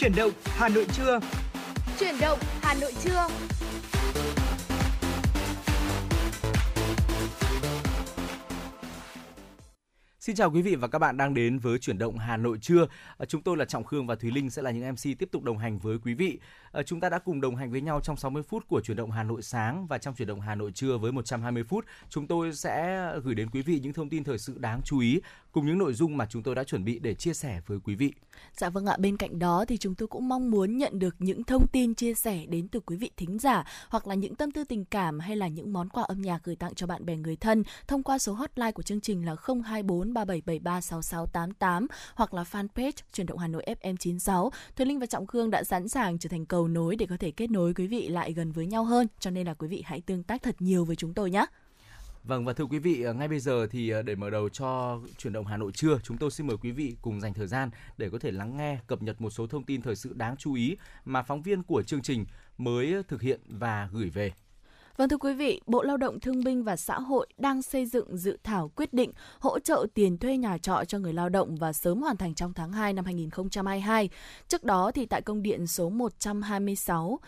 Chuyển động Hà Nội trưa. Chuyển động Hà Nội trưa. Xin chào quý vị và các bạn đang đến với chuyển động Hà Nội trưa. À, chúng tôi là Trọng Khương và Thúy Linh sẽ là những MC tiếp tục đồng hành với quý vị. À, chúng ta đã cùng đồng hành với nhau trong 60 phút của chuyển động Hà Nội sáng và trong chuyển động Hà Nội trưa với 120 phút, chúng tôi sẽ gửi đến quý vị những thông tin thời sự đáng chú ý cùng những nội dung mà chúng tôi đã chuẩn bị để chia sẻ với quý vị. Dạ vâng ạ, bên cạnh đó thì chúng tôi cũng mong muốn nhận được những thông tin chia sẻ đến từ quý vị thính giả hoặc là những tâm tư tình cảm hay là những món quà âm nhạc gửi tặng cho bạn bè người thân thông qua số hotline của chương trình là 024 3773 6688 hoặc là fanpage truyền động Hà Nội FM 96. Thùy Linh và Trọng Khương đã sẵn sàng trở thành cầu nối để có thể kết nối quý vị lại gần với nhau hơn, cho nên là quý vị hãy tương tác thật nhiều với chúng tôi nhé. Vâng và thưa quý vị, ờ, ngay bây giờ thì ờ, để mở đầu cho chuyển động Hà Nội trưa, chúng tôi xin mời quý vị cùng dành thời gian để có thể lắng nghe cập nhật một số thông tin thời sự đáng chú ý mà phóng viên của chương trình mới thực hiện và gửi về. Vâng thưa quý vị, Bộ Lao động Thương binh và Xã hội đang xây dựng dự thảo quyết định hỗ trợ tiền thuê nhà trọ cho người lao động và sớm hoàn thành trong tháng 2 năm 2022. Trước đó thì tại công điện số 126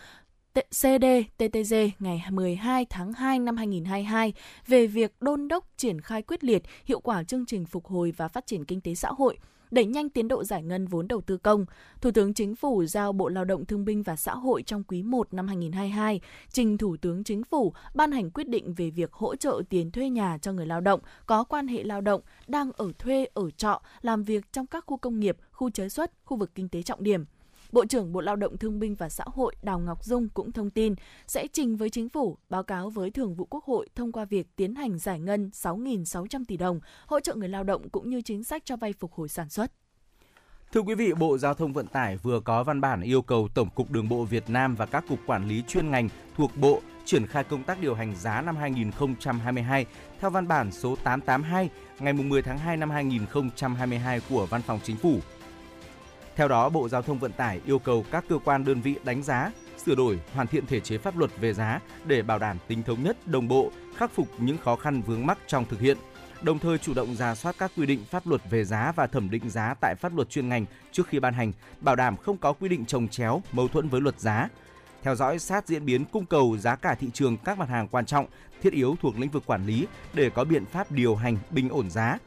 CDTTG ngày 12 tháng 2 năm 2022 về việc đôn đốc triển khai quyết liệt hiệu quả chương trình phục hồi và phát triển kinh tế xã hội, đẩy nhanh tiến độ giải ngân vốn đầu tư công. Thủ tướng Chính phủ giao Bộ Lao động Thương binh và Xã hội trong quý 1 năm 2022 trình Thủ tướng Chính phủ ban hành quyết định về việc hỗ trợ tiền thuê nhà cho người lao động có quan hệ lao động đang ở thuê ở trọ, làm việc trong các khu công nghiệp, khu chế xuất, khu vực kinh tế trọng điểm. Bộ trưởng Bộ Lao động Thương binh và Xã hội Đào Ngọc Dung cũng thông tin sẽ trình với chính phủ báo cáo với Thường vụ Quốc hội thông qua việc tiến hành giải ngân 6.600 tỷ đồng hỗ trợ người lao động cũng như chính sách cho vay phục hồi sản xuất. Thưa quý vị, Bộ Giao thông Vận tải vừa có văn bản yêu cầu Tổng cục Đường bộ Việt Nam và các cục quản lý chuyên ngành thuộc Bộ triển khai công tác điều hành giá năm 2022 theo văn bản số 882 ngày 10 tháng 2 năm 2022 của Văn phòng Chính phủ. Theo đó, Bộ Giao thông Vận tải yêu cầu các cơ quan đơn vị đánh giá, sửa đổi, hoàn thiện thể chế pháp luật về giá để bảo đảm tính thống nhất, đồng bộ, khắc phục những khó khăn vướng mắc trong thực hiện. Đồng thời chủ động ra soát các quy định pháp luật về giá và thẩm định giá tại pháp luật chuyên ngành trước khi ban hành, bảo đảm không có quy định trồng chéo, mâu thuẫn với luật giá. Theo dõi sát diễn biến cung cầu giá cả thị trường các mặt hàng quan trọng, thiết yếu thuộc lĩnh vực quản lý để có biện pháp điều hành bình ổn giá,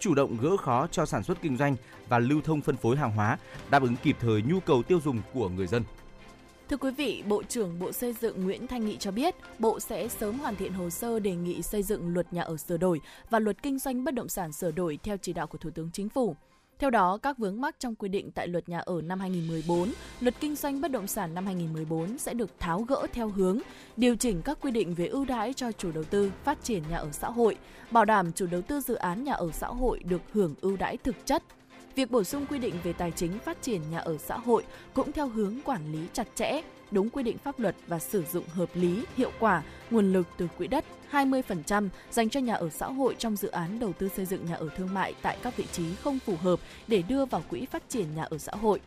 chủ động gỡ khó cho sản xuất kinh doanh và lưu thông phân phối hàng hóa, đáp ứng kịp thời nhu cầu tiêu dùng của người dân. Thưa quý vị, Bộ trưởng Bộ Xây dựng Nguyễn Thanh Nghị cho biết, Bộ sẽ sớm hoàn thiện hồ sơ đề nghị xây dựng luật nhà ở sửa đổi và luật kinh doanh bất động sản sửa đổi theo chỉ đạo của Thủ tướng Chính phủ. Theo đó, các vướng mắc trong quy định tại luật nhà ở năm 2014, luật kinh doanh bất động sản năm 2014 sẽ được tháo gỡ theo hướng điều chỉnh các quy định về ưu đãi cho chủ đầu tư phát triển nhà ở xã hội, bảo đảm chủ đầu tư dự án nhà ở xã hội được hưởng ưu đãi thực chất. Việc bổ sung quy định về tài chính phát triển nhà ở xã hội cũng theo hướng quản lý chặt chẽ, đúng quy định pháp luật và sử dụng hợp lý, hiệu quả nguồn lực từ quỹ đất 20% dành cho nhà ở xã hội trong dự án đầu tư xây dựng nhà ở thương mại tại các vị trí không phù hợp để đưa vào quỹ phát triển nhà ở xã hội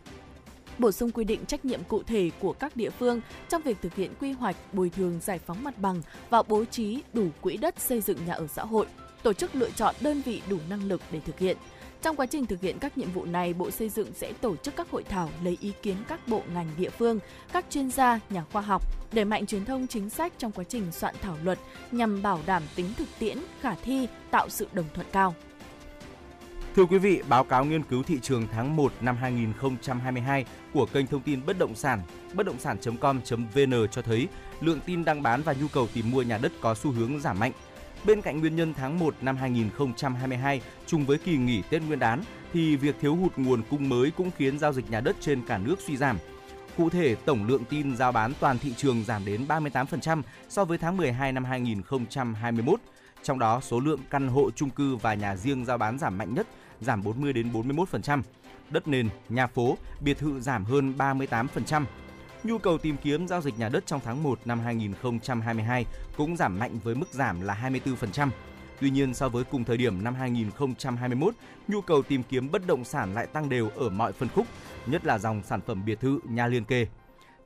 bổ sung quy định trách nhiệm cụ thể của các địa phương trong việc thực hiện quy hoạch, bồi thường giải phóng mặt bằng và bố trí đủ quỹ đất xây dựng nhà ở xã hội, tổ chức lựa chọn đơn vị đủ năng lực để thực hiện. Trong quá trình thực hiện các nhiệm vụ này, Bộ Xây dựng sẽ tổ chức các hội thảo lấy ý kiến các bộ ngành địa phương, các chuyên gia, nhà khoa học, đẩy mạnh truyền thông chính sách trong quá trình soạn thảo luật nhằm bảo đảm tính thực tiễn, khả thi, tạo sự đồng thuận cao. Thưa quý vị, báo cáo nghiên cứu thị trường tháng 1 năm 2022 của kênh thông tin bất động sản bất động sản.com.vn cho thấy lượng tin đăng bán và nhu cầu tìm mua nhà đất có xu hướng giảm mạnh. Bên cạnh nguyên nhân tháng 1 năm 2022 chung với kỳ nghỉ Tết Nguyên đán thì việc thiếu hụt nguồn cung mới cũng khiến giao dịch nhà đất trên cả nước suy giảm. Cụ thể, tổng lượng tin giao bán toàn thị trường giảm đến 38% so với tháng 12 năm 2021. Trong đó, số lượng căn hộ chung cư và nhà riêng giao bán giảm mạnh nhất, giảm 40 đến 41%. Đất nền, nhà phố, biệt thự giảm hơn 38%. Nhu cầu tìm kiếm giao dịch nhà đất trong tháng 1 năm 2022 cũng giảm mạnh với mức giảm là 24%. Tuy nhiên so với cùng thời điểm năm 2021, nhu cầu tìm kiếm bất động sản lại tăng đều ở mọi phân khúc, nhất là dòng sản phẩm biệt thự, nhà liên kề.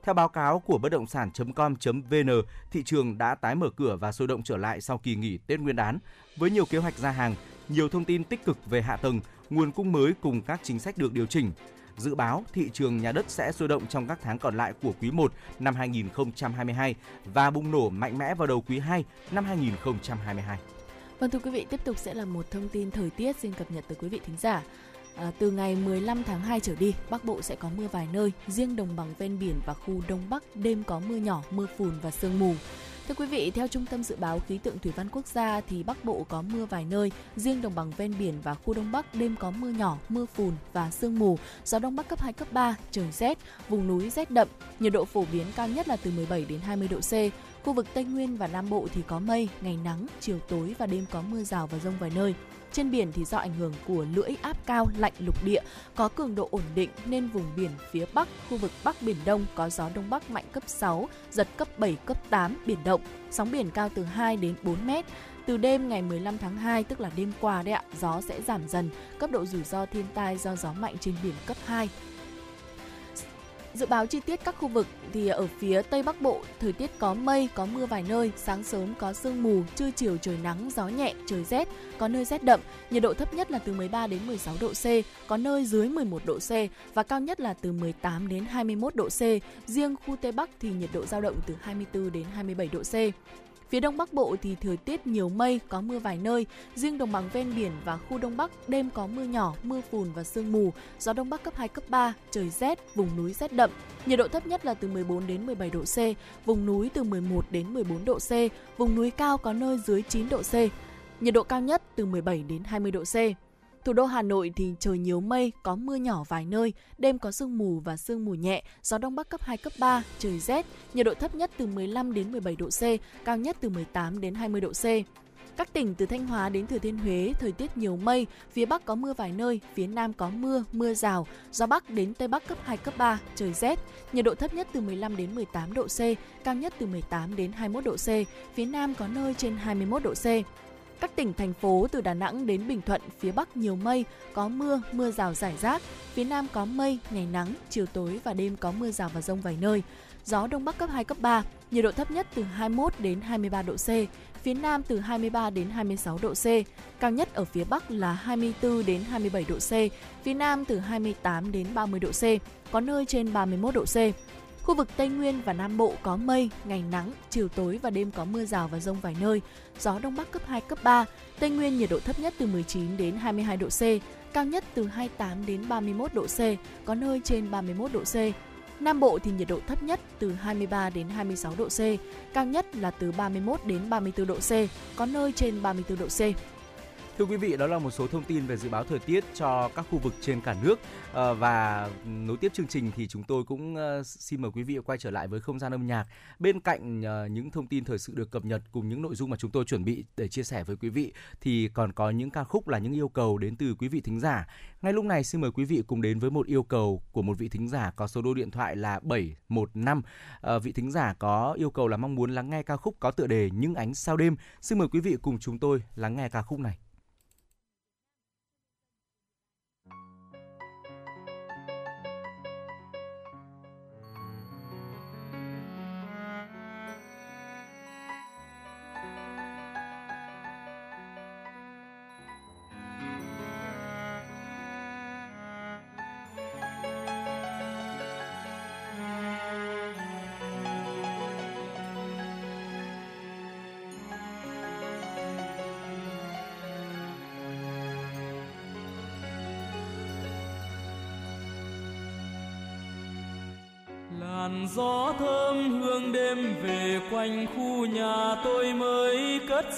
Theo báo cáo của bất động sản.com.vn, thị trường đã tái mở cửa và sôi động trở lại sau kỳ nghỉ Tết Nguyên đán với nhiều kế hoạch ra hàng, nhiều thông tin tích cực về hạ tầng, nguồn cung mới cùng các chính sách được điều chỉnh. Dự báo thị trường nhà đất sẽ sôi động trong các tháng còn lại của quý 1 năm 2022 và bùng nổ mạnh mẽ vào đầu quý 2 năm 2022. Vâng thưa quý vị, tiếp tục sẽ là một thông tin thời tiết xin cập nhật tới quý vị thính giả. À, từ ngày 15 tháng 2 trở đi, Bắc Bộ sẽ có mưa vài nơi, riêng đồng bằng ven biển và khu Đông Bắc đêm có mưa nhỏ, mưa phùn và sương mù. Thưa quý vị, theo Trung tâm Dự báo Khí tượng Thủy văn Quốc gia thì Bắc Bộ có mưa vài nơi, riêng đồng bằng ven biển và khu Đông Bắc đêm có mưa nhỏ, mưa phùn và sương mù, gió Đông Bắc cấp 2, cấp 3, trời rét, vùng núi rét đậm, nhiệt độ phổ biến cao nhất là từ 17 đến 20 độ C. Khu vực Tây Nguyên và Nam Bộ thì có mây, ngày nắng, chiều tối và đêm có mưa rào và rông vài nơi. Trên biển thì do ảnh hưởng của lưỡi áp cao lạnh lục địa có cường độ ổn định nên vùng biển phía Bắc, khu vực Bắc Biển Đông có gió Đông Bắc mạnh cấp 6, giật cấp 7, cấp 8, biển động. Sóng biển cao từ 2 đến 4 mét. Từ đêm ngày 15 tháng 2, tức là đêm qua đấy ạ, gió sẽ giảm dần, cấp độ rủi ro thiên tai do gió mạnh trên biển cấp 2. Dự báo chi tiết các khu vực thì ở phía Tây Bắc Bộ, thời tiết có mây, có mưa vài nơi, sáng sớm có sương mù, trưa chiều trời nắng, gió nhẹ, trời rét, có nơi rét đậm, nhiệt độ thấp nhất là từ 13 đến 16 độ C, có nơi dưới 11 độ C và cao nhất là từ 18 đến 21 độ C. Riêng khu Tây Bắc thì nhiệt độ dao động từ 24 đến 27 độ C. Phía Đông Bắc Bộ thì thời tiết nhiều mây, có mưa vài nơi. Riêng đồng bằng ven biển và khu Đông Bắc đêm có mưa nhỏ, mưa phùn và sương mù, gió Đông Bắc cấp 2, cấp 3, trời rét, vùng núi rét đậm. Nhiệt độ thấp nhất là từ 14 đến 17 độ C, vùng núi từ 11 đến 14 độ C, vùng núi cao có nơi dưới 9 độ C. Nhiệt độ cao nhất từ 17 đến 20 độ C. Thủ đô Hà Nội thì trời nhiều mây, có mưa nhỏ vài nơi, đêm có sương mù và sương mù nhẹ, gió đông bắc cấp 2 cấp 3, trời rét, nhiệt độ thấp nhất từ 15 đến 17 độ C, cao nhất từ 18 đến 20 độ C. Các tỉnh từ Thanh Hóa đến Thừa Thiên Huế, thời tiết nhiều mây, phía Bắc có mưa vài nơi, phía Nam có mưa, mưa rào, gió Bắc đến Tây Bắc cấp 2, cấp 3, trời rét, nhiệt độ thấp nhất từ 15 đến 18 độ C, cao nhất từ 18 đến 21 độ C, phía Nam có nơi trên 21 độ C. Các tỉnh thành phố từ Đà Nẵng đến Bình Thuận, phía Bắc nhiều mây, có mưa, mưa rào rải rác. Phía Nam có mây, ngày nắng, chiều tối và đêm có mưa rào và rông vài nơi. Gió Đông Bắc cấp 2, cấp 3, nhiệt độ thấp nhất từ 21 đến 23 độ C. Phía Nam từ 23 đến 26 độ C. Cao nhất ở phía Bắc là 24 đến 27 độ C. Phía Nam từ 28 đến 30 độ C. Có nơi trên 31 độ C. Khu vực Tây Nguyên và Nam Bộ có mây, ngày nắng, chiều tối và đêm có mưa rào và rông vài nơi. Gió Đông Bắc cấp 2, cấp 3. Tây Nguyên nhiệt độ thấp nhất từ 19 đến 22 độ C, cao nhất từ 28 đến 31 độ C, có nơi trên 31 độ C. Nam Bộ thì nhiệt độ thấp nhất từ 23 đến 26 độ C, cao nhất là từ 31 đến 34 độ C, có nơi trên 34 độ C. Thưa quý vị, đó là một số thông tin về dự báo thời tiết cho các khu vực trên cả nước ờ, và nối tiếp chương trình thì chúng tôi cũng ờ, xin mời quý vị quay trở lại với không gian âm nhạc. Bên cạnh ờ, những thông tin thời sự được cập nhật cùng những nội dung mà chúng tôi chuẩn bị để chia sẻ với quý vị thì còn có những ca khúc là những yêu cầu đến từ quý vị thính giả. Ngay lúc này xin mời quý vị cùng đến với một yêu cầu của một vị thính giả có số đô điện thoại là 715. À, vị thính giả có yêu cầu là mong muốn lắng nghe ca khúc có tựa đề Những ánh sao đêm. Xin mời quý vị cùng chúng tôi lắng nghe ca khúc này.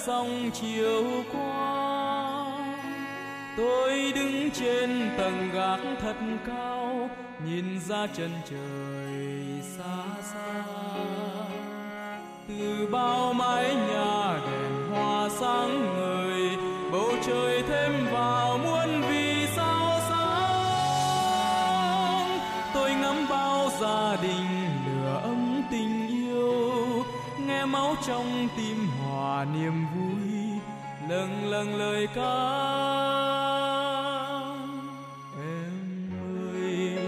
Sông chiều qua. Tôi đứng trên tầng gác thật cao nhìn ra chân trời xa xa. Từ bao mái nhà đèn hoa sáng ngời bầu trời thêm vào muôn vì sao sáng. Tôi ngắm bao gia đình lửa ấm tình yêu, nghe máu trong tim hòa niềm lâng lâng lời ca. Em ơi,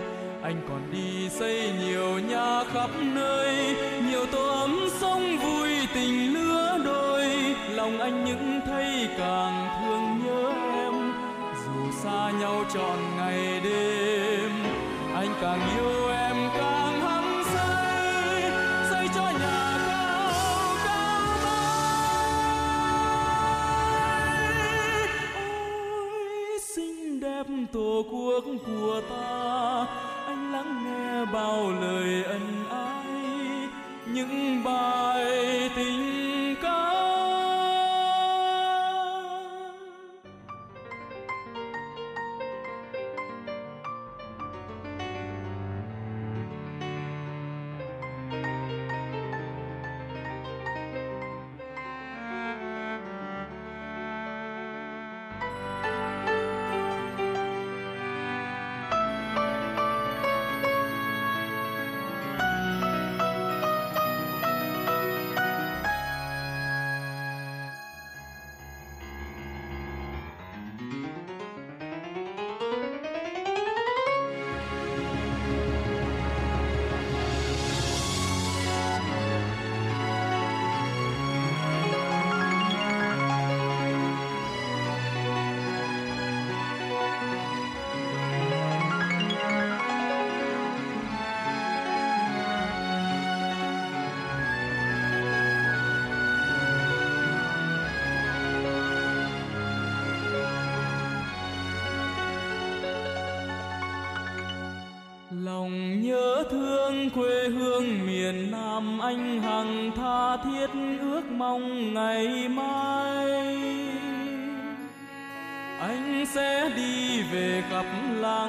anh còn đi xây nhiều nhà khắp nơi, nhiều tổ ấm sông vui tình lứa đôi. Lòng anh những thấy càng thương nhớ em, dù xa nhau trọn ngày đêm, anh càng yêu của ta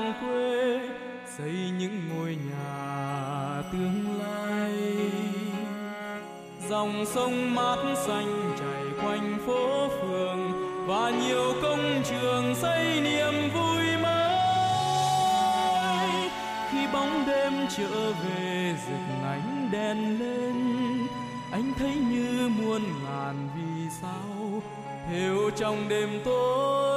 làng quê, xây những ngôi nhà tương lai. Dòng sông mát xanh chảy quanh phố phường, và nhiều công trường xây niềm vui mới. Khi bóng đêm trở về, rực ánh đèn lên, anh thấy như muôn ngàn vì sao thêu trong đêm tối.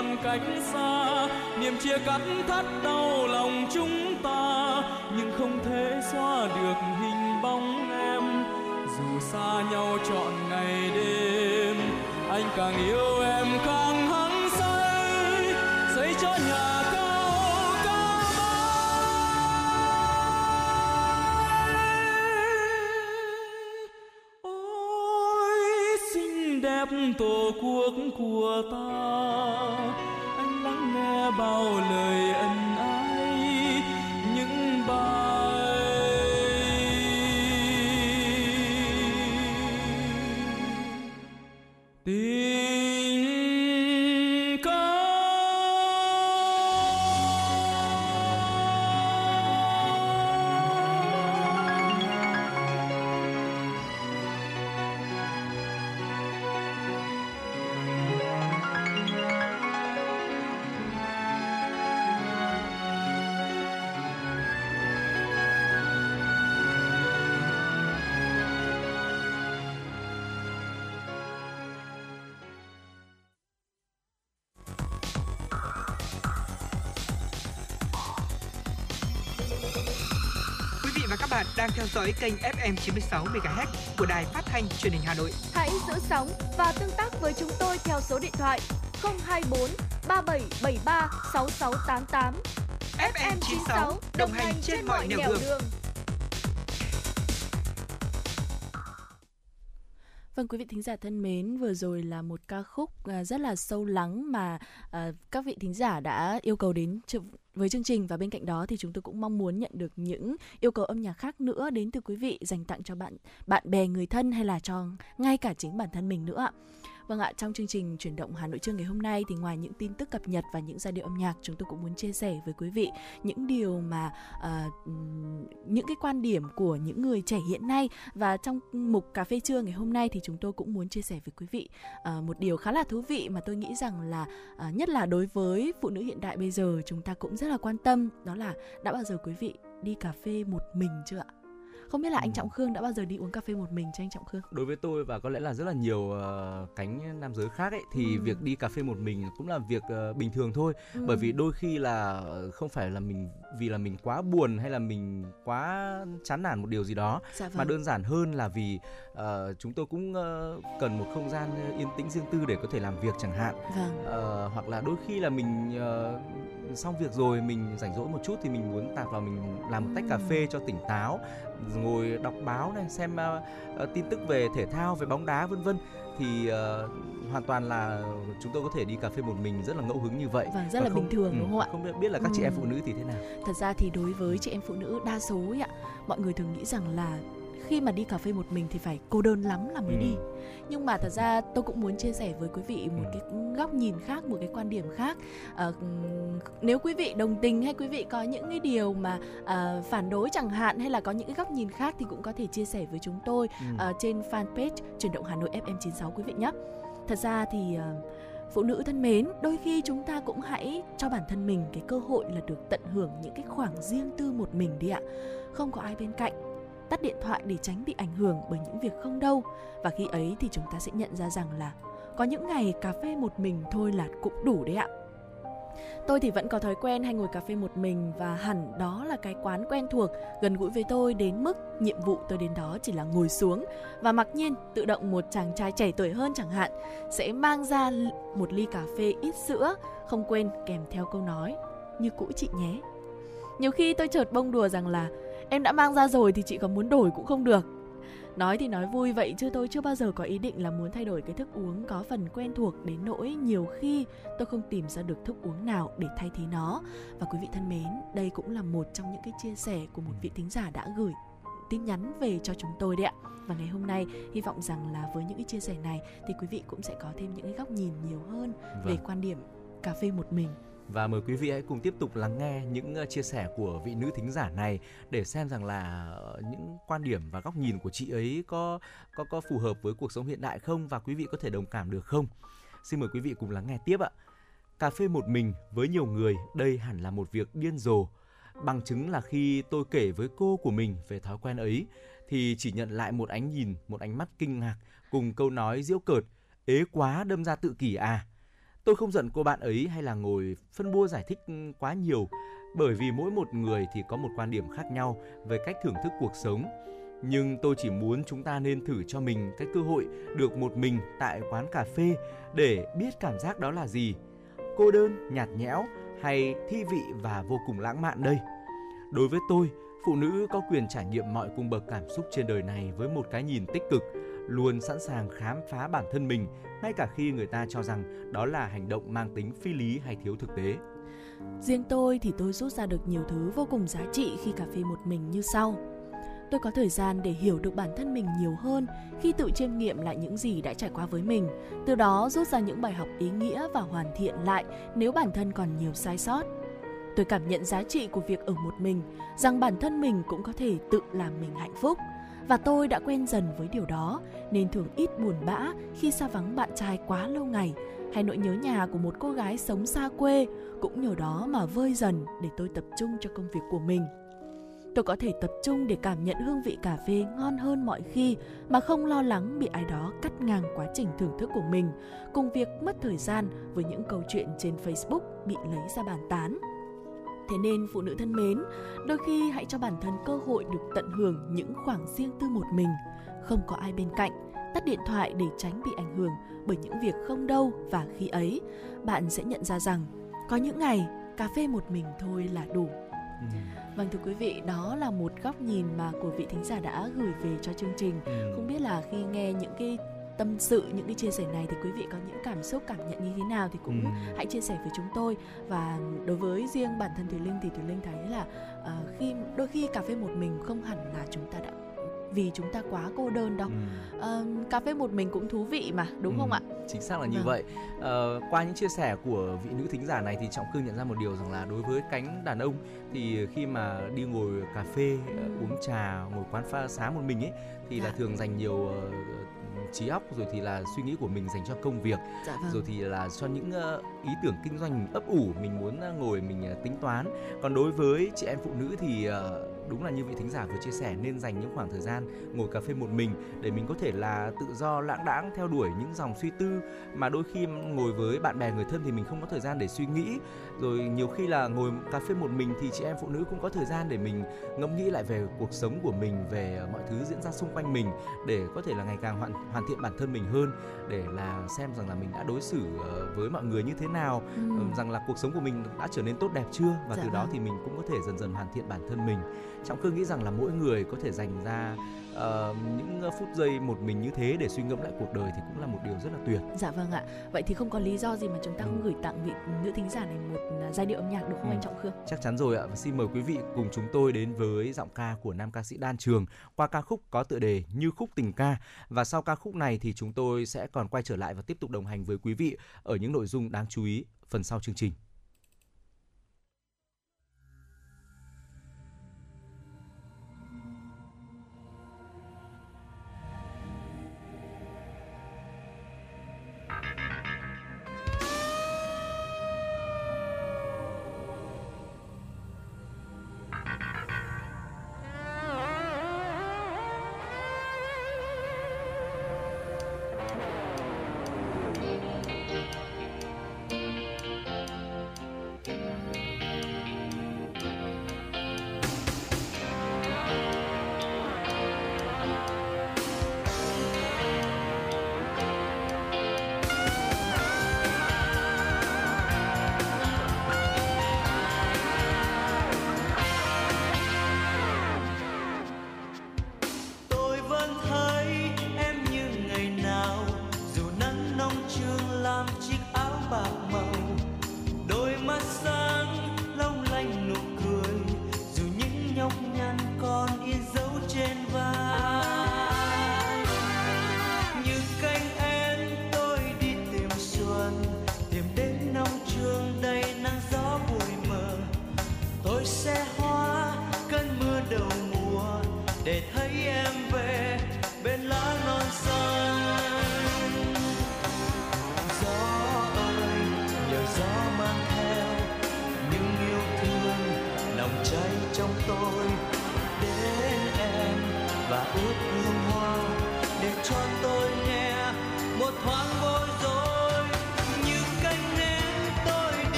Còn cách xa. Niềm chia cắt thắt đau lòng chúng ta, nhưng không thể xóa được hình bóng em. Dù xa nhau trọn ngày đêm, anh càng yêu em. Bạn đang theo dõi kênh FM 96 MHz của đài phát thanh truyền hình Hà Nội. Hãy giữ sóng và tương tác với chúng tôi theo số điện thoại 024 3773 6688. FM 96 đồng hành trên mọi nẻo đường. Vâng quý vị thính giả thân mến, vừa rồi là một ca khúc à, rất là sâu lắng mà à, các vị thính giả đã yêu cầu đến với chương trình và bên cạnh đó thì chúng tôi cũng mong muốn nhận được những yêu cầu âm nhạc khác nữa đến từ quý vị dành tặng cho bạn bạn bè, người thân hay là cho ngay cả chính bản thân mình nữa ạ. Vâng ạ, trong chương trình chuyển động Hà Nội trưa ngày hôm nay thì ngoài những tin tức cập nhật và những giai điệu âm nhạc, chúng tôi cũng muốn chia sẻ với quý vị những điều mà uh, những cái quan điểm của những người trẻ hiện nay và trong mục cà phê trưa ngày hôm nay thì chúng tôi cũng muốn chia sẻ với quý vị uh, một điều khá là thú vị mà tôi nghĩ rằng là uh, nhất là đối với phụ nữ hiện đại bây giờ chúng ta cũng rất là quan tâm đó là đã bao giờ quý vị đi cà phê một mình chưa ạ? Không biết là anh trọng khương đã bao giờ đi uống cà phê một mình cho anh trọng khương đối với tôi và có lẽ là rất là nhiều uh, cánh nam giới khác ấy thì ừ. việc đi cà phê một mình cũng là việc uh, bình thường thôi ừ. bởi vì đôi khi là không phải là mình vì là mình quá buồn hay là mình quá chán nản một điều gì đó dạ vâng. mà đơn giản hơn là vì uh, chúng tôi cũng uh, cần một không gian yên tĩnh riêng tư để có thể làm việc chẳng hạn vâng. uh, hoặc là đôi khi là mình uh, xong việc rồi mình rảnh rỗi một chút thì mình muốn tạt vào mình làm một tách cà phê cho tỉnh táo ngồi đọc báo này xem uh, uh, tin tức về thể thao về bóng đá vân vân. Thì uh, hoàn toàn là chúng tôi có thể đi cà phê một mình rất là ngẫu hứng như vậy. Vâng rất và là không, bình thường ừ, đúng không ạ? không biết là các ừ. chị em phụ nữ thì thế nào? Thật ra thì đối với chị em phụ nữ đa số ấy ạ mọi người thường nghĩ rằng là khi mà đi cà phê một mình thì phải cô đơn lắm là mới ừ. đi. Nhưng mà thật ra tôi cũng muốn chia sẻ với quý vị một cái góc nhìn khác một cái quan điểm khác. À, nếu quý vị đồng tình hay quý vị có những cái điều mà à, phản đối chẳng hạn hay là có những cái góc nhìn khác thì cũng có thể chia sẻ với chúng tôi ừ. à, trên fanpage chuyển động Hà Nội FM 96 quý vị nhé. Thật ra thì à, phụ nữ thân mến đôi khi chúng ta cũng hãy cho bản thân mình cái cơ hội là được tận hưởng những cái khoảng riêng tư một mình đi ạ. Không có ai bên cạnh tắt điện thoại để tránh bị ảnh hưởng bởi những việc không đâu. Và khi ấy thì chúng ta sẽ nhận ra rằng là có những ngày cà phê một mình thôi là cũng đủ đấy ạ. Tôi thì vẫn có thói quen hay ngồi cà phê một mình và hẳn đó là cái quán quen thuộc, gần gũi với tôi đến mức nhiệm vụ tôi đến đó chỉ là ngồi xuống. Và mặc nhiên tự động một chàng trai trẻ tuổi hơn chẳng hạn sẽ mang ra một ly cà phê ít sữa, không quên kèm theo câu nói như cũ chị nhé. Nhiều khi tôi chợt bông đùa rằng là em đã mang ra rồi thì chị có muốn đổi cũng không được. Nói thì nói vui vậy chứ tôi chưa bao giờ có ý định là muốn thay đổi cái thức uống có phần quen thuộc đến nỗi nhiều khi tôi không tìm ra được thức uống nào để thay thế nó. Và quý vị thân mến đây cũng là một trong những cái chia sẻ của một vị thính giả đã gửi tin nhắn về cho chúng tôi đấy ạ. Và ngày hôm nay hy vọng rằng là với những cái chia sẻ này thì quý vị cũng sẽ có thêm những cái góc nhìn nhiều hơn vâng. về quan điểm cà phê một mình và mời quý vị hãy cùng tiếp tục lắng nghe những ờ, chia sẻ của vị nữ thính giả này để xem rằng là ờ, những quan điểm và góc nhìn của chị ấy có có có phù hợp với cuộc sống hiện đại không và quý vị có thể đồng cảm được không. Xin mời quý vị cùng lắng nghe tiếp ạ. Cà phê một mình với nhiều người đây hẳn là một việc điên rồ. Bằng chứng là khi tôi kể với cô của mình về thói quen ấy thì chỉ nhận lại một ánh nhìn, một ánh mắt kinh ngạc cùng câu nói giễu cợt, ế quá đâm ra tự kỷ à Tôi không giận cô bạn ấy hay là ngồi phân bua giải thích quá nhiều bởi vì mỗi một người thì có một quan điểm khác nhau về cách thưởng thức cuộc sống. Nhưng tôi chỉ muốn chúng ta nên thử cho mình cái cơ hội được một mình tại quán cà phê để biết cảm giác đó là gì. Cô đơn, nhạt nhẽo hay thi vị và vô cùng lãng mạn đây. Đối với tôi, phụ nữ có quyền trải nghiệm mọi cung bậc cảm xúc trên đời này với một cái nhìn tích cực, luôn sẵn sàng khám phá bản thân mình ngay cả khi người ta cho rằng đó là hành động mang tính phi lý hay thiếu thực tế. Riêng tôi thì tôi rút ra được nhiều thứ vô cùng giá trị khi cà phê một mình như sau. Tôi có thời gian để hiểu được bản thân mình nhiều hơn khi tự chiêm nghiệm lại những gì đã trải qua với mình, từ đó rút ra những bài học ý nghĩa và hoàn thiện lại nếu bản thân còn nhiều sai sót. Tôi cảm nhận giá trị của việc ở một mình, rằng bản thân mình cũng có thể tự làm mình hạnh phúc – và tôi đã quen dần với điều đó nên thường ít buồn bã khi xa vắng bạn trai quá lâu ngày hay nỗi nhớ nhà của một cô gái sống xa quê cũng nhờ đó mà vơi dần để tôi tập trung cho công việc của mình. Tôi có thể tập trung để cảm nhận hương vị cà phê ngon hơn mọi khi mà không lo lắng bị ai đó cắt ngang quá trình thưởng thức của mình, cùng việc mất thời gian với những câu chuyện trên Facebook bị lấy ra bàn tán. Thế nên phụ nữ thân mến, đôi khi hãy cho bản thân cơ hội được tận hưởng những khoảng riêng tư một mình, không có ai bên cạnh, tắt điện thoại để tránh bị ảnh hưởng bởi những việc không đâu và khi ấy bạn sẽ nhận ra rằng có những ngày cà phê một mình thôi là đủ. Ừ. Vâng thưa quý vị, đó là một góc nhìn mà của vị thính giả đã gửi về cho chương trình. Ừ. Không biết là khi nghe những cái tâm sự những cái chia sẻ này thì quý vị có những cảm xúc cảm nhận như thế nào thì cũng ừ. hãy chia sẻ với chúng tôi và đối với riêng bản thân thùy linh thì thùy linh thấy là uh, khi đôi khi cà phê một mình không hẳn là chúng ta đã vì chúng ta quá cô đơn đâu ừ. uh, cà phê một mình cũng thú vị mà đúng ừ, không ạ chính xác là như vâng. vậy uh, qua những chia sẻ của vị nữ thính giả này thì trọng cương nhận ra một điều rằng là đối với cánh đàn ông thì khi mà đi ngồi cà phê ừ. uống trà ngồi quán pha sáng một mình ấy thì dạ. là thường dành nhiều trí óc rồi thì là suy nghĩ của mình dành cho công việc. Dạ vâng. rồi thì là cho những uh, ý tưởng kinh doanh ấp ủ mình muốn uh, ngồi mình uh, tính toán. Còn đối với chị em phụ nữ thì uh, đúng là như vị thính giả vừa chia sẻ nên dành những khoảng thời gian ngồi cà phê một mình để mình có thể là tự do lãng đãng theo đuổi những dòng suy tư. Mà đôi khi ngồi với bạn bè người thân thì mình không có thời gian để suy nghĩ rồi nhiều khi là ngồi cà phê một mình thì chị em phụ nữ cũng có thời gian để mình ngẫm nghĩ lại về cuộc sống của mình về mọi thứ diễn ra xung quanh mình để có thể là ngày càng hoàn hoàn thiện bản thân mình hơn để là xem rằng là mình đã đối xử ờ, với mọi người như thế nào ừ. rằng là cuộc sống của mình đã trở nên tốt đẹp chưa và dạ từ đó vâng. thì mình cũng có thể dần dần hoàn thiện bản thân mình trọng cương nghĩ rằng là mỗi người có thể dành ra uh, những phút giây một mình như thế để suy ngẫm lại cuộc đời thì cũng là một điều rất là tuyệt. Dạ vâng ạ. Vậy thì không có lý do gì mà chúng ta không ừ. gửi tặng vị nữ thính giả này một à, giai điệu âm nhạc được không ừ. anh Trọng Khương? Chắc chắn rồi ạ. Và xin mời quý vị cùng chúng tôi đến với giọng ca của nam ca sĩ Đan Trường qua ca khúc có tựa đề Như khúc tình ca. Và sau ca khúc này thì chúng tôi sẽ còn quay trở lại và tiếp tục đồng hành với quý vị ở những nội dung đáng chú ý phần sau chương trình.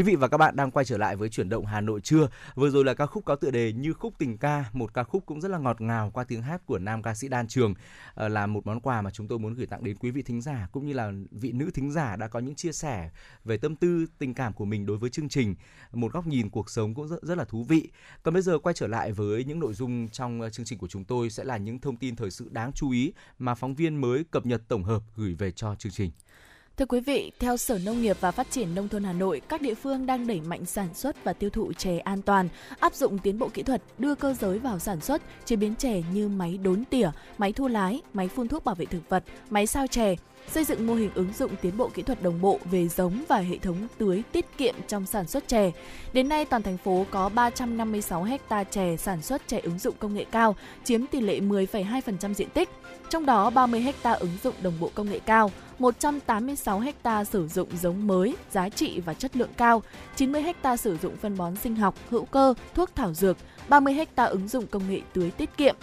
Quý vị và các bạn đang quay trở lại với chuyển động Hà Nội trưa. Vừa rồi là ca khúc có tựa đề Như khúc tình ca, một ca khúc cũng rất là ngọt ngào qua tiếng hát của nam ca sĩ Đan Trường ờ, là một món quà mà chúng tôi muốn gửi tặng đến quý vị thính giả cũng như là vị nữ thính giả đã có những chia sẻ về tâm tư tình cảm của mình đối với chương trình, một góc nhìn cuộc sống cũng rất, rất là thú vị. Còn bây giờ quay trở lại với những nội dung trong ờ, chương trình của chúng tôi sẽ là những thông tin thời sự đáng chú ý mà phóng viên mới cập nhật tổng hợp gửi về cho chương trình. Thưa quý vị, theo Sở Nông nghiệp và Phát triển Nông thôn Hà Nội, các địa phương đang đẩy mạnh sản xuất và tiêu thụ chè an toàn, áp dụng tiến bộ kỹ thuật, đưa cơ giới vào sản xuất, chế biến chè như máy đốn tỉa, máy thu lái, máy phun thuốc bảo vệ thực vật, máy sao chè, xây dựng mô hình ứng dụng tiến bộ kỹ thuật đồng bộ về giống và hệ thống tưới tiết kiệm trong sản xuất chè. Đến nay, toàn thành phố có 356 ha chè sản xuất chè ứng dụng công nghệ cao, chiếm tỷ lệ 10,2% diện tích. Trong đó, 30 ha ứng dụng đồng bộ công nghệ cao, 186 ha sử dụng giống mới, giá trị và chất lượng cao, 90 ha sử dụng phân bón sinh học, hữu cơ, thuốc thảo dược, 30 ha ứng dụng công nghệ tưới tiết kiệm.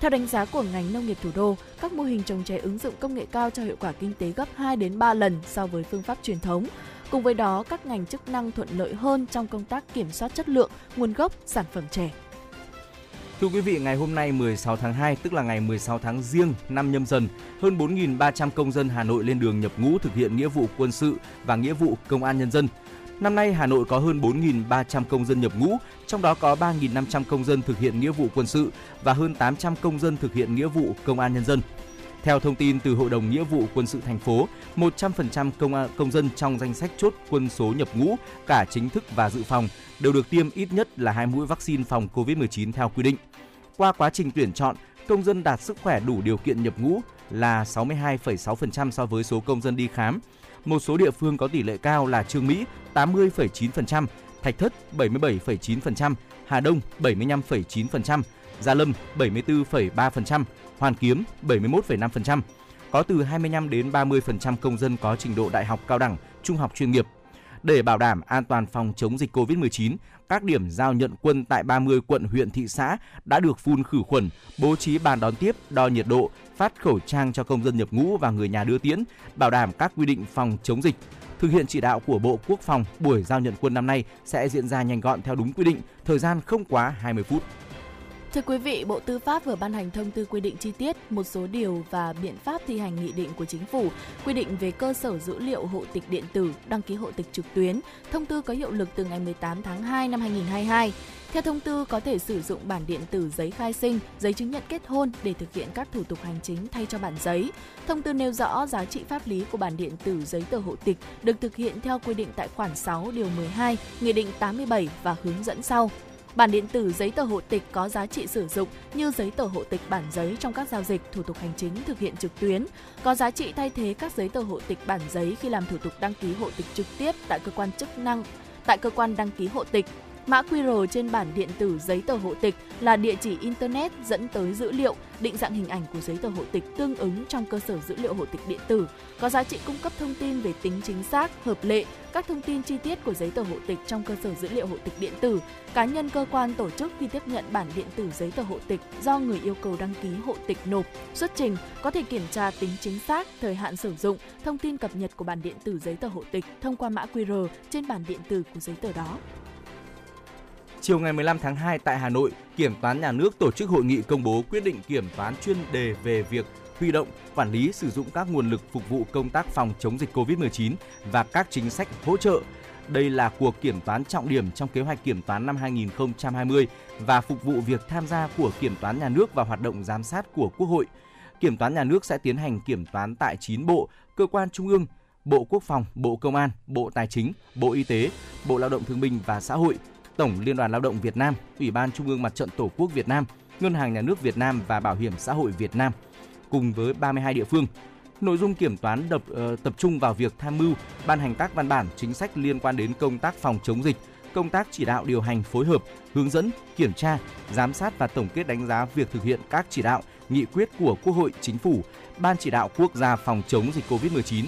Theo đánh giá của ngành nông nghiệp thủ đô, các mô hình trồng chè ứng dụng công nghệ cao cho hiệu quả kinh tế gấp 2 đến 3 lần so với phương pháp truyền thống. Cùng với đó, các ngành chức năng thuận lợi hơn trong công tác kiểm soát chất lượng, nguồn gốc sản phẩm chè. Thưa quý vị, ngày hôm nay 16 tháng 2, tức là ngày 16 tháng riêng năm nhâm dần, hơn 4.300 công dân Hà Nội lên đường nhập ngũ thực hiện nghĩa vụ quân sự và nghĩa vụ công an nhân dân. Năm nay, Hà Nội có hơn 4.300 công dân nhập ngũ, trong đó có 3.500 công dân thực hiện nghĩa vụ quân sự và hơn 800 công dân thực hiện nghĩa vụ công an nhân dân. Theo thông tin từ Hội đồng Nghĩa vụ Quân sự thành phố, 100% công công dân trong danh sách chốt quân số nhập ngũ, cả chính thức và dự phòng, đều được tiêm ít nhất là hai mũi vaccine phòng COVID-19 theo quy định. Qua quá trình tuyển chọn, công dân đạt sức khỏe đủ điều kiện nhập ngũ là 62,6% so với số công dân đi khám. Một số địa phương có tỷ lệ cao là Trương Mỹ 80,9%, Thạch Thất 77,9%, Hà Đông 75,9%, Gia Lâm 74,3%, Hoàn Kiếm 71,5%. Có từ 25 đến 30% công dân có trình độ đại học cao đẳng, trung học chuyên nghiệp. Để bảo đảm an toàn phòng chống dịch COVID-19, các điểm giao nhận quân tại 30 quận huyện thị xã đã được phun khử khuẩn, bố trí bàn đón tiếp, đo nhiệt độ, phát khẩu trang cho công dân nhập ngũ và người nhà đưa tiễn, bảo đảm các quy định phòng chống dịch. Thực hiện chỉ đạo của Bộ Quốc phòng, buổi giao nhận quân năm nay sẽ diễn ra nhanh gọn theo đúng quy định, thời gian không quá 20 phút. Thưa quý vị, Bộ Tư pháp vừa ban hành thông tư quy định chi tiết một số điều và biện pháp thi hành nghị định của chính phủ quy định về cơ sở dữ liệu hộ tịch điện tử, đăng ký hộ tịch trực tuyến. Thông tư có hiệu lực từ ngày 18 tháng 2 năm 2022. Theo thông tư, có thể sử dụng bản điện tử giấy khai sinh, giấy chứng nhận kết hôn để thực hiện các thủ tục hành chính thay cho bản giấy. Thông tư nêu rõ giá trị pháp lý của bản điện tử giấy tờ hộ tịch được thực hiện theo quy định tại khoản 6 điều 12, Nghị định 87 và hướng dẫn sau. Bản điện tử giấy tờ hộ tịch có giá trị sử dụng như giấy tờ hộ tịch bản giấy trong các giao dịch, thủ tục hành chính thực hiện trực tuyến, có giá trị thay thế các giấy tờ hộ tịch bản giấy khi làm thủ tục đăng ký hộ tịch trực tiếp tại cơ quan chức năng, tại cơ quan đăng ký hộ tịch. Mã QR trên bản điện tử giấy tờ hộ tịch là địa chỉ internet dẫn tới dữ liệu, định dạng hình ảnh của giấy tờ hộ tịch tương ứng trong cơ sở dữ liệu hộ tịch điện tử, có giá trị cung cấp thông tin về tính chính xác, hợp lệ, các thông tin chi tiết của giấy tờ hộ tịch trong cơ sở dữ liệu hộ tịch điện tử. Cá nhân cơ quan tổ chức khi tiếp nhận bản điện tử giấy tờ hộ tịch do người yêu cầu đăng ký hộ tịch nộp, xuất trình có thể kiểm tra tính chính xác, thời hạn sử dụng, thông tin cập nhật của bản điện tử giấy tờ hộ tịch thông qua mã QR trên bản điện tử của giấy tờ đó. Chiều ngày 15 tháng 2 tại Hà Nội, Kiểm toán Nhà nước tổ chức hội nghị công bố quyết định kiểm toán chuyên đề về việc huy động, quản lý sử dụng các nguồn lực phục vụ công tác phòng chống dịch COVID-19 và các chính sách hỗ trợ. Đây là cuộc kiểm toán trọng điểm trong kế hoạch kiểm toán năm 2020 và phục vụ việc tham gia của Kiểm toán Nhà nước và hoạt động giám sát của Quốc hội. Kiểm toán Nhà nước sẽ tiến hành kiểm toán tại 9 bộ, cơ quan trung ương, Bộ Quốc phòng, Bộ Công an, Bộ Tài chính, Bộ Y tế, Bộ Lao động Thương binh và Xã hội, Tổng Liên đoàn Lao động Việt Nam, Ủy ban Trung ương Mặt trận Tổ quốc Việt Nam, Ngân hàng Nhà nước Việt Nam và Bảo hiểm xã hội Việt Nam cùng với 32 địa phương. Nội dung kiểm toán đập, uh, tập trung vào việc tham mưu, ban hành các văn bản chính sách liên quan đến công tác phòng chống dịch, công tác chỉ đạo điều hành phối hợp, hướng dẫn, kiểm tra, giám sát và tổng kết đánh giá việc thực hiện các chỉ đạo, nghị quyết của Quốc hội, Chính phủ, Ban chỉ đạo quốc gia phòng chống dịch COVID-19,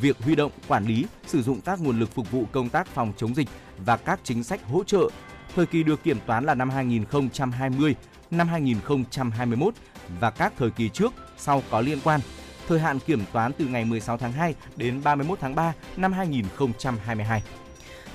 việc huy động, quản lý, sử dụng các nguồn lực phục vụ công tác phòng chống dịch và các chính sách hỗ trợ Thời kỳ được kiểm toán là năm 2020, năm 2021 và các thời kỳ trước sau có liên quan. Thời hạn kiểm toán từ ngày 16 tháng 2 đến 31 tháng 3 năm 2022.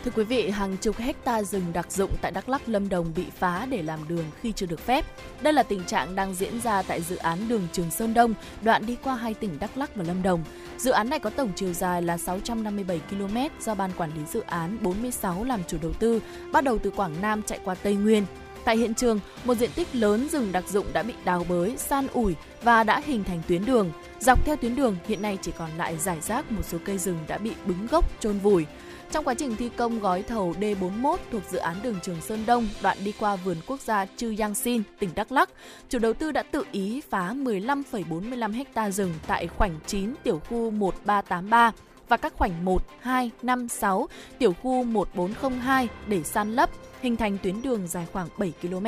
Thưa quý vị, hàng chục hecta rừng đặc dụng tại Đắk Lắk, Lâm Đồng bị phá để làm đường khi chưa được phép. Đây là tình trạng đang diễn ra tại dự án đường Trường Sơn Đông, đoạn đi qua hai tỉnh Đắk Lắk và Lâm Đồng. Dự án này có tổng chiều dài là 657 km do Ban Quản lý Dự án 46 làm chủ đầu tư, bắt đầu từ Quảng Nam chạy qua Tây Nguyên. Tại hiện trường, một diện tích lớn rừng đặc dụng đã bị đào bới, san ủi và đã hình thành tuyến đường. Dọc theo tuyến đường, hiện nay chỉ còn lại giải rác một số cây rừng đã bị bứng gốc, trôn vùi. Trong quá trình thi công gói thầu D41 thuộc dự án đường Trường Sơn Đông, đoạn đi qua vườn quốc gia Chư Giang Sin, tỉnh Đắk Lắk, chủ đầu tư đã tự ý phá 15,45 ha rừng tại khoảnh 9 tiểu khu 1383 và các khoảnh 1, 2, 5, 6, tiểu khu 1402 để san lấp, hình thành tuyến đường dài khoảng 7 km.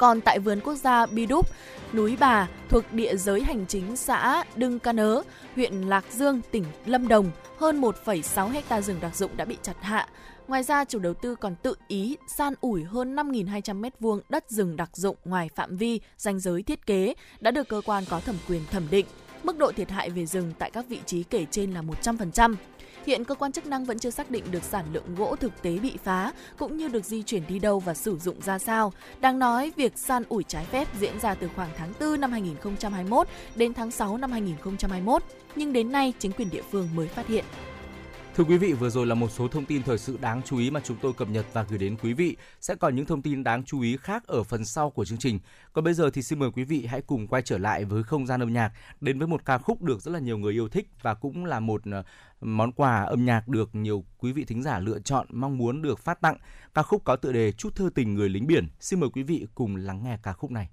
Còn tại vườn quốc gia Bi Đúc, núi Bà thuộc địa giới hành chính xã Đưng Ca Nớ, huyện Lạc Dương, tỉnh Lâm Đồng, hơn 1,6 hecta rừng đặc dụng đã bị chặt hạ. Ngoài ra, chủ đầu tư còn tự ý san ủi hơn 5.200 m2 đất rừng đặc dụng ngoài phạm vi, danh giới thiết kế đã được cơ quan có thẩm quyền thẩm định. Mức độ thiệt hại về rừng tại các vị trí kể trên là 100%. Hiện cơ quan chức năng vẫn chưa xác định được sản lượng gỗ thực tế bị phá cũng như được di chuyển đi đâu và sử dụng ra sao. Đang nói việc san ủi trái phép diễn ra từ khoảng tháng 4 năm 2021 đến tháng 6 năm 2021, nhưng đến nay chính quyền địa phương mới phát hiện. Thưa quý vị, vừa rồi là một số thông tin thời sự đáng chú ý mà chúng tôi cập nhật và gửi đến quý vị. Sẽ còn những thông tin đáng chú ý khác ở phần sau của chương trình. Còn bây giờ thì xin mời quý vị hãy cùng quay trở lại với không gian âm nhạc, đến với một ca khúc được rất là nhiều người yêu thích và cũng là một ờ, món quà âm nhạc được nhiều quý vị thính giả lựa chọn, mong muốn được phát tặng. Ca khúc có tựa đề Chút thơ tình người lính biển. Xin mời quý vị cùng lắng nghe ca khúc này.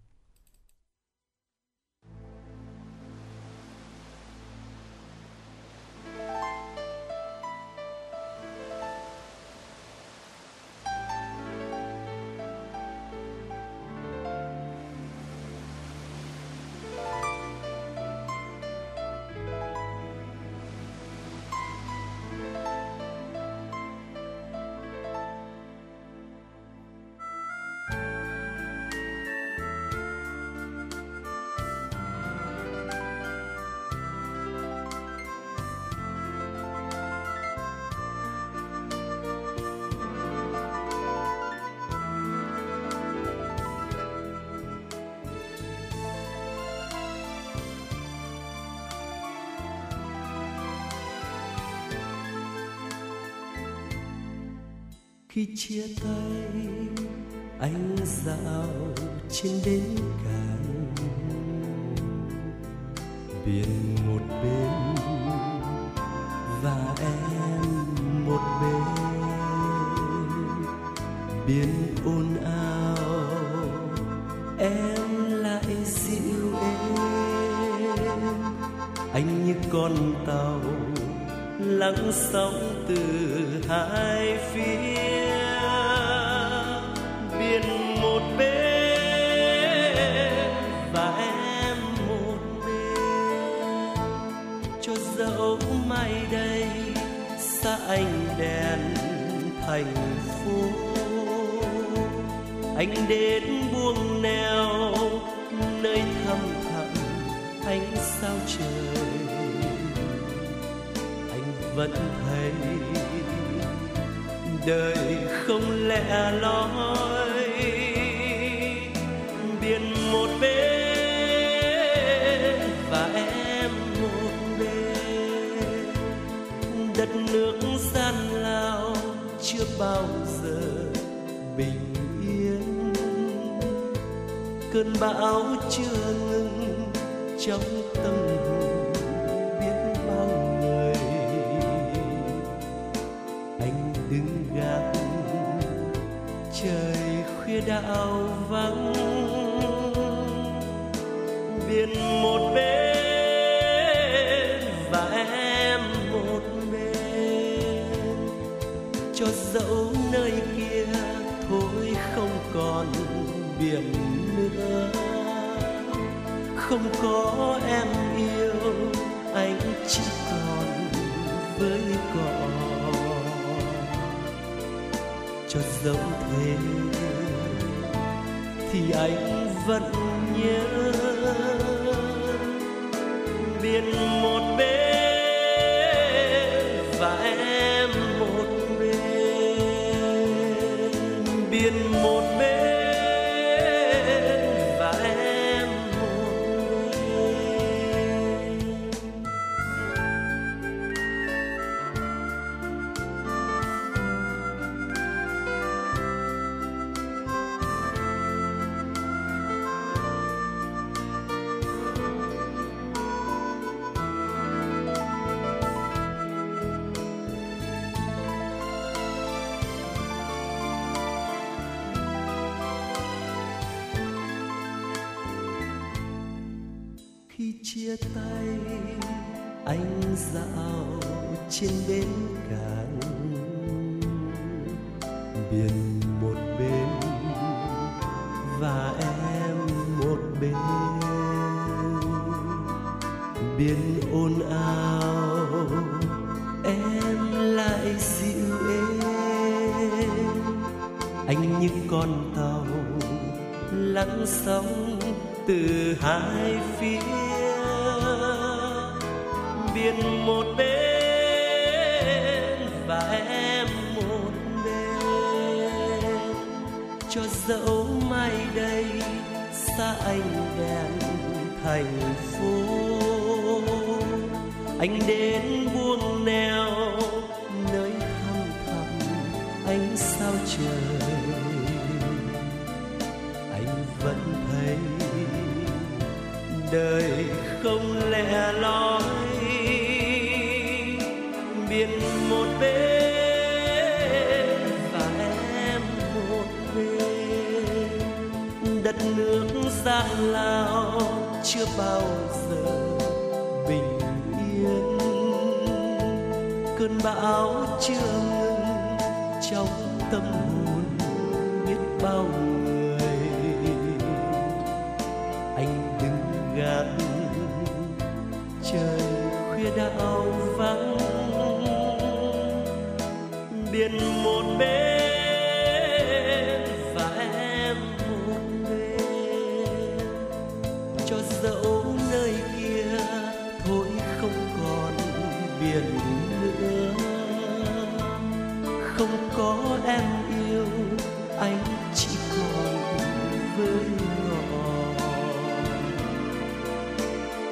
Chia tay, anh dạo trên bến cạn. Biển một bên và em một bên. Biển ồn ào, em lại dịu êm. Anh như con tàu lắng sóng từ hai phía. Loi biển một bên và em một bên. Đất nước gian lao chưa bao giờ bình yên. Cơn bão chưa dẫu thế thì anh vẫn nhớ thành phố anh đến với ngọn.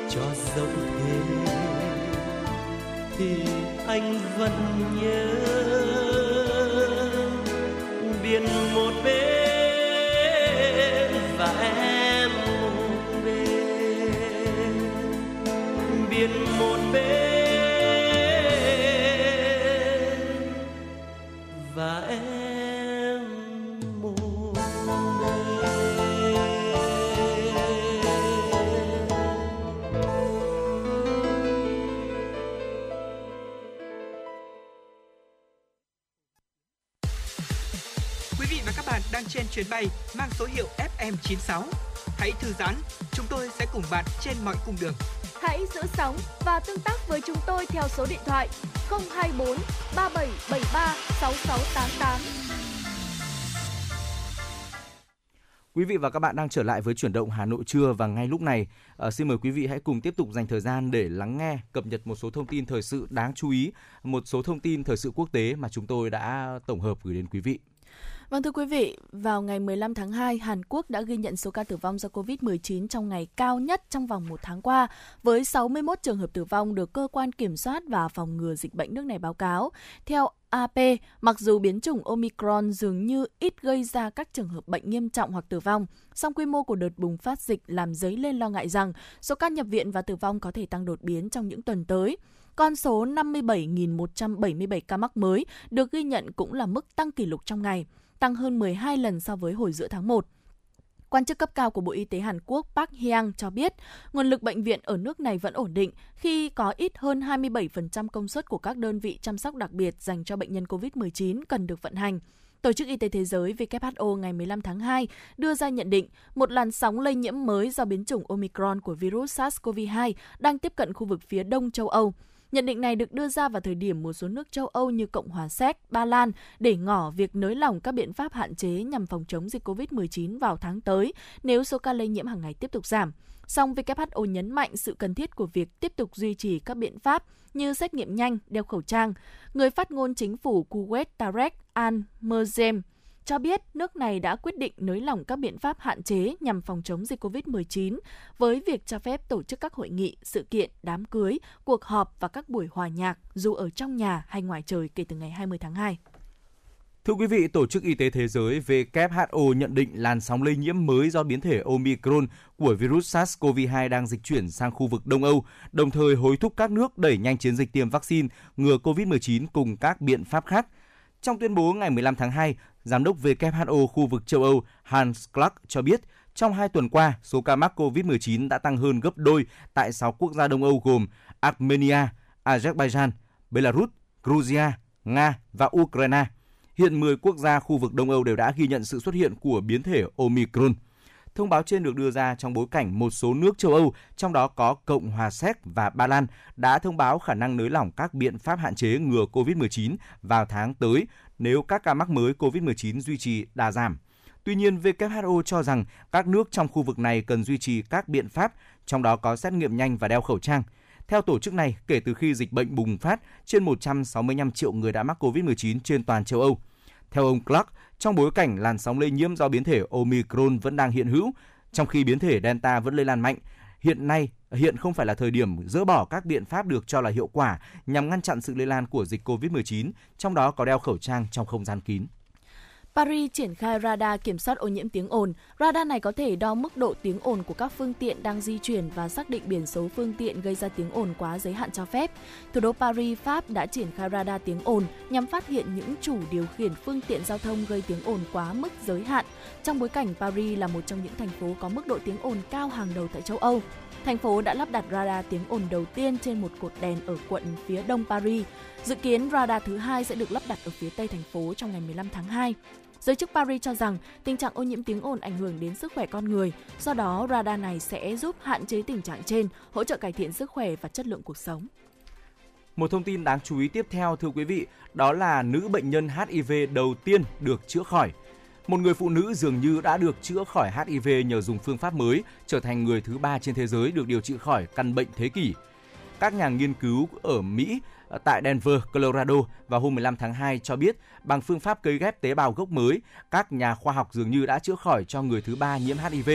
Cho dẫu thế, thì anh vẫn nhớ. Biển một bên và em một bên biển một bên số hiệu FM96. Hãy thư giãn, chúng tôi sẽ cùng bạn trên mọi cung đường. Hãy giữ sóng và tương tác với chúng tôi theo số điện thoại 024 3773 6688. Quý vị và các bạn đang trở lại với chuyển động Hà Nội trưa và ngay lúc này, uh, xin mời quý vị hãy cùng tiếp tục dành thời gian để lắng nghe, cập nhật một số thông tin thời sự đáng chú ý, một số thông tin thời sự quốc tế mà chúng tôi đã tổng hợp gửi đến quý vị. Vâng thưa quý vị, vào ngày 15 tháng 2, Hàn Quốc đã ghi nhận số ca tử vong do COVID-19 trong ngày cao nhất trong vòng một tháng qua, với 61 trường hợp tử vong được cơ quan kiểm soát và phòng ngừa dịch bệnh nước này báo cáo. Theo AP, mặc dù biến chủng Omicron dường như ít gây ra các trường hợp bệnh nghiêm trọng hoặc tử vong, song quy mô của đợt bùng phát dịch làm dấy lên lo ngại rằng số ca nhập viện và tử vong có thể tăng đột biến trong những tuần tới. Con số 57.177 ca mắc mới được ghi nhận cũng là mức tăng kỷ lục trong ngày, tăng hơn 12 lần so với hồi giữa tháng 1. Quan chức cấp cao của Bộ Y tế Hàn Quốc Park Hyang cho biết, nguồn lực bệnh viện ở nước này vẫn ổn định khi có ít hơn 27% công suất của các đơn vị chăm sóc đặc biệt dành cho bệnh nhân COVID-19 cần được vận hành. Tổ chức Y tế Thế giới WHO ngày 15 tháng 2 đưa ra nhận định một làn sóng lây nhiễm mới do biến chủng Omicron của virus SARS-CoV-2 đang tiếp cận khu vực phía đông châu Âu. Nhận định này được đưa ra vào thời điểm một số nước châu Âu như Cộng hòa Séc, Ba Lan để ngỏ việc nới lỏng các biện pháp hạn chế nhằm phòng chống dịch COVID-19 vào tháng tới nếu số ca lây nhiễm hàng ngày tiếp tục giảm. Song WHO nhấn mạnh sự cần thiết của việc tiếp tục duy trì các biện pháp như xét nghiệm nhanh, đeo khẩu trang. Người phát ngôn chính phủ Kuwait Tarek Al-Merzem cho biết nước này đã quyết định nới lỏng các biện pháp hạn chế nhằm phòng chống dịch COVID-19 với việc cho phép tổ chức các hội nghị, sự kiện, đám cưới, cuộc họp và các buổi hòa nhạc dù ở trong nhà hay ngoài trời kể từ ngày 20 tháng 2. Thưa quý vị, Tổ chức Y tế Thế giới WHO nhận định làn sóng lây nhiễm mới do biến thể Omicron của virus SARS-CoV-2 đang dịch chuyển sang khu vực Đông Âu, đồng thời hối thúc các nước đẩy nhanh chiến dịch tiêm vaccine ngừa COVID-19 cùng các biện pháp khác. Trong tuyên bố ngày 15 tháng 2, Giám đốc WHO khu vực châu Âu Hans Clark cho biết, trong hai tuần qua, số ca mắc COVID-19 đã tăng hơn gấp đôi tại 6 quốc gia Đông Âu gồm Armenia, Azerbaijan, Belarus, Georgia, Nga và Ukraine. Hiện 10 quốc gia khu vực Đông Âu đều đã ghi nhận sự xuất hiện của biến thể Omicron. Thông báo trên được đưa ra trong bối cảnh một số nước châu Âu, trong đó có Cộng hòa Séc và Ba Lan, đã thông báo khả năng nới lỏng các biện pháp hạn chế ngừa COVID-19 vào tháng tới nếu các ca mắc mới COVID-19 duy trì đà giảm. Tuy nhiên, WHO cho rằng các nước trong khu vực này cần duy trì các biện pháp, trong đó có xét nghiệm nhanh và đeo khẩu trang. Theo tổ chức này, kể từ khi dịch bệnh bùng phát, trên 165 triệu người đã mắc COVID-19 trên toàn châu Âu. Theo ông Clark, trong bối cảnh làn sóng lây nhiễm do biến thể Omicron vẫn đang hiện hữu, trong khi biến thể Delta vẫn lây lan mạnh, hiện nay hiện không phải là thời điểm dỡ bỏ các biện pháp được cho là hiệu quả nhằm ngăn chặn sự lây lan của dịch COVID-19, trong đó có đeo khẩu trang trong không gian kín. Paris triển khai radar kiểm soát ô nhiễm tiếng ồn. Radar này có thể đo mức độ tiếng ồn của các phương tiện đang di chuyển và xác định biển số phương tiện gây ra tiếng ồn quá giới hạn cho phép. Thủ đô Paris, Pháp đã triển khai radar tiếng ồn nhằm phát hiện những chủ điều khiển phương tiện giao thông gây tiếng ồn quá mức giới hạn. Trong bối cảnh Paris là một trong những thành phố có mức độ tiếng ồn cao hàng đầu tại châu Âu. Thành phố đã lắp đặt radar tiếng ồn đầu tiên trên một cột đèn ở quận phía đông Paris. Dự kiến radar thứ hai sẽ được lắp đặt ở phía tây thành phố trong ngày 15 tháng 2. Giới chức Paris cho rằng tình trạng ô nhiễm tiếng ồn ảnh hưởng đến sức khỏe con người, do đó radar này sẽ giúp hạn chế tình trạng trên, hỗ trợ cải thiện sức khỏe và chất lượng cuộc sống. Một thông tin đáng chú ý tiếp theo thưa quý vị, đó là nữ bệnh nhân HIV đầu tiên được chữa khỏi. Một người phụ nữ dường như đã được chữa khỏi HIV nhờ dùng phương pháp mới, trở thành người thứ ba trên thế giới được điều trị khỏi căn bệnh thế kỷ. Các nhà nghiên cứu ở Mỹ tại Denver, Colorado vào hôm 15 tháng 2 cho biết bằng phương pháp cấy ghép tế bào gốc mới, các nhà khoa học dường như đã chữa khỏi cho người thứ ba nhiễm HIV.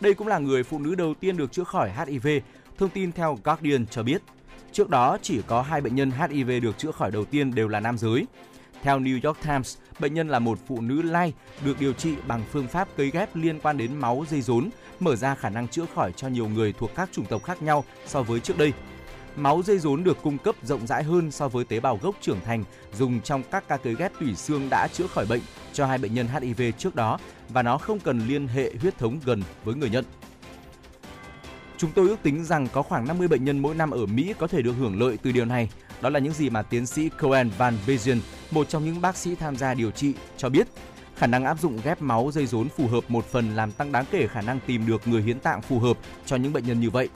Đây cũng là người phụ nữ đầu tiên được chữa khỏi HIV, thông tin theo Guardian cho biết. Trước đó, chỉ có hai bệnh nhân HIV được chữa khỏi đầu tiên đều là nam giới. Theo New York Times, bệnh nhân là một phụ nữ lai được điều trị bằng phương pháp cấy ghép liên quan đến máu dây rốn, mở ra khả năng chữa khỏi cho nhiều người thuộc các chủng tộc khác nhau so với trước đây. Máu dây rốn được cung cấp rộng rãi hơn so với tế bào gốc trưởng thành dùng trong các ca cấy ghép tủy xương đã chữa khỏi bệnh cho hai bệnh nhân HIV trước đó và nó không cần liên hệ huyết thống gần với người nhận. Chúng tôi ước tính rằng có khoảng 50 bệnh nhân mỗi năm ở Mỹ có thể được hưởng lợi từ điều này. Đó là những gì mà tiến sĩ Cohen Van Vision, một trong những bác sĩ tham gia điều trị, cho biết. Khả năng áp dụng ghép máu dây rốn phù hợp một phần làm tăng đáng kể khả năng tìm được người hiến tạng phù hợp cho những bệnh nhân như vậy.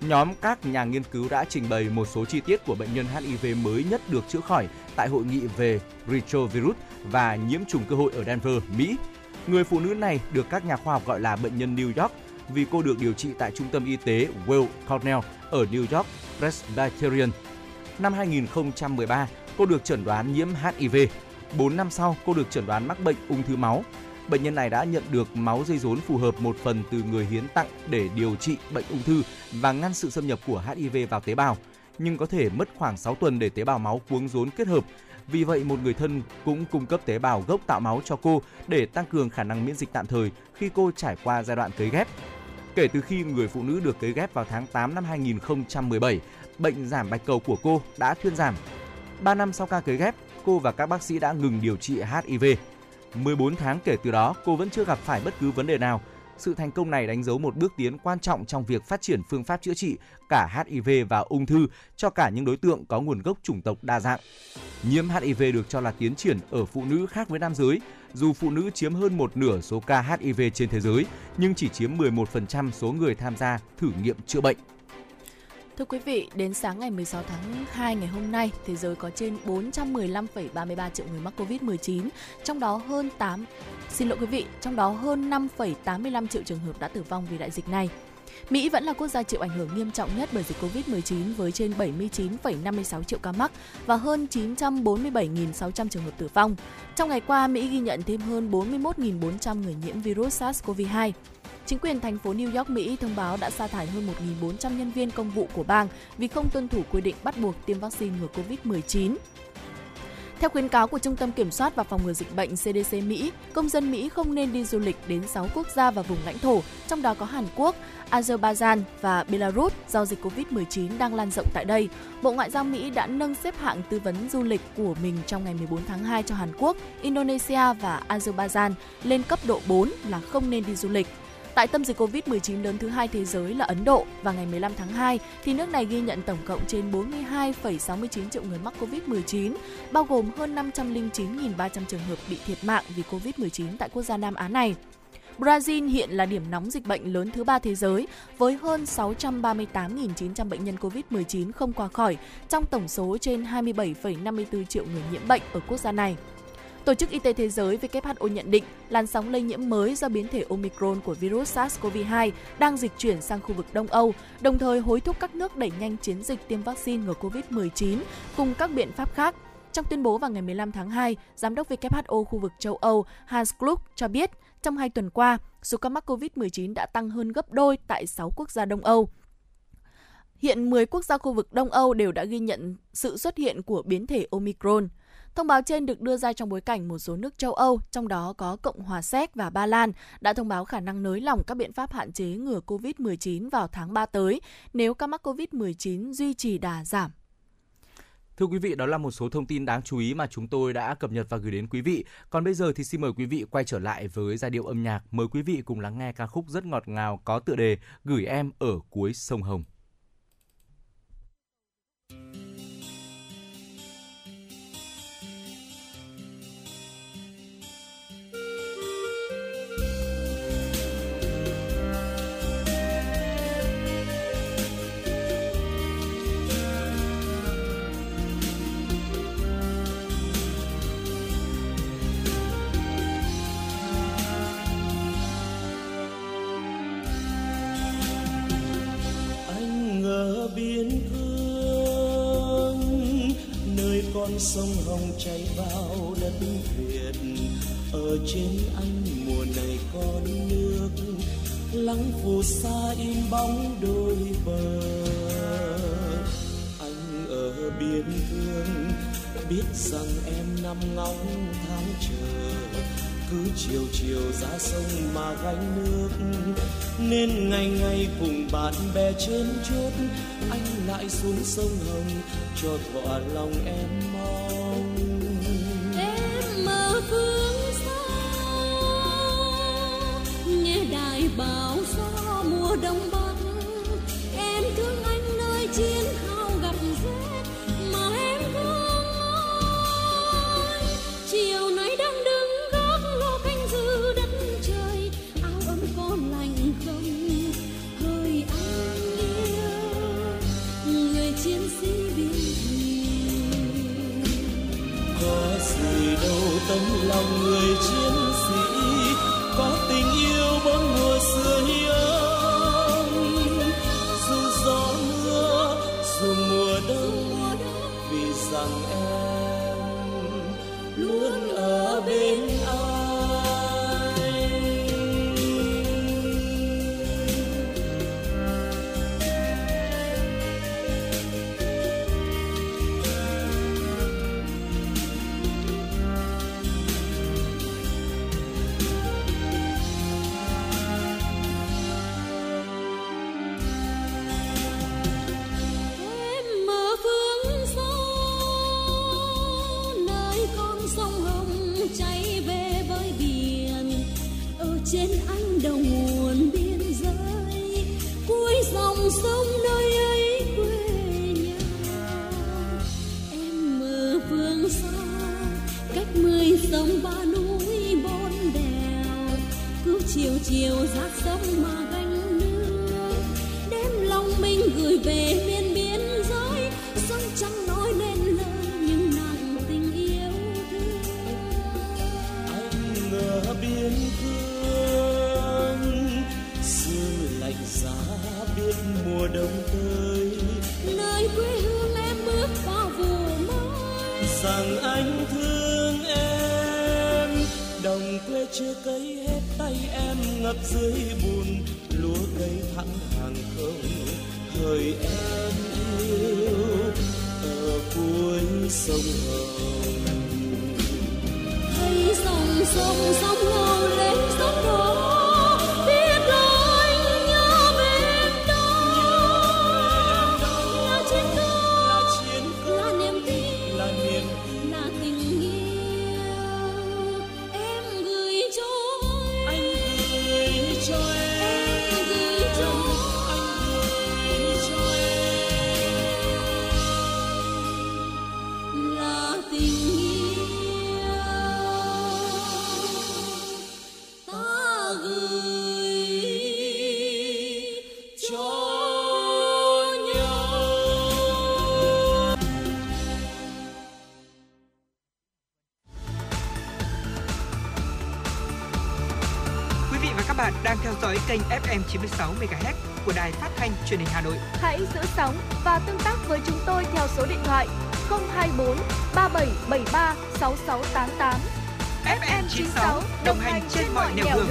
Nhóm các nhà nghiên cứu đã trình bày một số chi tiết của bệnh nhân HIV mới nhất được chữa khỏi tại hội nghị về retrovirus và nhiễm trùng cơ hội ở Denver, Mỹ. Người phụ nữ này được các nhà khoa học gọi là bệnh nhân New York vì cô được điều trị tại trung tâm y tế Weill Cornell ở New York Presbyterian. Năm 2013, cô được chẩn đoán nhiễm HIV. 4 năm sau, cô được chẩn đoán mắc bệnh ung thư máu. Bệnh nhân này đã nhận được máu dây rốn phù hợp một phần từ người hiến tặng để điều trị bệnh ung thư và ngăn sự xâm nhập của HIV vào tế bào, nhưng có thể mất khoảng 6 tuần để tế bào máu cuống rốn kết hợp. Vì vậy, một người thân cũng cung cấp tế bào gốc tạo máu cho cô để tăng cường khả năng miễn dịch tạm thời khi cô trải qua giai đoạn cấy ghép. Kể từ khi người phụ nữ được cấy ghép vào tháng 8 năm 2017, bệnh giảm bạch cầu của cô đã thuyên giảm. 3 năm sau ca cấy ghép, cô và các bác sĩ đã ngừng điều trị HIV. 14 tháng kể từ đó, cô vẫn chưa gặp phải bất cứ vấn đề nào. Sự thành công này đánh dấu một bước tiến quan trọng trong việc phát triển phương pháp chữa trị cả HIV và ung thư cho cả những đối tượng có nguồn gốc chủng tộc đa dạng. Nhiễm HIV được cho là tiến triển ở phụ nữ khác với nam giới, dù phụ nữ chiếm hơn một nửa số ca HIV trên thế giới, nhưng chỉ chiếm 11% số người tham gia thử nghiệm chữa bệnh. Thưa quý vị, đến sáng ngày 16 tháng 2 ngày hôm nay, thế giới có trên 415,33 triệu người mắc Covid-19, trong đó hơn 8 Xin lỗi quý vị, trong đó hơn 5,85 triệu trường hợp đã tử vong vì đại dịch này. Mỹ vẫn là quốc gia chịu ảnh hưởng nghiêm trọng nhất bởi dịch Covid-19 với trên 79,56 triệu ca mắc và hơn 947.600 trường hợp tử vong. Trong ngày qua, Mỹ ghi nhận thêm hơn 41.400 người nhiễm virus SARS-CoV-2. Chính quyền thành phố New York, Mỹ thông báo đã sa thải hơn 1.400 nhân viên công vụ của bang vì không tuân thủ quy định bắt buộc tiêm vaccine ngừa COVID-19. Theo khuyến cáo của Trung tâm Kiểm soát và Phòng ngừa Dịch bệnh CDC Mỹ, công dân Mỹ không nên đi du lịch đến 6 quốc gia và vùng lãnh thổ, trong đó có Hàn Quốc, Azerbaijan và Belarus do dịch COVID-19 đang lan rộng tại đây. Bộ Ngoại giao Mỹ đã nâng xếp hạng tư vấn du lịch của mình trong ngày 14 tháng 2 cho Hàn Quốc, Indonesia và Azerbaijan lên cấp độ 4 là không nên đi du lịch. Tại tâm dịch Covid-19 lớn thứ hai thế giới là Ấn Độ và ngày 15 tháng 2 thì nước này ghi nhận tổng cộng trên 42,69 triệu người mắc Covid-19, bao gồm hơn 509.300 trường hợp bị thiệt mạng vì Covid-19 tại quốc gia Nam Á này. Brazil hiện là điểm nóng dịch bệnh lớn thứ ba thế giới với hơn 638.900 bệnh nhân COVID-19 không qua khỏi trong tổng số trên 27,54 triệu người nhiễm bệnh ở quốc gia này. Tổ chức Y tế Thế giới WHO nhận định làn sóng lây nhiễm mới do biến thể Omicron của virus SARS-CoV-2 đang dịch chuyển sang khu vực Đông Âu, đồng thời hối thúc các nước đẩy nhanh chiến dịch tiêm vaccine ngừa COVID-19 cùng các biện pháp khác. Trong tuyên bố vào ngày 15 tháng 2, Giám đốc WHO khu vực châu Âu Hans Kluck cho biết trong hai tuần qua, số ca mắc COVID-19 đã tăng hơn gấp đôi tại 6 quốc gia Đông Âu. Hiện 10 quốc gia khu vực Đông Âu đều đã ghi nhận sự xuất hiện của biến thể Omicron. Thông báo trên được đưa ra trong bối cảnh một số nước châu Âu, trong đó có Cộng hòa Séc và Ba Lan, đã thông báo khả năng nới lỏng các biện pháp hạn chế ngừa COVID-19 vào tháng 3 tới nếu ca mắc COVID-19 duy trì đà giảm. Thưa quý vị, đó là một số thông tin đáng chú ý mà chúng tôi đã cập nhật và gửi đến quý vị. Còn bây giờ thì xin mời quý vị quay trở lại với giai điệu âm nhạc. Mời quý vị cùng lắng nghe ca khúc rất ngọt ngào có tựa đề Gửi em ở cuối sông Hồng. Sông hồng chảy vào đất việt. Ở trên anh mùa này con nước, lắng phù sa in bóng đôi bờ. Anh ở biên cương, biết rằng em nằm ngóng tháng chờ cứ chiều chiều ra sông mà gánh nước. Nên ngày ngày cùng bạn bè trên chốt, anh lại xuống sông hồng cho thỏa lòng em mong. Em mơ phương xa, nghe đài báo gió mùa đông bắc em thương anh nơi chiến hào tấm lòng người chiến sĩ có tình yêu bốn mùa xưa hiếm dõi kênh FM 96 MHz của đài phát thanh truyền hình Hà Nội. Hãy giữ sóng và tương tác với chúng tôi theo số điện thoại 024 3773 6688. FM 96 đồng hành trên mọi nẻo đường.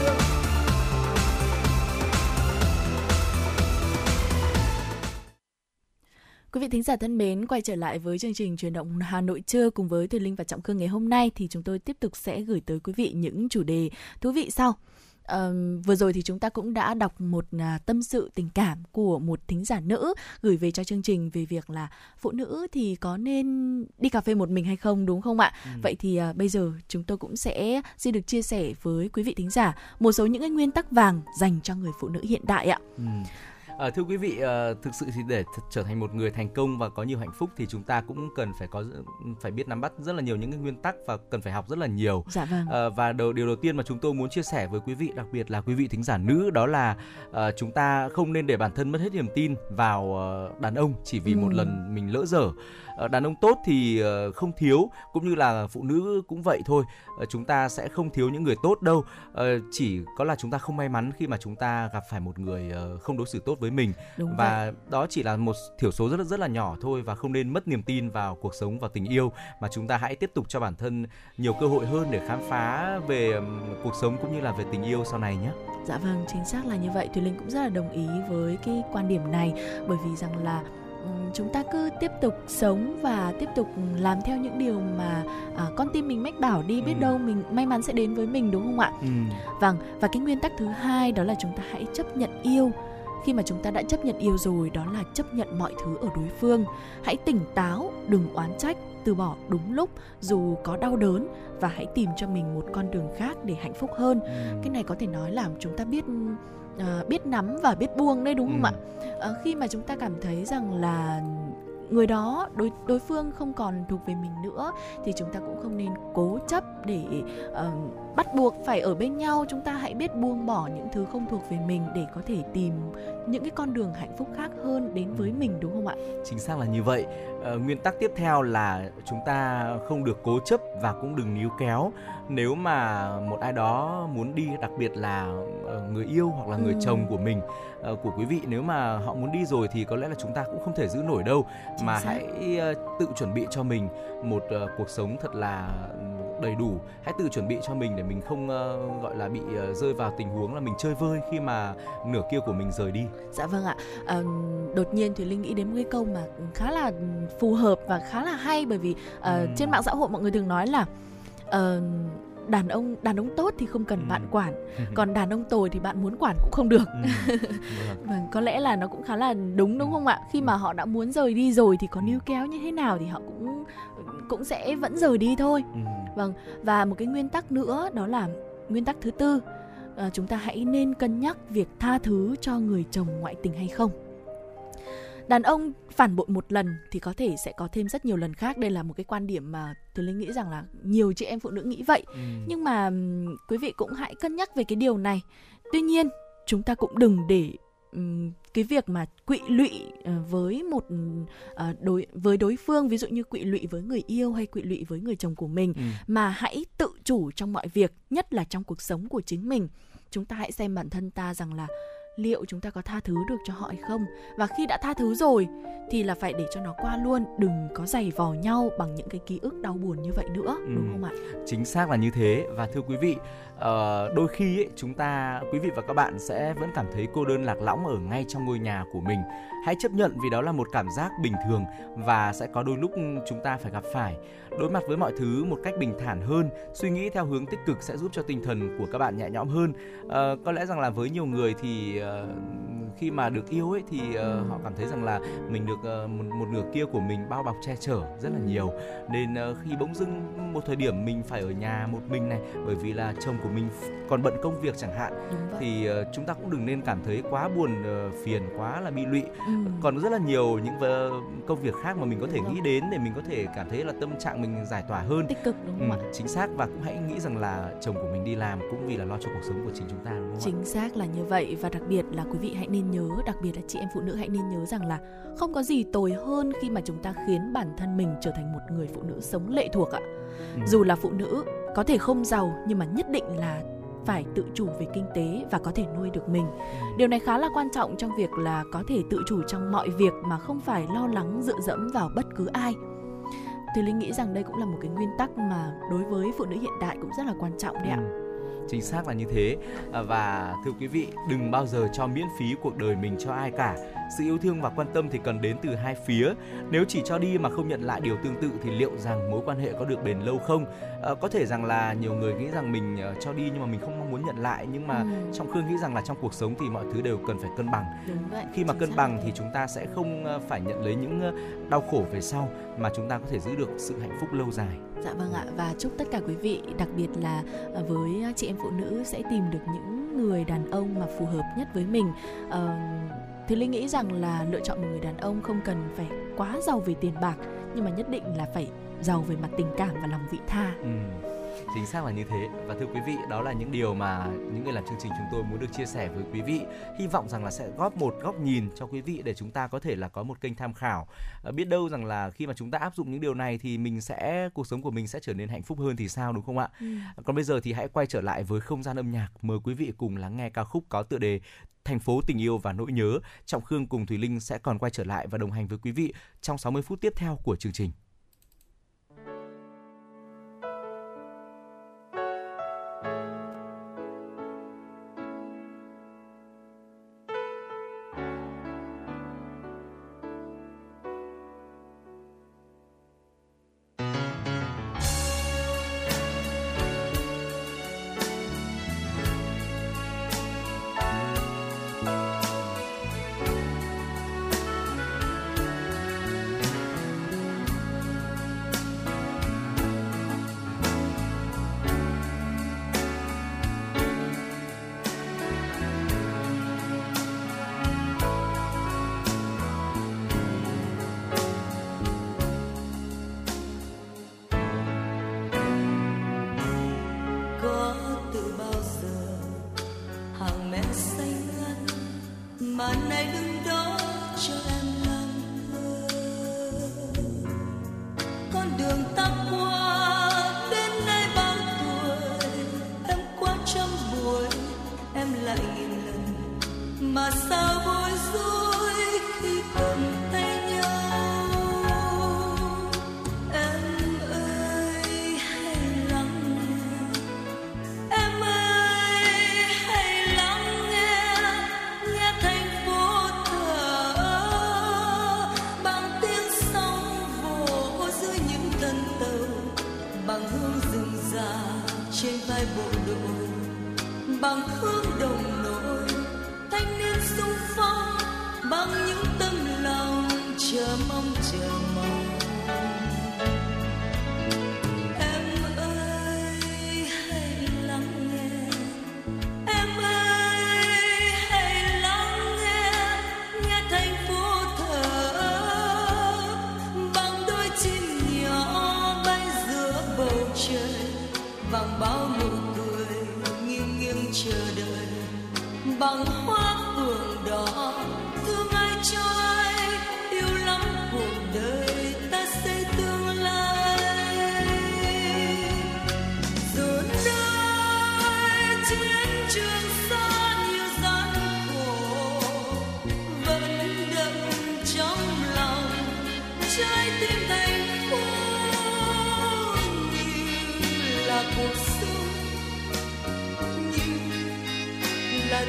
Quý vị thính giả thân mến, quay trở lại với chương trình truyền động Hà Nội trưa cùng với Thùy Linh và Trọng Khương ngày hôm nay thì chúng tôi tiếp tục sẽ gửi tới quý vị những chủ đề thú vị sau. Vừa rồi thì chúng ta cũng đã đọc một à, tâm sự tình cảm của một thính giả nữ gửi về cho chương trình về việc là phụ nữ thì có nên đi cà phê một mình hay không đúng không ạ? Vậy thì à, bây giờ chúng tôi cũng sẽ xin được chia sẻ với quý vị thính giả một số những cái nguyên tắc vàng dành cho người phụ nữ hiện đại ạ. Ừ. À, thưa quý vị, à, thực sự thì để th- trở thành một người thành công và có nhiều hạnh phúc thì chúng ta cũng cần phải có phải biết nắm bắt rất là nhiều những cái nguyên tắc và cần phải học rất là nhiều. Dạ vâng. À, và đầu, điều đầu tiên mà chúng tôi muốn chia sẻ với quý vị, đặc biệt là quý vị thính giả nữ, đó là à, chúng ta không nên để bản thân mất hết niềm tin vào ờ, đàn ông chỉ vì một Ừ. lần mình lỡ dở. Ờ, đàn ông tốt thì ờ, không thiếu, cũng như là phụ nữ cũng vậy thôi. Ờ, chúng ta sẽ không thiếu những người tốt đâu. Chỉ có là chúng ta không may mắn khi mà chúng ta gặp phải một người không đối xử tốt với mình Đúng vậy. và đó chỉ là một thiểu số rất rất là nhỏ thôi và không nên mất niềm tin vào cuộc sống và tình yêu mà chúng ta hãy tiếp tục cho bản thân nhiều cơ hội hơn để khám phá về cuộc sống cũng như là về tình yêu sau này nhé. Dạ vâng, chính xác là như vậy. Thùy Linh cũng rất là đồng ý với cái quan điểm này bởi vì rằng là chúng ta cứ tiếp tục sống và tiếp tục làm theo những điều mà à, con tim mình mách bảo đi biết Ừ. đâu mình may mắn sẽ đến với mình đúng không ạ? Vâng, và cái nguyên tắc thứ hai đó là chúng ta hãy chấp nhận yêu. Khi mà chúng ta đã chấp nhận yêu rồi đó là chấp nhận mọi thứ ở đối phương. Hãy tỉnh táo, đừng oán trách, từ bỏ đúng lúc dù có đau đớn và hãy tìm cho mình một con đường khác để hạnh phúc hơn cái này có thể nói là chúng ta biết à, biết nắm và biết buông đấy đúng không Ừ. ạ Ờ, khi mà chúng ta cảm thấy rằng là người đó đối đối phương không còn thuộc về mình nữa thì chúng ta cũng không nên cố chấp để ờ, bắt buộc phải ở bên nhau chúng ta hãy biết buông bỏ những thứ không thuộc về mình để có thể tìm những cái con đường hạnh phúc khác hơn đến với mình đúng không ạ Chính xác là như vậy. Ờ, nguyên tắc tiếp theo là chúng ta không được cố chấp và cũng đừng níu kéo. Nếu mà một ai đó muốn đi, đặc biệt là ờ, người yêu hoặc là người Ừ. chồng của mình, ờ, của quý vị, nếu mà họ muốn đi rồi thì có lẽ là chúng ta cũng không thể giữ nổi đâu. Chính mà xác. hãy ờ, tự chuẩn bị cho mình một ờ, cuộc sống thật là đầy đủ. Hãy tự chuẩn bị cho mình để mình không gọi là bị rơi vào tình huống là mình chơi vơi khi mà nửa kia của mình rời đi. Dạ vâng ạ. Đột nhiên Thùy Linh nghĩ đến một cái câu mà khá là phù hợp và khá là hay bởi vì Ừ. trên mạng xã hội mọi người thường nói là đàn ông đàn ông tốt thì không cần Ừ. bạn quản, còn đàn ông tồi thì bạn muốn quản cũng không được. Ừ. Vâng. Vâng, có lẽ là nó cũng khá là đúng đúng không ạ? Khi mà họ đã muốn rời đi rồi thì có níu kéo như thế nào thì họ cũng cũng sẽ vẫn rời đi thôi. Ừ. Vâng, và một cái nguyên tắc nữa đó là nguyên tắc thứ tư, ờ, chúng ta hãy nên cân nhắc việc tha thứ cho người chồng ngoại tình hay không. Đàn ông phản bội một lần thì có thể sẽ có thêm rất nhiều lần khác. Đây là một cái quan điểm mà Thùy Linh nghĩ rằng là nhiều chị em phụ nữ nghĩ vậy. Ừ. Nhưng mà quý vị cũng hãy cân nhắc về cái điều này. Tuy nhiên, chúng ta cũng đừng để ừm, cái việc mà quỵ lụy ờ, với một ờ, đối với đối phương ví dụ như quỵ lụy với người yêu hay quỵ lụy với người chồng của mình Ừ. mà hãy tự chủ trong mọi việc, nhất là trong cuộc sống của chính mình. Chúng ta hãy xem bản thân ta rằng là liệu chúng ta có tha thứ được cho họ hay không? Và khi đã tha thứ rồi thì là phải để cho nó qua luôn đừng có giày vò nhau bằng những cái ký ức đau buồn như vậy nữa ừ. đúng không ạ? chính xác là như thế. Và thưa quý vị uh, đôi khi ấy, chúng ta quý vị và các bạn sẽ vẫn cảm thấy cô đơn lạc lõng ở ngay trong ngôi nhà của mình hãy chấp nhận vì đó là một cảm giác bình thường và sẽ có đôi lúc chúng ta phải gặp phải. Đối mặt với mọi thứ một cách bình thản hơn suy nghĩ theo hướng tích cực sẽ giúp cho tinh thần của các bạn nhẹ nhõm hơn. Uh, có lẽ rằng là với nhiều người thì uh, khi mà được yêu ấy thì uh, họ cảm thấy rằng là mình được uh, một, một nửa kia của mình bao bọc che chở rất là nhiều. Nên uh, khi bỗng dưng một thời điểm mình phải ở nhà một mình này bởi vì là chồng của mình còn bận công việc chẳng hạn thì uh, chúng ta cũng đừng nên cảm thấy quá buồn uh, phiền quá là bị lụy. Ừ. còn rất là nhiều những uh, công việc khác mà mình có thể nghĩ đến để mình có thể cảm thấy là tâm trạng mình giải tỏa hơn. Tích cực đúng không ừ, ạ? chính xác. Và cũng hãy nghĩ rằng là chồng của mình đi làm cũng vì là lo cho cuộc sống của chính chúng ta đúng không chính ạ? xác là như vậy. Và đặc biệt là quý vị hãy nên nhớ đặc biệt là chị em phụ nữ hãy nên nhớ rằng là không có gì tồi hơn khi mà chúng ta khiến bản thân mình trở thành một người phụ nữ sống lệ thuộc ạ. Ừ. dù là phụ nữ có thể không giàu nhưng mà nhất định là phải tự chủ về kinh tế và có thể nuôi được mình. Ừ. Điều này khá là quan trọng trong việc là có thể tự chủ trong mọi việc mà không phải lo lắng dựa dẫm vào bất cứ ai thì linh nghĩ rằng đây cũng là một cái nguyên tắc mà đối với phụ nữ hiện đại cũng rất là quan trọng đấy ạ ừ chính xác là như thế à, và thưa quý vị đừng bao giờ cho miễn phí cuộc đời mình cho ai cả sự yêu thương và quan tâm thì cần đến từ hai phía. Nếu chỉ cho đi mà không nhận lại điều tương tự thì liệu rằng mối quan hệ có được bền lâu không? À, có thể rằng là nhiều người nghĩ rằng mình uh, cho đi nhưng mà mình không mong muốn nhận lại. Nhưng mà ừ. trong khương nghĩ rằng là trong cuộc sống thì mọi thứ đều cần phải cân bằng. Vậy, khi mà cân bằng thì chúng ta sẽ không phải nhận lấy những đau khổ về sau mà chúng ta có thể giữ được sự hạnh phúc lâu dài. Dạ vâng ạ. Và chúc tất cả quý vị đặc biệt là với chị em phụ nữ sẽ tìm được những người đàn ông mà phù hợp nhất với mình. Uh, thì Linh nghĩ rằng là lựa chọn một người đàn ông không cần phải quá giàu về tiền bạc, nhưng mà nhất định là phải giàu về mặt tình cảm và lòng vị tha. Ừ chính xác là như thế. Và thưa quý vị đó là những điều mà những người làm chương trình chúng tôi muốn được chia sẻ với quý vị. Hy vọng rằng là sẽ góp một góc nhìn cho quý vị để chúng ta có thể là có một kênh tham khảo. À, biết đâu rằng là khi mà chúng ta áp dụng những điều này thì mình sẽ cuộc sống của mình sẽ trở nên hạnh phúc hơn thì sao đúng không ạ? Ừ. còn bây giờ thì hãy quay trở lại với không gian âm nhạc. Mời quý vị cùng lắng nghe ca khúc có tựa đề thành phố tình yêu và nỗi nhớ. Trọng khương cùng thùy linh sẽ còn quay trở lại và đồng hành với quý vị trong 60 phút tiếp theo của chương trình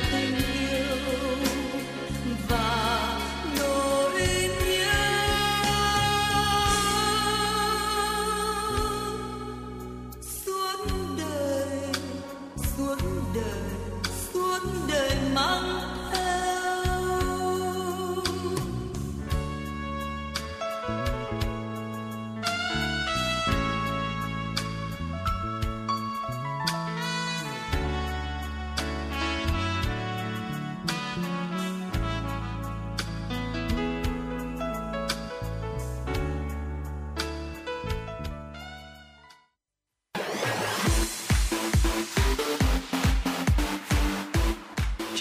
là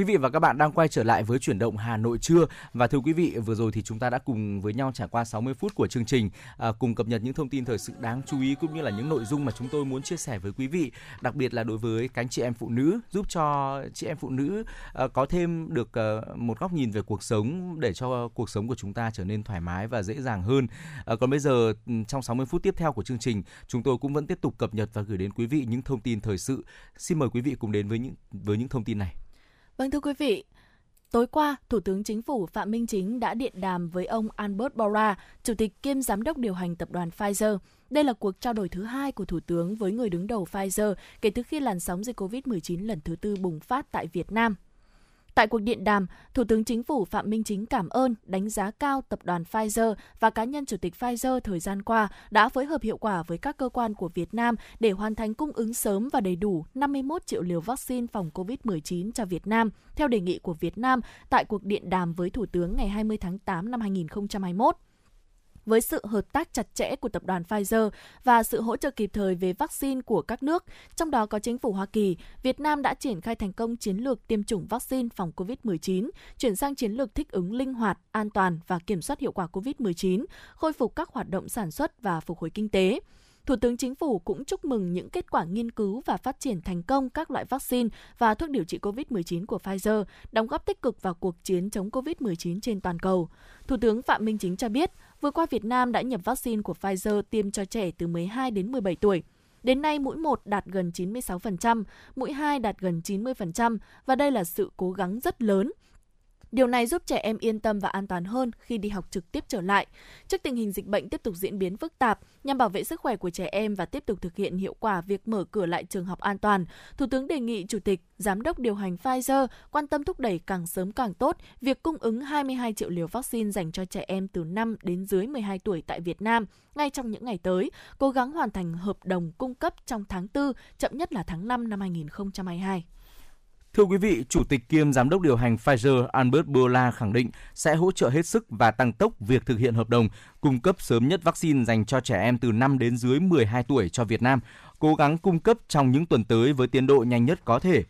Quý vị và các bạn đang quay trở lại với chuyển động Hà Nội trưa và thưa quý vị vừa rồi thì chúng ta đã cùng với nhau trải qua 60 phút của chương trình à, cùng cập nhật những thông tin thời sự đáng chú ý cũng như là những nội dung mà chúng tôi muốn chia sẻ với quý vị đặc biệt là đối với cánh chị em phụ nữ giúp cho chị em phụ nữ à, có thêm được à, một góc nhìn về cuộc sống để cho cuộc sống của chúng ta trở nên thoải mái và dễ dàng hơn. À, còn bây giờ ừ, trong 60 phút tiếp theo của chương trình chúng tôi cũng vẫn tiếp tục cập nhật và gửi đến quý vị những thông tin thời sự. Xin mời quý vị cùng đến với những với những thông tin này. Vâng thưa quý vị, Tối qua, Thủ tướng Chính phủ Phạm Minh Chính đã điện đàm với ông Albert bora Chủ tịch kiêm Giám đốc điều hành tập đoàn Pfizer. Đây là cuộc trao đổi thứ hai của Thủ tướng với người đứng đầu Pfizer kể từ khi làn sóng dịch COVID-19 lần thứ tư bùng phát tại Việt Nam. Tại cuộc điện đàm, Thủ tướng Chính phủ Phạm Minh Chính cảm ơn, đánh giá cao tập đoàn Pfizer và cá nhân Chủ tịch Pfizer thời gian qua đã phối hợp hiệu quả với các cơ quan của Việt Nam để hoàn thành cung ứng sớm và đầy đủ 51 triệu liều vaccine phòng COVID-19 cho Việt Nam, theo đề nghị của Việt Nam tại cuộc điện đàm với Thủ tướng ngày 20 tháng 8 năm 2021 với sự hợp tác chặt chẽ của tập đoàn Pfizer và sự hỗ trợ kịp thời về vaccine của các nước, trong đó có chính phủ Hoa Kỳ, Việt Nam đã triển khai thành công chiến lược tiêm chủng vaccine phòng COVID-19, chuyển sang chiến lược thích ứng linh hoạt, an toàn và kiểm soát hiệu quả COVID-19, khôi phục các hoạt động sản xuất và phục hồi kinh tế. Thủ tướng Chính phủ cũng chúc mừng những kết quả nghiên cứu và phát triển thành công các loại vaccine và thuốc điều trị COVID-19 của Pfizer, đóng góp tích cực vào cuộc chiến chống COVID-19 trên toàn cầu. Thủ tướng Phạm Minh Chính cho biết, vừa qua Việt Nam đã nhập vaccine của Pfizer tiêm cho trẻ từ 12 đến 17 tuổi. Đến nay, mũi 1 đạt gần 96%, mũi 2 đạt gần 90% và đây là sự cố gắng rất lớn Điều này giúp trẻ em yên tâm và an toàn hơn khi đi học trực tiếp trở lại. Trước tình hình dịch bệnh tiếp tục diễn biến phức tạp, nhằm bảo vệ sức khỏe của trẻ em và tiếp tục thực hiện hiệu quả việc mở cửa lại trường học an toàn, Thủ tướng đề nghị Chủ tịch, Giám đốc điều hành Pfizer quan tâm thúc đẩy càng sớm càng tốt việc cung ứng 22 triệu liều vaccine dành cho trẻ em từ 5 đến dưới 12 tuổi tại Việt Nam ngay trong những ngày tới, cố gắng hoàn thành hợp đồng cung cấp trong tháng 4, chậm nhất là tháng 5 năm 2022. Thưa quý vị, Chủ tịch kiêm Giám đốc điều hành Pfizer Albert Bourla khẳng định sẽ hỗ trợ hết sức và tăng tốc việc thực hiện hợp đồng cung cấp sớm nhất vaccine dành cho trẻ em từ 5 đến dưới 12 tuổi cho Việt Nam, cố gắng cung cấp trong những tuần tới với tiến độ nhanh nhất có thể.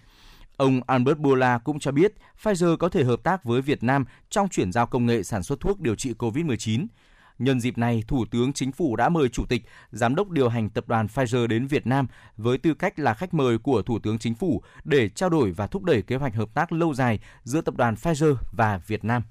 Ông Albert Bourla cũng cho biết Pfizer có thể hợp tác với Việt Nam trong chuyển giao công nghệ sản xuất thuốc điều trị COVID-19. Nhân dịp này, Thủ tướng Chính phủ đã mời Chủ tịch, Giám đốc điều hành tập đoàn Pfizer đến Việt Nam với tư cách là khách mời của Thủ tướng Chính phủ để trao đổi và thúc đẩy kế hoạch hợp tác lâu dài giữa tập đoàn Pfizer và Việt Nam.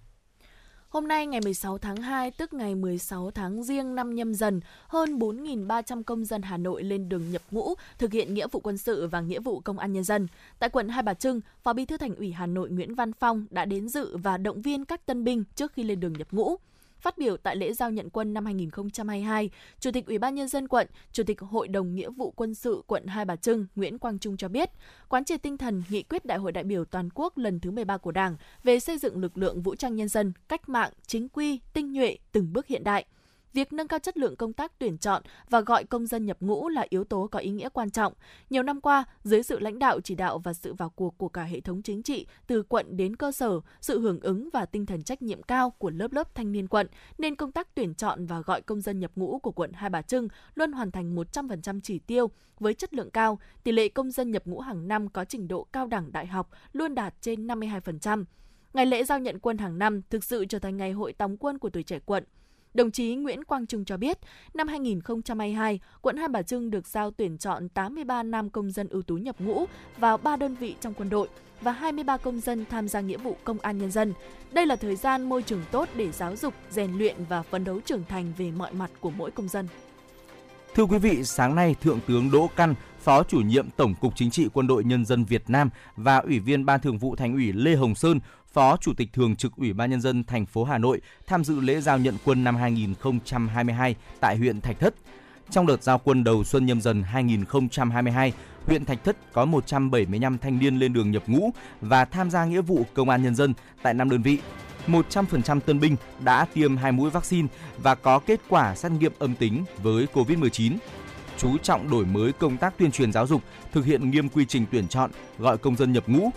Hôm nay ngày 16 tháng 2, tức ngày 16 tháng riêng năm nhâm dần, hơn 4.300 công dân Hà Nội lên đường nhập ngũ thực hiện nghĩa vụ quân sự và nghĩa vụ công an nhân dân. Tại quận Hai Bà Trưng, Phó Bí thư Thành ủy Hà Nội Nguyễn Văn Phong đã đến dự và động viên các tân binh trước khi lên đường nhập ngũ. Phát biểu tại lễ giao nhận quân năm 2022, Chủ tịch Ủy ban nhân dân quận, Chủ tịch Hội đồng Nghĩa vụ quân sự quận Hai Bà Trưng Nguyễn Quang Trung cho biết, quán triệt tinh thần nghị quyết Đại hội đại biểu toàn quốc lần thứ 13 của Đảng về xây dựng lực lượng vũ trang nhân dân cách mạng, chính quy, tinh nhuệ, từng bước hiện đại – việc nâng cao chất lượng công tác tuyển chọn và gọi công dân nhập ngũ là yếu tố có ý nghĩa quan trọng. Nhiều năm qua, dưới sự lãnh đạo chỉ đạo và sự vào cuộc của cả hệ thống chính trị từ quận đến cơ sở, sự hưởng ứng và tinh thần trách nhiệm cao của lớp lớp thanh niên quận nên công tác tuyển chọn và gọi công dân nhập ngũ của quận Hai Bà Trưng luôn hoàn thành 100% chỉ tiêu với chất lượng cao. Tỷ lệ công dân nhập ngũ hàng năm có trình độ cao đẳng đại học luôn đạt trên 52%. Ngày lễ giao nhận quân hàng năm thực sự trở thành ngày hội tòng quân của tuổi trẻ quận Đồng chí Nguyễn Quang Trung cho biết, năm 2022, quận Hai Bà Trưng được giao tuyển chọn 83 nam công dân ưu tú nhập ngũ vào 3 đơn vị trong quân đội và 23 công dân tham gia nghĩa vụ công an nhân dân. Đây là thời gian môi trường tốt để giáo dục, rèn luyện và phấn đấu trưởng thành về mọi mặt của mỗi công dân. Thưa quý vị, sáng nay Thượng tướng Đỗ Căn, Phó chủ nhiệm Tổng cục Chính trị Quân đội Nhân dân Việt Nam và Ủy viên Ban Thường vụ Thành ủy Lê Hồng Sơn, Phó Chủ tịch Thường trực Ủy ban Nhân dân thành phố Hà Nội tham dự lễ giao nhận quân năm 2022 tại huyện Thạch Thất. Trong đợt giao quân đầu xuân nhâm dần 2022, huyện Thạch Thất có 175 thanh niên lên đường nhập ngũ và tham gia nghĩa vụ công an nhân dân tại năm đơn vị. 100% tân binh đã tiêm hai mũi vaccine và có kết quả xét nghiệm âm tính với COVID-19. Chú trọng đổi mới công tác tuyên truyền giáo dục, thực hiện nghiêm quy trình tuyển chọn, gọi công dân nhập ngũ.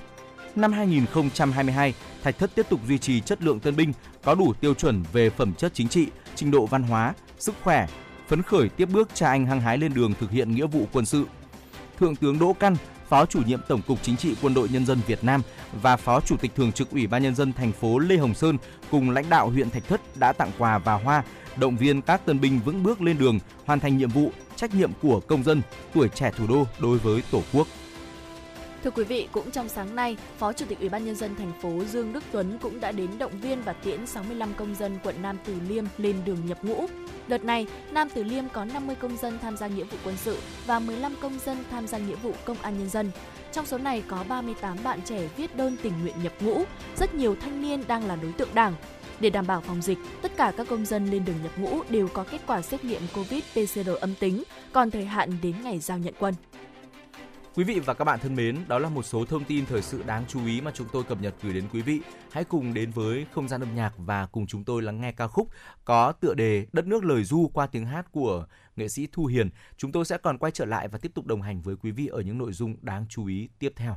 Năm 2022, Thạch Thất tiếp tục duy trì chất lượng tân binh có đủ tiêu chuẩn về phẩm chất chính trị, trình độ văn hóa, sức khỏe, phấn khởi tiếp bước cha anh hăng hái lên đường thực hiện nghĩa vụ quân sự. Thượng tướng Đỗ Căn, Phó chủ nhiệm Tổng cục Chính trị Quân đội Nhân dân Việt Nam và Phó Chủ tịch Thường trực Ủy ban Nhân dân thành phố Lê Hồng Sơn cùng lãnh đạo huyện Thạch Thất đã tặng quà và hoa, động viên các tân binh vững bước lên đường, hoàn thành nhiệm vụ, trách nhiệm của công dân, tuổi trẻ thủ đô đối với Tổ quốc. Thưa quý vị, cũng trong sáng nay, Phó Chủ tịch Ủy ban nhân dân thành phố Dương Đức Tuấn cũng đã đến động viên và tiễn 65 công dân quận Nam Từ Liêm lên đường nhập ngũ. Đợt này, Nam Từ Liêm có 50 công dân tham gia nghĩa vụ quân sự và 15 công dân tham gia nghĩa vụ công an nhân dân. Trong số này có 38 bạn trẻ viết đơn tình nguyện nhập ngũ, rất nhiều thanh niên đang là đối tượng đảng. Để đảm bảo phòng dịch, tất cả các công dân lên đường nhập ngũ đều có kết quả xét nghiệm COVID-PCR âm tính, còn thời hạn đến ngày giao nhận quân. Quý vị và các bạn thân mến, đó là một số thông tin thời sự đáng chú ý mà chúng tôi cập nhật gửi đến quý vị. Hãy cùng đến với không gian âm nhạc và cùng chúng tôi lắng nghe ca khúc có tựa đề Đất nước lời du qua tiếng hát của nghệ sĩ Thu Hiền. Chúng tôi sẽ còn quay trở lại và tiếp tục đồng hành với quý vị ở những nội dung đáng chú ý tiếp theo.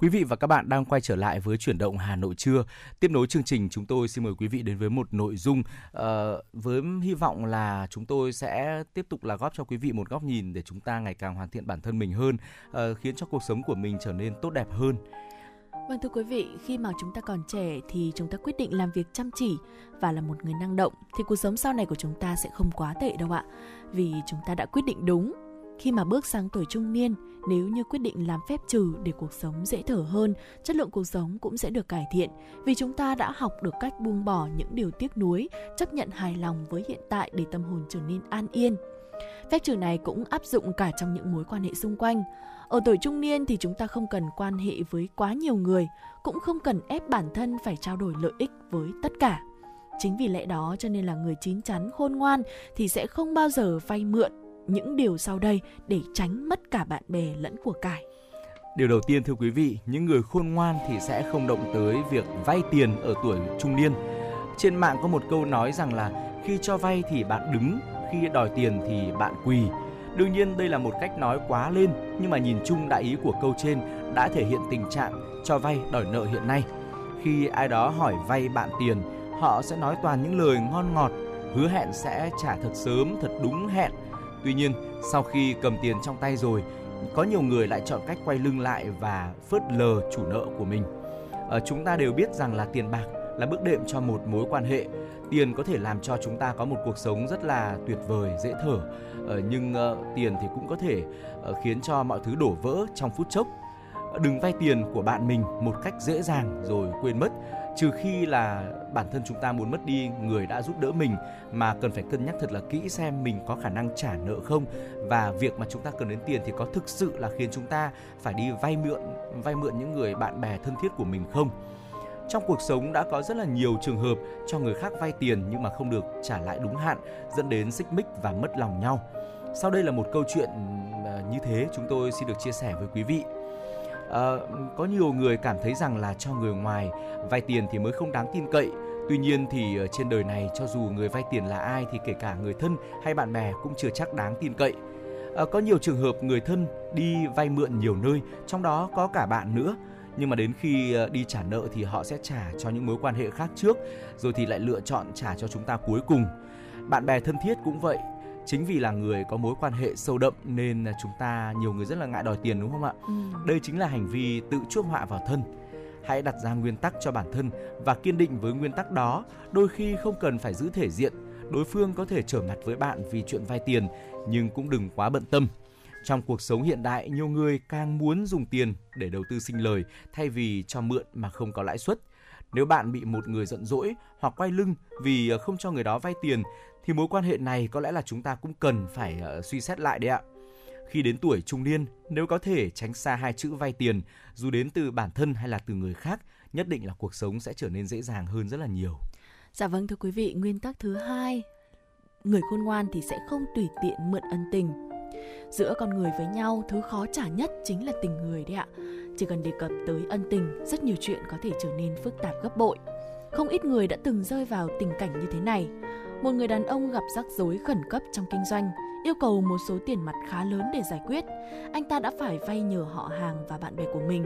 Quý vị và các bạn đang quay trở lại với chuyển động Hà Nội trưa. Tiếp nối chương trình chúng tôi xin mời quý vị đến với một nội dung uh, với hy vọng là chúng tôi sẽ tiếp tục là góp cho quý vị một góc nhìn để chúng ta ngày càng hoàn thiện bản thân mình hơn, uh, khiến cho cuộc sống của mình trở nên tốt đẹp hơn. Vâng thưa quý vị, khi mà chúng ta còn trẻ thì chúng ta quyết định làm việc chăm chỉ và là một người năng động thì cuộc sống sau này của chúng ta sẽ không quá tệ đâu ạ. Vì chúng ta đã quyết định đúng. Khi mà bước sang tuổi trung niên, nếu như quyết định làm phép trừ để cuộc sống dễ thở hơn, chất lượng cuộc sống cũng sẽ được cải thiện vì chúng ta đã học được cách buông bỏ những điều tiếc nuối, chấp nhận hài lòng với hiện tại để tâm hồn trở nên an yên. Phép trừ này cũng áp dụng cả trong những mối quan hệ xung quanh. Ở tuổi trung niên thì chúng ta không cần quan hệ với quá nhiều người, cũng không cần ép bản thân phải trao đổi lợi ích với tất cả. Chính vì lẽ đó cho nên là người chín chắn khôn ngoan thì sẽ không bao giờ vay mượn những điều sau đây để tránh mất cả bạn bè lẫn của cải. Điều đầu tiên thưa quý vị, những người khôn ngoan thì sẽ không động tới việc vay tiền ở tuổi trung niên. Trên mạng có một câu nói rằng là khi cho vay thì bạn đứng, khi đòi tiền thì bạn quỳ. Đương nhiên đây là một cách nói quá lên, nhưng mà nhìn chung đại ý của câu trên đã thể hiện tình trạng cho vay đòi nợ hiện nay. Khi ai đó hỏi vay bạn tiền, họ sẽ nói toàn những lời ngon ngọt, hứa hẹn sẽ trả thật sớm, thật đúng hẹn. Tuy nhiên, sau khi cầm tiền trong tay rồi, có nhiều người lại chọn cách quay lưng lại và phớt lờ chủ nợ của mình. À, chúng ta đều biết rằng là tiền bạc là bước đệm cho một mối quan hệ. Tiền có thể làm cho chúng ta có một cuộc sống rất là tuyệt vời, dễ thở à, nhưng à, tiền thì cũng có thể à, khiến cho mọi thứ đổ vỡ trong phút chốc đừng vay tiền của bạn mình một cách dễ dàng rồi quên mất trừ khi là bản thân chúng ta muốn mất đi người đã giúp đỡ mình, mà cần phải cân nhắc thật là kỹ xem mình có khả năng trả nợ không. Và việc mà chúng ta cần đến tiền thì có thực sự là khiến chúng ta phải đi vay mượn vay mượn những người bạn bè thân thiết của mình không? Trong cuộc sống đã có rất là nhiều trường hợp cho người khác vay tiền nhưng mà không được trả lại đúng hạn, dẫn đến xích mích và mất lòng nhau. Sau đây là một câu chuyện ờ, như thế chúng tôi xin được chia sẻ với quý vị uh, có nhiều người cảm thấy rằng là cho người ngoài vay tiền thì mới không đáng tin cậy. Tuy nhiên thì trên đời này cho dù người vay tiền là ai thì kể cả người thân hay bạn bè cũng chưa chắc đáng tin cậy. À, có nhiều trường hợp người thân đi vay mượn nhiều nơi trong đó có cả bạn nữa. Nhưng mà đến khi ờ, đi trả nợ thì họ sẽ trả cho những mối quan hệ khác trước rồi thì lại lựa chọn trả cho chúng ta cuối cùng. Bạn bè thân thiết cũng vậy chính vì là người có mối quan hệ sâu đậm nên chúng ta nhiều người rất là ngại đòi tiền đúng không ạ? Ừ. Đây chính là hành vi tự chuốc họa vào thân. Hãy đặt ra nguyên tắc cho bản thân và kiên định với nguyên tắc đó, đôi khi không cần phải giữ thể diện, đối phương có thể trở mặt với bạn vì chuyện vay tiền nhưng cũng đừng quá bận tâm. Trong cuộc sống hiện đại, nhiều người càng muốn dùng tiền để đầu tư sinh lời thay vì cho mượn mà không có lãi suất. Nếu bạn bị một người giận dỗi hoặc quay lưng vì không cho người đó vay tiền thì mối quan hệ này có lẽ là chúng ta cũng cần phải uh, suy xét lại đấy ạ. Khi đến tuổi trung niên, nếu có thể tránh xa hai chữ vay tiền, dù đến từ bản thân hay là từ người khác, nhất định là cuộc sống sẽ trở nên dễ dàng hơn rất là nhiều. Dạ vâng thưa quý vị, nguyên tắc thứ hai, người khôn ngoan thì sẽ không tùy tiện mượn ân tình. Giữa con người với nhau, thứ khó trả nhất chính là tình người đấy ạ. Chỉ cần đề cập tới ân tình, rất nhiều chuyện có thể trở nên phức tạp gấp bội. Không ít người đã từng rơi vào tình cảnh như thế này một người đàn ông gặp rắc rối khẩn cấp trong kinh doanh, yêu cầu một số tiền mặt khá lớn để giải quyết. Anh ta đã phải vay nhờ họ hàng và bạn bè của mình.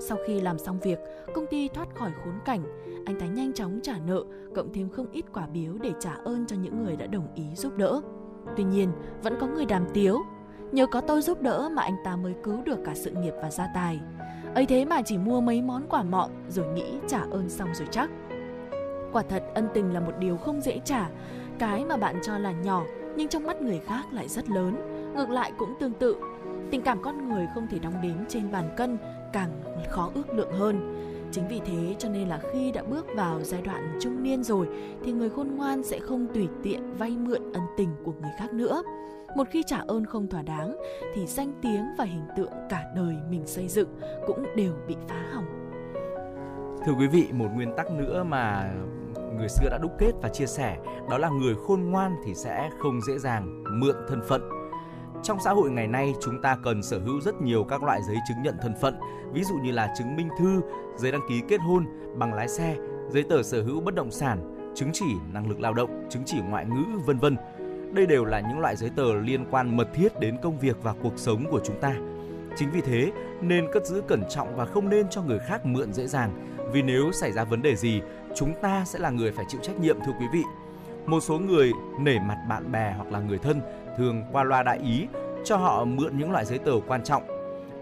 Sau khi làm xong việc, công ty thoát khỏi khốn cảnh, anh ta nhanh chóng trả nợ, cộng thêm không ít quả biếu để trả ơn cho những người đã đồng ý giúp đỡ. Tuy nhiên, vẫn có người đàm tiếu. Nhờ có tôi giúp đỡ mà anh ta mới cứu được cả sự nghiệp và gia tài. ấy thế mà chỉ mua mấy món quà mọn rồi nghĩ trả ơn xong rồi chắc. Quả thật ân tình là một điều không dễ trả, cái mà bạn cho là nhỏ nhưng trong mắt người khác lại rất lớn, ngược lại cũng tương tự. Tình cảm con người không thể đong đếm trên bàn cân, càng khó ước lượng hơn. Chính vì thế cho nên là khi đã bước vào giai đoạn trung niên rồi thì người khôn ngoan sẽ không tùy tiện vay mượn ân tình của người khác nữa. Một khi trả ơn không thỏa đáng thì danh tiếng và hình tượng cả đời mình xây dựng cũng đều bị phá hỏng. Thưa quý vị, một nguyên tắc nữa mà người xưa đã đúc kết và chia sẻ đó là người khôn ngoan thì sẽ không dễ dàng mượn thân phận Trong xã hội ngày nay, chúng ta cần sở hữu rất nhiều các loại giấy chứng nhận thân phận, ví dụ như là chứng minh thư, giấy đăng ký kết hôn, bằng lái xe, giấy tờ sở hữu bất động sản, chứng chỉ năng lực lao động, chứng chỉ ngoại ngữ, vân vân. Đây đều là những loại giấy tờ liên quan mật thiết đến công việc và cuộc sống của chúng ta. Chính vì thế nên cất giữ cẩn trọng và không nên cho người khác mượn dễ dàng, vì nếu xảy ra vấn đề gì, chúng ta sẽ là người phải chịu trách nhiệm thưa quý vị. Một số người nể mặt bạn bè hoặc là người thân thường qua loa đại ý cho họ mượn những loại giấy tờ quan trọng.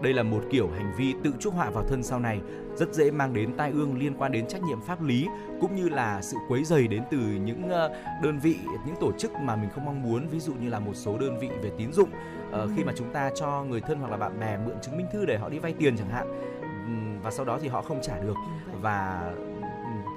Đây là một kiểu hành vi tự chuốc họa vào thân sau này, rất dễ mang đến tai ương liên quan đến trách nhiệm pháp lý cũng như là sự quấy dày đến từ những ờ, đơn vị, những tổ chức mà mình không mong muốn, ví dụ như là một số đơn vị về tín dụng uh, khi mà chúng ta cho người thân hoặc là bạn bè mượn chứng minh thư để họ đi vay tiền chẳng hạn và sau đó thì họ không trả được và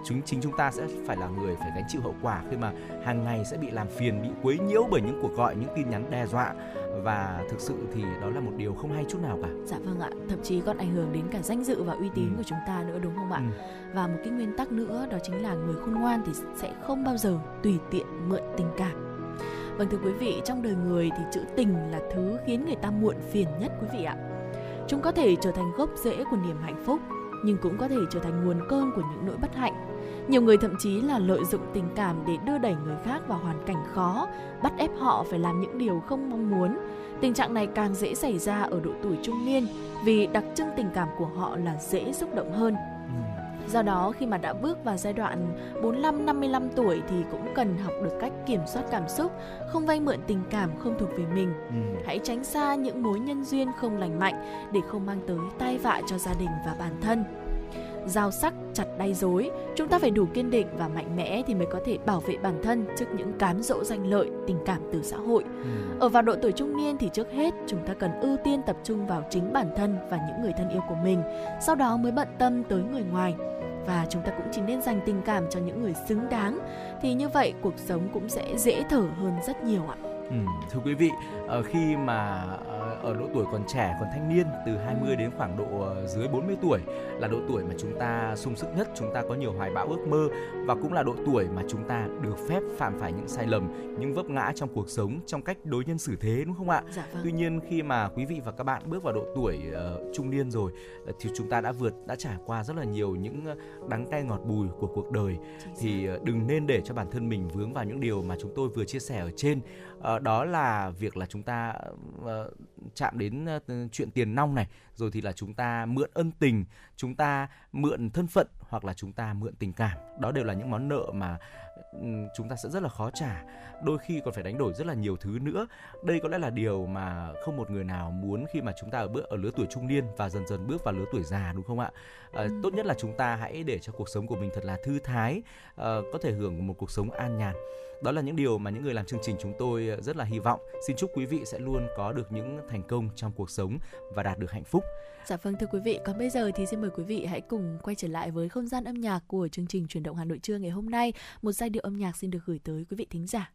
chúng chính chúng ta sẽ phải là người phải gánh chịu hậu quả khi mà hàng ngày sẽ bị làm phiền bị quấy nhiễu bởi những cuộc gọi những tin nhắn đe dọa và thực sự thì đó là một điều không hay chút nào cả. Dạ vâng ạ, thậm chí còn ảnh hưởng đến cả danh dự và uy tín ừ. của chúng ta nữa đúng không ạ? Ừ. Và một cái nguyên tắc nữa đó chính là người khôn ngoan thì sẽ không bao giờ tùy tiện mượn tình cảm. Vâng thưa quý vị, trong đời người thì chữ tình là thứ khiến người ta muộn phiền nhất quý vị ạ. Chúng có thể trở thành gốc rễ của niềm hạnh phúc, nhưng cũng có thể trở thành nguồn cơn của những nỗi bất hạnh nhiều người thậm chí là lợi dụng tình cảm để đưa đẩy người khác vào hoàn cảnh khó, bắt ép họ phải làm những điều không mong muốn. Tình trạng này càng dễ xảy ra ở độ tuổi trung niên vì đặc trưng tình cảm của họ là dễ xúc động hơn. Do đó khi mà đã bước vào giai đoạn 45 55 tuổi thì cũng cần học được cách kiểm soát cảm xúc, không vay mượn tình cảm không thuộc về mình. Ừ. Hãy tránh xa những mối nhân duyên không lành mạnh để không mang tới tai vạ cho gia đình và bản thân dao sắc chặt đay dối chúng ta phải đủ kiên định và mạnh mẽ thì mới có thể bảo vệ bản thân trước những cám dỗ danh lợi tình cảm từ xã hội. Ừ. ở vào độ tuổi trung niên thì trước hết chúng ta cần ưu tiên tập trung vào chính bản thân và những người thân yêu của mình sau đó mới bận tâm tới người ngoài. Và chúng ta cũng chỉ nên dành tình cảm cho những người xứng đáng thì như vậy cuộc sống cũng sẽ dễ thở hơn rất nhiều ạ. Ừ, thưa quý vị, ờ, khi mà ờ, ở độ tuổi còn trẻ, còn thanh niên từ 20 đến khoảng độ ờ, dưới 40 tuổi là độ tuổi mà chúng ta sung sức nhất, chúng ta có nhiều hoài bão ước mơ và cũng là độ tuổi mà chúng ta được phép phạm phải những sai lầm, những vấp ngã trong cuộc sống, trong cách đối nhân xử thế đúng không ạ? Dạ vâng. Tuy nhiên khi mà quý vị và các bạn bước vào độ tuổi uh, trung niên rồi thì chúng ta đã vượt, đã trải qua rất là nhiều những đắng cay ngọt bùi của cuộc đời thì đừng nên để cho bản thân mình vướng vào những điều mà chúng tôi vừa chia sẻ ở trên uh, đó là việc là chúng ta uh, chạm đến uh, chuyện tiền nong này rồi thì là chúng ta mượn ân tình chúng ta mượn thân phận hoặc là chúng ta mượn tình cảm. Đó đều là những món nợ mà chúng ta sẽ rất là khó trả. Đôi khi còn phải đánh đổi rất là nhiều thứ nữa. Đây có lẽ là điều mà không một người nào muốn khi mà chúng ta ở bước ở lứa tuổi trung niên và dần dần bước vào lứa tuổi già đúng không ạ? À, ừ. tốt nhất là chúng ta hãy để cho cuộc sống của mình thật là thư thái à, có thể hưởng một cuộc sống an nhàn đó là những điều mà những người làm chương trình chúng tôi ờ, rất là hy vọng. Xin chúc quý vị sẽ luôn có được những thành công trong cuộc sống và đạt được hạnh phúc. Dạ vâng thưa quý vị, còn bây giờ thì xin mời quý vị hãy cùng quay trở lại với không gian âm nhạc của chương trình truyền động Hà Nội trưa ngày hôm nay. Một giai điệu âm nhạc xin được gửi tới quý vị thính giả.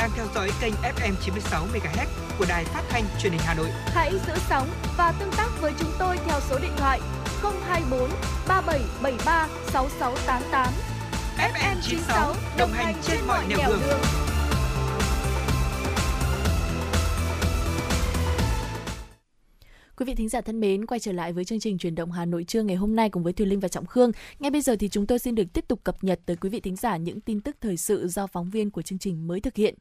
Đang theo dõi kênh FM 96 MHz của đài phát thanh truyền hình Hà Nội. Hãy giữ sóng và tương tác với chúng tôi theo số điện thoại 024 3773 6688. FM 96 đồng hành trên mọi nẻo đường. đường. Quý vị thính giả thân mến, quay trở lại với chương trình truyền động Hà Nội trưa ngày hôm nay cùng với Thùy Linh và Trọng Khương. Ngay bây giờ thì chúng tôi xin được tiếp tục cập nhật tới quý vị thính giả những tin tức thời sự do phóng viên của chương trình mới thực hiện.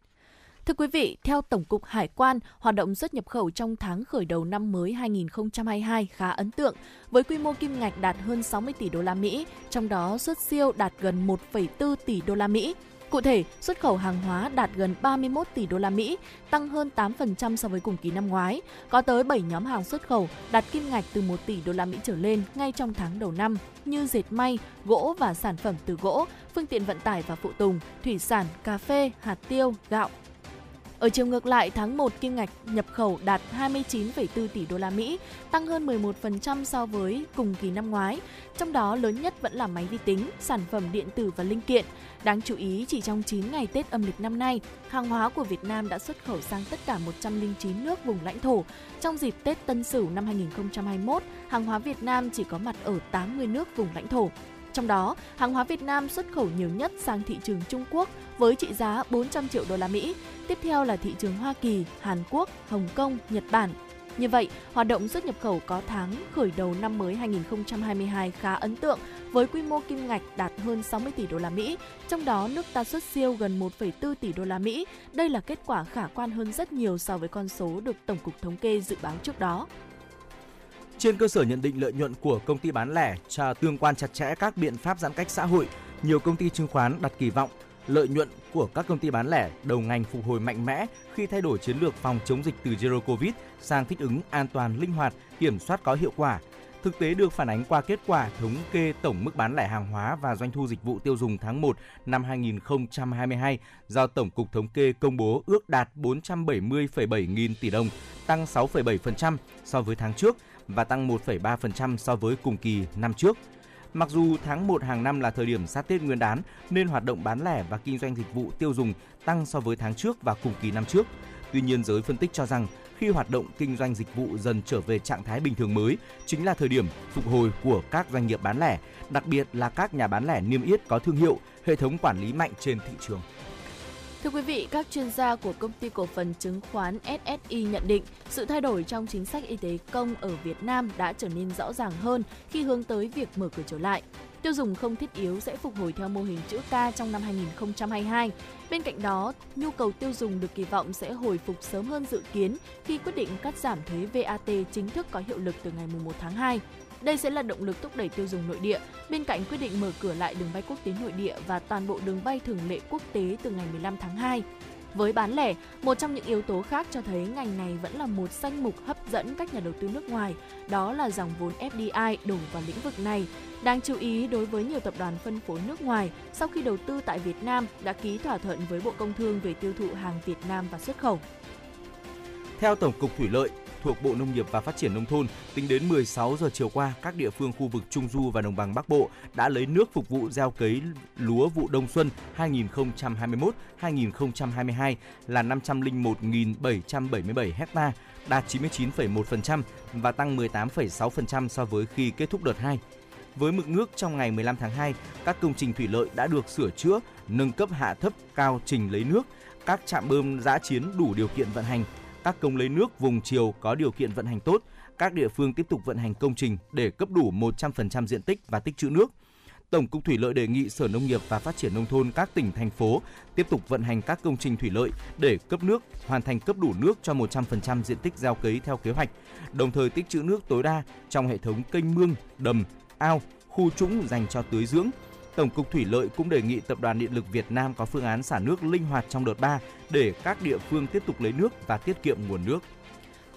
Thưa quý vị, theo Tổng cục Hải quan, hoạt động xuất nhập khẩu trong tháng khởi đầu năm mới 2022 khá ấn tượng, với quy mô kim ngạch đạt hơn 60 tỷ đô la Mỹ, trong đó xuất siêu đạt gần 1,4 tỷ đô la Mỹ. Cụ thể, xuất khẩu hàng hóa đạt gần 31 tỷ đô la Mỹ, tăng hơn 8% so với cùng kỳ năm ngoái. Có tới 7 nhóm hàng xuất khẩu đạt kim ngạch từ 1 tỷ đô la Mỹ trở lên ngay trong tháng đầu năm như dệt may, gỗ và sản phẩm từ gỗ, phương tiện vận tải và phụ tùng, thủy sản, cà phê, hạt tiêu, gạo, ở chiều ngược lại, tháng 1 kim ngạch nhập khẩu đạt 29,4 tỷ đô la Mỹ, tăng hơn 11% so với cùng kỳ năm ngoái. Trong đó lớn nhất vẫn là máy vi tính, sản phẩm điện tử và linh kiện. Đáng chú ý, chỉ trong 9 ngày Tết âm lịch năm nay, hàng hóa của Việt Nam đã xuất khẩu sang tất cả 109 nước vùng lãnh thổ. Trong dịp Tết Tân Sửu năm 2021, hàng hóa Việt Nam chỉ có mặt ở 80 nước vùng lãnh thổ. Trong đó, hàng hóa Việt Nam xuất khẩu nhiều nhất sang thị trường Trung Quốc với trị giá 400 triệu đô la Mỹ. Tiếp theo là thị trường Hoa Kỳ, Hàn Quốc, Hồng Kông, Nhật Bản. Như vậy, hoạt động xuất nhập khẩu có tháng khởi đầu năm mới 2022 khá ấn tượng với quy mô kim ngạch đạt hơn 60 tỷ đô la Mỹ, trong đó nước ta xuất siêu gần 1,4 tỷ đô la Mỹ. Đây là kết quả khả quan hơn rất nhiều so với con số được Tổng cục Thống kê dự báo trước đó. Trên cơ sở nhận định lợi nhuận của công ty bán lẻ trà tương quan chặt chẽ các biện pháp giãn cách xã hội, nhiều công ty chứng khoán đặt kỳ vọng lợi nhuận của các công ty bán lẻ đầu ngành phục hồi mạnh mẽ khi thay đổi chiến lược phòng chống dịch từ Zero Covid sang thích ứng an toàn, linh hoạt, kiểm soát có hiệu quả. Thực tế được phản ánh qua kết quả thống kê tổng mức bán lẻ hàng hóa và doanh thu dịch vụ tiêu dùng tháng 1 năm 2022 do Tổng cục Thống kê công bố ước đạt 470,7 nghìn tỷ đồng, tăng 6,7% so với tháng trước và tăng 1,3% so với cùng kỳ năm trước. Mặc dù tháng 1 hàng năm là thời điểm sát Tết Nguyên đán nên hoạt động bán lẻ và kinh doanh dịch vụ tiêu dùng tăng so với tháng trước và cùng kỳ năm trước. Tuy nhiên, giới phân tích cho rằng khi hoạt động kinh doanh dịch vụ dần trở về trạng thái bình thường mới chính là thời điểm phục hồi của các doanh nghiệp bán lẻ, đặc biệt là các nhà bán lẻ niêm yết có thương hiệu, hệ thống quản lý mạnh trên thị trường. Thưa quý vị, các chuyên gia của công ty cổ phần chứng khoán SSI nhận định sự thay đổi trong chính sách y tế công ở Việt Nam đã trở nên rõ ràng hơn khi hướng tới việc mở cửa trở lại. Tiêu dùng không thiết yếu sẽ phục hồi theo mô hình chữ K trong năm 2022. Bên cạnh đó, nhu cầu tiêu dùng được kỳ vọng sẽ hồi phục sớm hơn dự kiến khi quyết định cắt giảm thuế VAT chính thức có hiệu lực từ ngày 1 tháng 2. Đây sẽ là động lực thúc đẩy tiêu dùng nội địa, bên cạnh quyết định mở cửa lại đường bay quốc tế nội địa và toàn bộ đường bay thường lệ quốc tế từ ngày 15 tháng 2. Với bán lẻ, một trong những yếu tố khác cho thấy ngành này vẫn là một danh mục hấp dẫn các nhà đầu tư nước ngoài, đó là dòng vốn FDI đổ vào lĩnh vực này. Đáng chú ý đối với nhiều tập đoàn phân phối nước ngoài, sau khi đầu tư tại Việt Nam đã ký thỏa thuận với Bộ Công Thương về tiêu thụ hàng Việt Nam và xuất khẩu. Theo Tổng cục Thủy lợi, thuộc Bộ Nông nghiệp và Phát triển Nông thôn, tính đến 16 giờ chiều qua, các địa phương khu vực Trung Du và Đồng bằng Bắc Bộ đã lấy nước phục vụ gieo cấy lúa vụ đông xuân 2021-2022 là 501.777 ha, đạt 99,1% và tăng 18,6% so với khi kết thúc đợt 2. Với mực nước trong ngày 15 tháng 2, các công trình thủy lợi đã được sửa chữa, nâng cấp hạ thấp cao trình lấy nước, các trạm bơm giã chiến đủ điều kiện vận hành, các công lấy nước vùng chiều có điều kiện vận hành tốt, các địa phương tiếp tục vận hành công trình để cấp đủ 100% diện tích và tích trữ nước. Tổng cục Thủy lợi đề nghị Sở Nông nghiệp và Phát triển nông thôn các tỉnh thành phố tiếp tục vận hành các công trình thủy lợi để cấp nước, hoàn thành cấp đủ nước cho 100% diện tích gieo cấy theo kế hoạch, đồng thời tích trữ nước tối đa trong hệ thống kênh mương, đầm, ao, khu trũng dành cho tưới dưỡng, Tổng cục Thủy lợi cũng đề nghị Tập đoàn Điện lực Việt Nam có phương án xả nước linh hoạt trong đợt 3 để các địa phương tiếp tục lấy nước và tiết kiệm nguồn nước.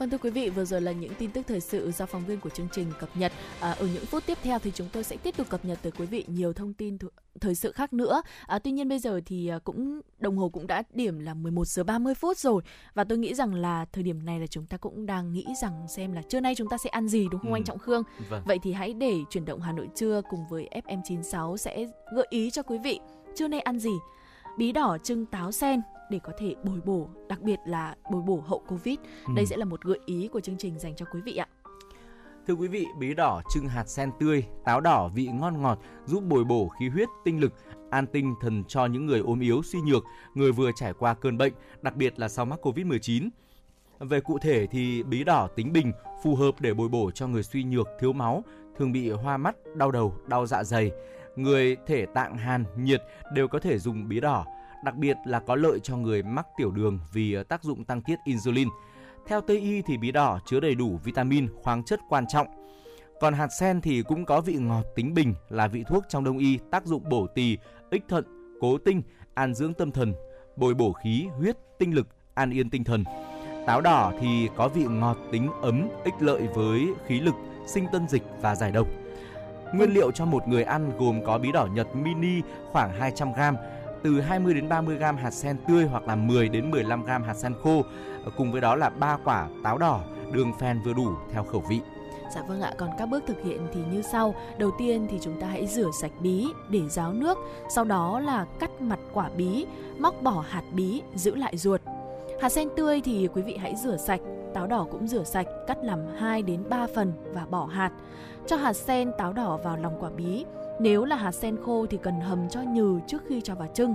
Vâng thưa quý vị, vừa rồi là những tin tức thời sự do phóng viên của chương trình cập nhật. À, ở những phút tiếp theo thì chúng tôi sẽ tiếp tục cập nhật tới quý vị nhiều thông tin th- thời sự khác nữa. À, tuy nhiên bây giờ thì à, cũng đồng hồ cũng đã điểm là 11 giờ 30 phút rồi và tôi nghĩ rằng là thời điểm này là chúng ta cũng đang nghĩ rằng xem là trưa nay chúng ta sẽ ăn gì đúng không ừ. anh Trọng Khương? Vâng. Vậy thì hãy để chuyển động Hà Nội trưa cùng với FM96 sẽ gợi ý cho quý vị trưa nay ăn gì. Bí đỏ trưng táo sen để có thể bồi bổ, đặc biệt là bồi bổ hậu Covid. Ừ. Đây sẽ là một gợi ý của chương trình dành cho quý vị ạ. Thưa quý vị, bí đỏ trưng hạt sen tươi, táo đỏ vị ngon ngọt giúp bồi bổ khí huyết, tinh lực, an tinh thần cho những người ốm yếu, suy nhược, người vừa trải qua cơn bệnh, đặc biệt là sau mắc Covid-19. Về cụ thể thì bí đỏ tính bình phù hợp để bồi bổ cho người suy nhược, thiếu máu, thường bị hoa mắt, đau đầu, đau dạ dày. Người thể tạng hàn, nhiệt đều có thể dùng bí đỏ đặc biệt là có lợi cho người mắc tiểu đường vì ờ, tác dụng tăng tiết insulin. Theo Tây y thì bí đỏ chứa đầy đủ vitamin, khoáng chất quan trọng. Còn hạt sen thì cũng có vị ngọt tính bình là vị thuốc trong đông y tác dụng bổ tỳ, ích thận, cố tinh, an dưỡng tâm thần, bồi bổ khí, huyết, tinh lực, an yên tinh thần. Táo đỏ thì có vị ngọt tính ấm, ích lợi với khí lực, sinh tân dịch và giải độc. Nguyên liệu cho một người ăn gồm có bí đỏ Nhật mini khoảng 200 g, từ 20 đến 30 gram hạt sen tươi hoặc là 10 đến 15 gram hạt sen khô. Cùng với đó là 3 quả táo đỏ, đường phèn vừa đủ theo khẩu vị. Dạ vâng ạ, còn các bước thực hiện thì như sau. Đầu tiên thì chúng ta hãy rửa sạch bí để ráo nước, sau đó là cắt mặt quả bí, móc bỏ hạt bí, giữ lại ruột. Hạt sen tươi thì quý vị hãy rửa sạch, táo đỏ cũng rửa sạch, cắt làm 2 đến 3 phần và bỏ hạt. Cho hạt sen, táo đỏ vào lòng quả bí. Nếu là hạt sen khô thì cần hầm cho nhừ trước khi cho vào trưng.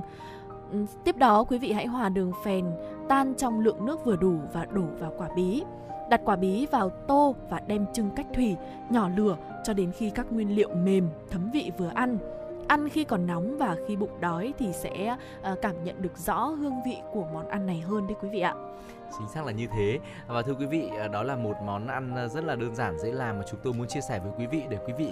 Ừ, tiếp đó quý vị hãy hòa đường phèn tan trong lượng nước vừa đủ và đổ vào quả bí. Đặt quả bí vào tô và đem trưng cách thủy, nhỏ lửa cho đến khi các nguyên liệu mềm, thấm vị vừa ăn. Ăn khi còn nóng và khi bụng đói thì sẽ ờ, cảm nhận được rõ hương vị của món ăn này hơn đấy quý vị ạ chính xác là như thế. Và thưa quý vị ờ, đó là một món ăn ờ, rất là đơn giản dễ làm mà chúng tôi muốn chia sẻ với quý vị để quý vị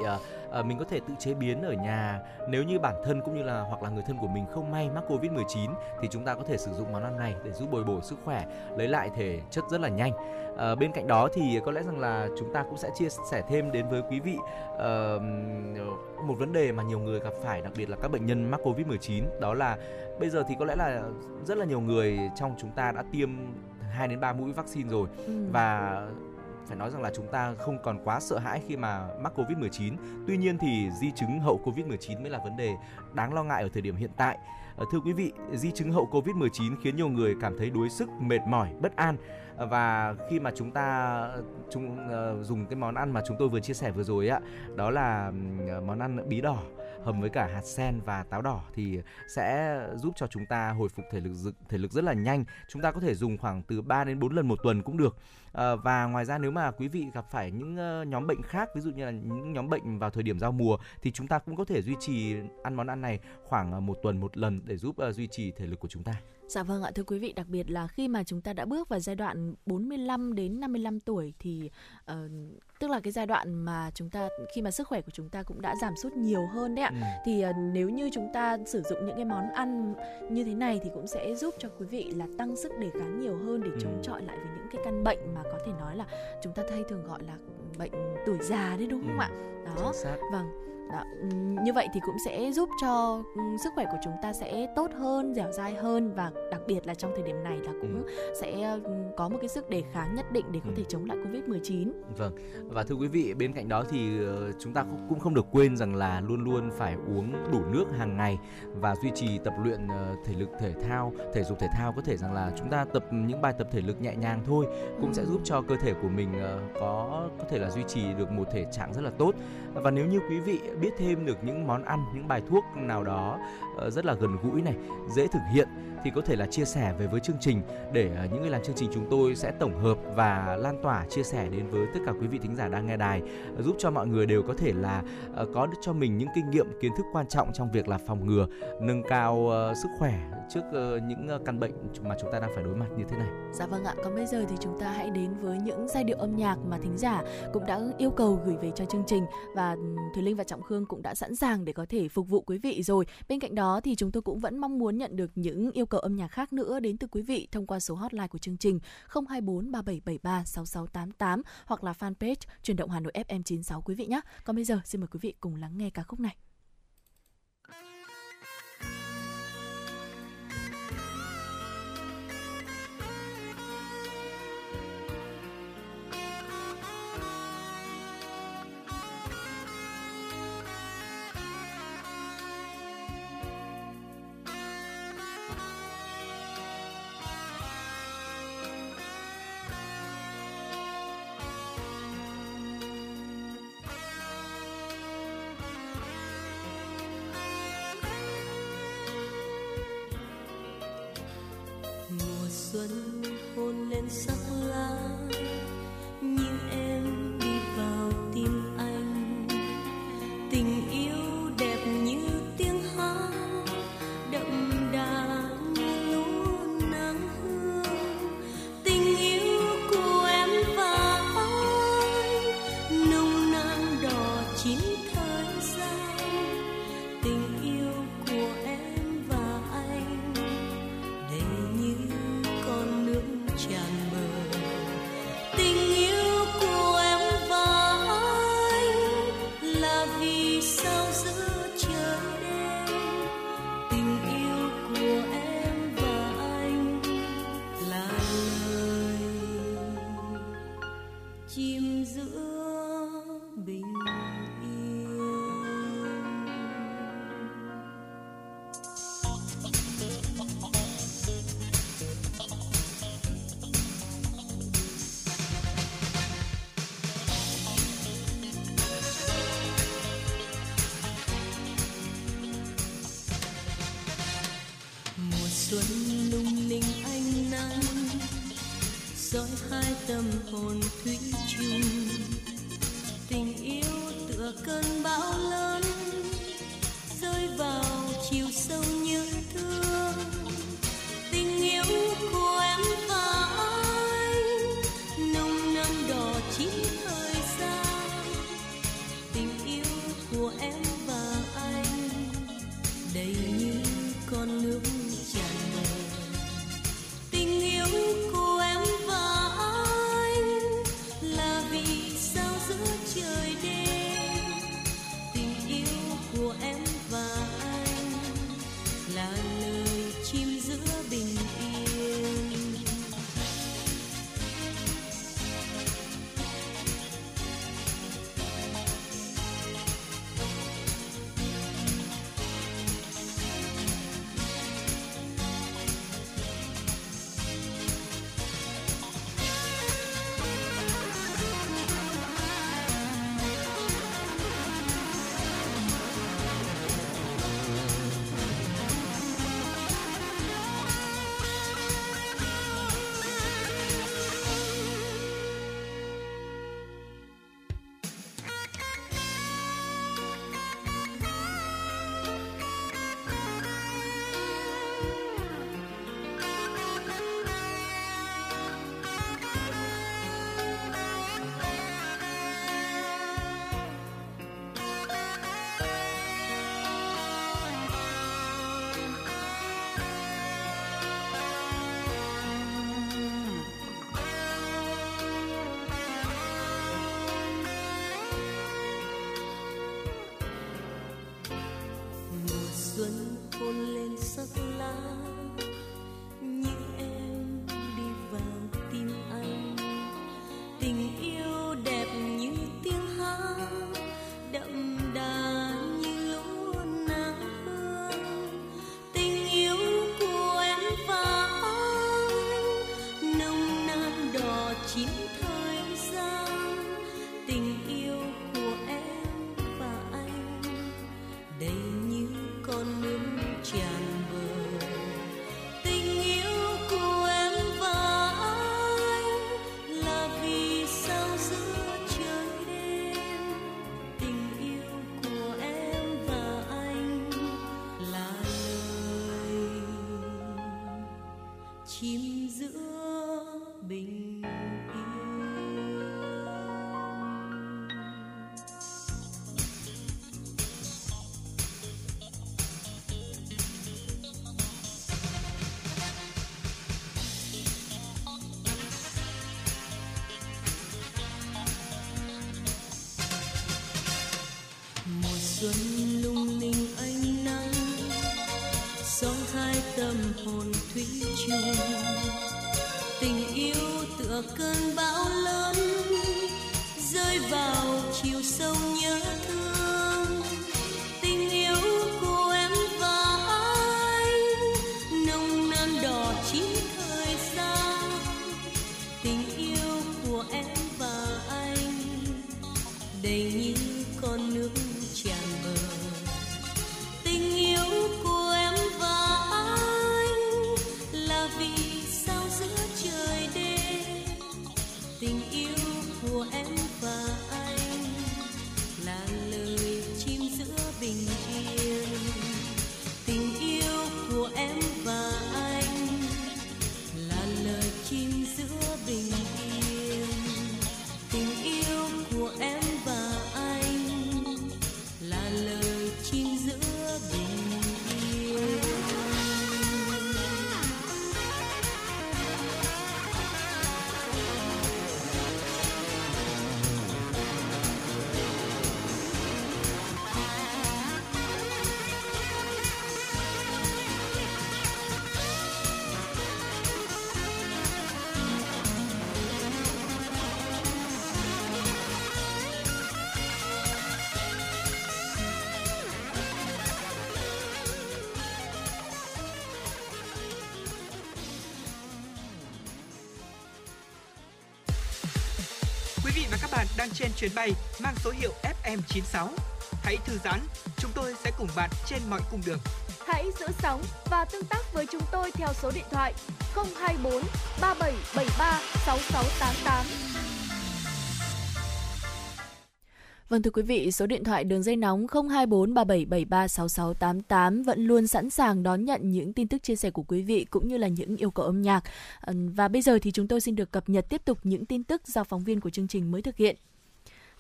ờ, mình có thể tự chế biến ở nhà. Nếu như bản thân cũng như là hoặc là người thân của mình không may mắc covid 19 thì chúng ta có thể sử dụng món ăn này để giúp bồi bổ sức khỏe lấy lại thể chất rất là nhanh. À, bên cạnh đó thì có lẽ rằng là chúng ta cũng sẽ chia sẻ thêm đến với quý vị uh, một vấn đề mà nhiều người gặp phải đặc biệt là các bệnh nhân mắc covid 19 đó là bây giờ thì có lẽ là rất là nhiều người trong chúng ta đã tiêm 2 đến 3 mũi vaccine rồi ừ. và phải nói rằng là chúng ta không còn quá sợ hãi khi mà mắc Covid-19. Tuy nhiên thì di chứng hậu Covid-19 mới là vấn đề đáng lo ngại ở thời điểm hiện tại. Ờ, thưa quý vị, di chứng hậu Covid-19 khiến nhiều người cảm thấy đuối sức, mệt mỏi, bất an và khi mà chúng ta chúng uh, dùng cái món ăn mà chúng tôi vừa chia sẻ vừa rồi ạ, đó là món ăn bí đỏ hầm với cả hạt sen và táo đỏ thì sẽ giúp cho chúng ta hồi phục thể lực thể lực rất là nhanh. Chúng ta có thể dùng khoảng từ 3 đến 4 lần một tuần cũng được. À, và ngoài ra nếu mà quý vị gặp phải những ờ, nhóm bệnh khác ví dụ như là những nhóm bệnh vào thời điểm giao mùa thì chúng ta cũng có thể duy trì ăn món ăn này khoảng ờ, một tuần một lần để giúp uh, duy trì thể lực của chúng ta. Dạ vâng ạ, thưa quý vị, đặc biệt là khi mà chúng ta đã bước vào giai đoạn 45 đến 55 tuổi thì uh, tức là cái giai đoạn mà chúng ta khi mà sức khỏe của chúng ta cũng đã giảm sút nhiều hơn đấy ạ. Ừ. Thì uh, nếu như chúng ta sử dụng những cái món ăn như thế này thì cũng sẽ giúp cho quý vị là tăng sức đề kháng nhiều hơn để chống ừ. chọi lại với những cái căn bệnh mà có thể nói là chúng ta hay thường gọi là bệnh tuổi già đấy đúng không ừ. ạ? Đó. Vâng đó. như vậy thì cũng sẽ giúp cho sức khỏe của chúng ta sẽ tốt hơn dẻo dai hơn và đặc biệt là trong thời điểm này là cũng ừ. sẽ có một cái sức đề kháng nhất định để có ừ. thể chống lại covid 19 vâng và thưa quý vị bên cạnh đó thì ờ, chúng ta cũng không được quên rằng là luôn luôn phải uống đủ nước hàng ngày và duy trì tập luyện ờ, thể lực thể thao thể dục thể thao có thể rằng là chúng ta tập những bài tập thể lực nhẹ nhàng thôi cũng ừ. sẽ giúp cho cơ thể của mình ờ, có có thể là duy trì được một thể trạng rất là tốt và nếu như quý vị biết thêm được những món ăn, những bài thuốc nào đó ờ, rất là gần gũi này, dễ thực hiện thì có thể là chia sẻ về với chương trình để ờ, những người làm chương trình chúng tôi sẽ tổng hợp và lan tỏa chia sẻ đến với tất cả quý vị thính giả đang nghe đài ờ, giúp cho mọi người đều có thể là ờ, có được cho mình những kinh nghiệm kiến thức quan trọng trong việc là phòng ngừa nâng cao sức khỏe trước những căn bệnh mà chúng ta đang phải đối mặt như thế này. Dạ vâng ạ, còn bây giờ thì chúng ta hãy đến với những giai điệu âm nhạc mà thính giả cũng đã yêu cầu gửi về cho chương trình và Thùy Linh và Trọng Khương cũng đã sẵn sàng để có thể phục vụ quý vị rồi. Bên cạnh đó thì chúng tôi cũng vẫn mong muốn nhận được những yêu cầu âm nhạc khác nữa đến từ quý vị thông qua số hotline của chương trình 024 3773 6688 hoặc là fanpage truyền động Hà Nội FM 96 quý vị nhé. Còn bây giờ, xin mời quý vị cùng lắng nghe ca khúc này. Tình yêu tình yêu tựa cơn bão chuyến bay mang số hiệu FM96. Hãy thư giãn, chúng tôi sẽ cùng bạn trên mọi cung đường. Hãy giữ sóng và tương tác với chúng tôi theo số điện thoại 024 3773 6688. Vâng thưa quý vị, số điện thoại đường dây nóng 024 3773 6688 vẫn luôn sẵn sàng đón nhận những tin tức chia sẻ của quý vị cũng như là những yêu cầu âm nhạc. Và bây giờ thì chúng tôi xin được cập nhật tiếp tục những tin tức do phóng viên của chương trình mới thực hiện.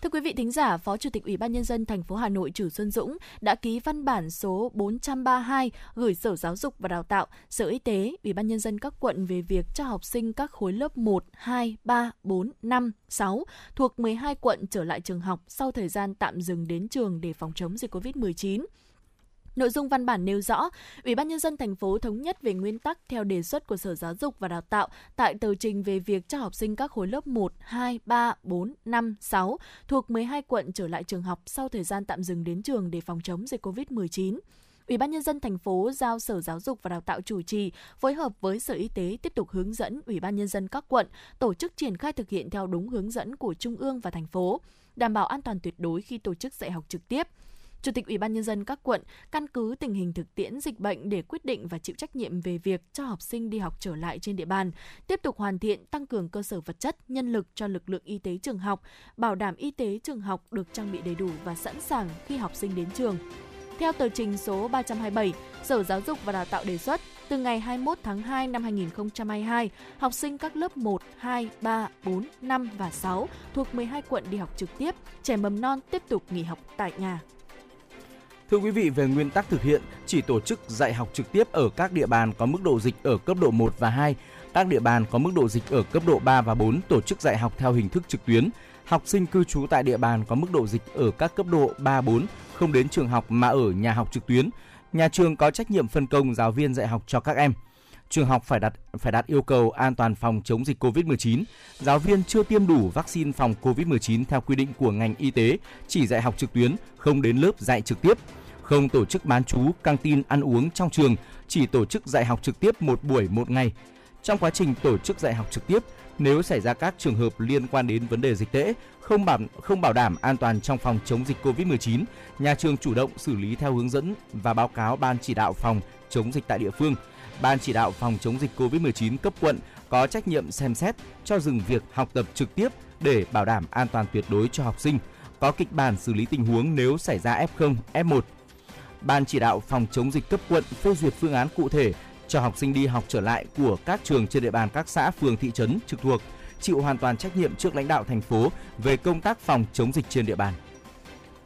Thưa quý vị thính giả, Phó Chủ tịch Ủy ban nhân dân thành phố Hà Nội Trử Xuân Dũng đã ký văn bản số 432 gửi Sở Giáo dục và Đào tạo, Sở Y tế, Ủy ban nhân dân các quận về việc cho học sinh các khối lớp 1, 2, 3, 4, 5, 6 thuộc 12 quận trở lại trường học sau thời gian tạm dừng đến trường để phòng chống dịch COVID-19. Nội dung văn bản nêu rõ, Ủy ban nhân dân thành phố thống nhất về nguyên tắc theo đề xuất của Sở Giáo dục và Đào tạo tại tờ trình về việc cho học sinh các khối lớp 1, 2, 3, 4, 5, 6 thuộc 12 quận trở lại trường học sau thời gian tạm dừng đến trường để phòng chống dịch COVID-19. Ủy ban nhân dân thành phố giao Sở Giáo dục và Đào tạo chủ trì phối hợp với Sở Y tế tiếp tục hướng dẫn Ủy ban nhân dân các quận tổ chức triển khai thực hiện theo đúng hướng dẫn của Trung ương và thành phố, đảm bảo an toàn tuyệt đối khi tổ chức dạy học trực tiếp. Chủ tịch Ủy ban nhân dân các quận căn cứ tình hình thực tiễn dịch bệnh để quyết định và chịu trách nhiệm về việc cho học sinh đi học trở lại trên địa bàn, tiếp tục hoàn thiện tăng cường cơ sở vật chất, nhân lực cho lực lượng y tế trường học, bảo đảm y tế trường học được trang bị đầy đủ và sẵn sàng khi học sinh đến trường. Theo tờ trình số 327, Sở Giáo dục và Đào tạo đề xuất, từ ngày 21 tháng 2 năm 2022, học sinh các lớp 1, 2, 3, 4, 5 và 6 thuộc 12 quận đi học trực tiếp, trẻ mầm non tiếp tục nghỉ học tại nhà. Thưa quý vị, về nguyên tắc thực hiện, chỉ tổ chức dạy học trực tiếp ở các địa bàn có mức độ dịch ở cấp độ 1 và 2. Các địa bàn có mức độ dịch ở cấp độ 3 và 4 tổ chức dạy học theo hình thức trực tuyến. Học sinh cư trú tại địa bàn có mức độ dịch ở các cấp độ 3, 4 không đến trường học mà ở nhà học trực tuyến. Nhà trường có trách nhiệm phân công giáo viên dạy học cho các em. Trường học phải đặt phải đạt yêu cầu an toàn phòng chống dịch COVID-19. Giáo viên chưa tiêm đủ vaccine phòng COVID-19 theo quy định của ngành y tế, chỉ dạy học trực tuyến, không đến lớp dạy trực tiếp. Không tổ chức bán trú, căng tin, ăn uống trong trường, chỉ tổ chức dạy học trực tiếp một buổi một ngày. Trong quá trình tổ chức dạy học trực tiếp, nếu xảy ra các trường hợp liên quan đến vấn đề dịch tễ, không bảo không bảo đảm an toàn trong phòng chống dịch COVID-19, nhà trường chủ động xử lý theo hướng dẫn và báo cáo ban chỉ đạo phòng chống dịch tại địa phương. Ban chỉ đạo phòng chống dịch COVID-19 cấp quận có trách nhiệm xem xét cho dừng việc học tập trực tiếp để bảo đảm an toàn tuyệt đối cho học sinh, có kịch bản xử lý tình huống nếu xảy ra F0, F1. Ban chỉ đạo phòng chống dịch cấp quận phê duyệt phương án cụ thể cho học sinh đi học trở lại của các trường trên địa bàn các xã, phường, thị trấn trực thuộc, chịu hoàn toàn trách nhiệm trước lãnh đạo thành phố về công tác phòng chống dịch trên địa bàn.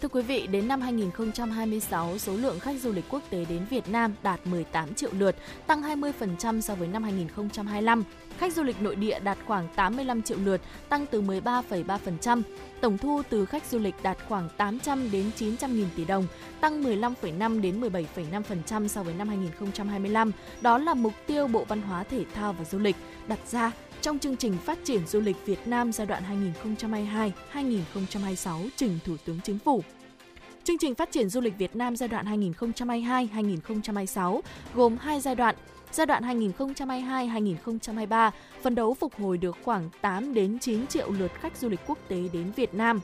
Thưa quý vị, đến năm 2026, số lượng khách du lịch quốc tế đến Việt Nam đạt 18 triệu lượt, tăng 20% so với năm 2025. Khách du lịch nội địa đạt khoảng 85 triệu lượt, tăng từ 13,3%. Tổng thu từ khách du lịch đạt khoảng 800 đến 900 nghìn tỷ đồng, tăng 15,5 đến 17,5% so với năm 2025. Đó là mục tiêu Bộ Văn hóa Thể thao và Du lịch đặt ra trong chương trình phát triển du lịch Việt Nam giai đoạn 2022-2026 trình Thủ tướng Chính phủ. Chương trình phát triển du lịch Việt Nam giai đoạn 2022-2026 gồm hai giai đoạn. Giai đoạn 2022-2023 phấn đấu phục hồi được khoảng 8 đến 9 triệu lượt khách du lịch quốc tế đến Việt Nam.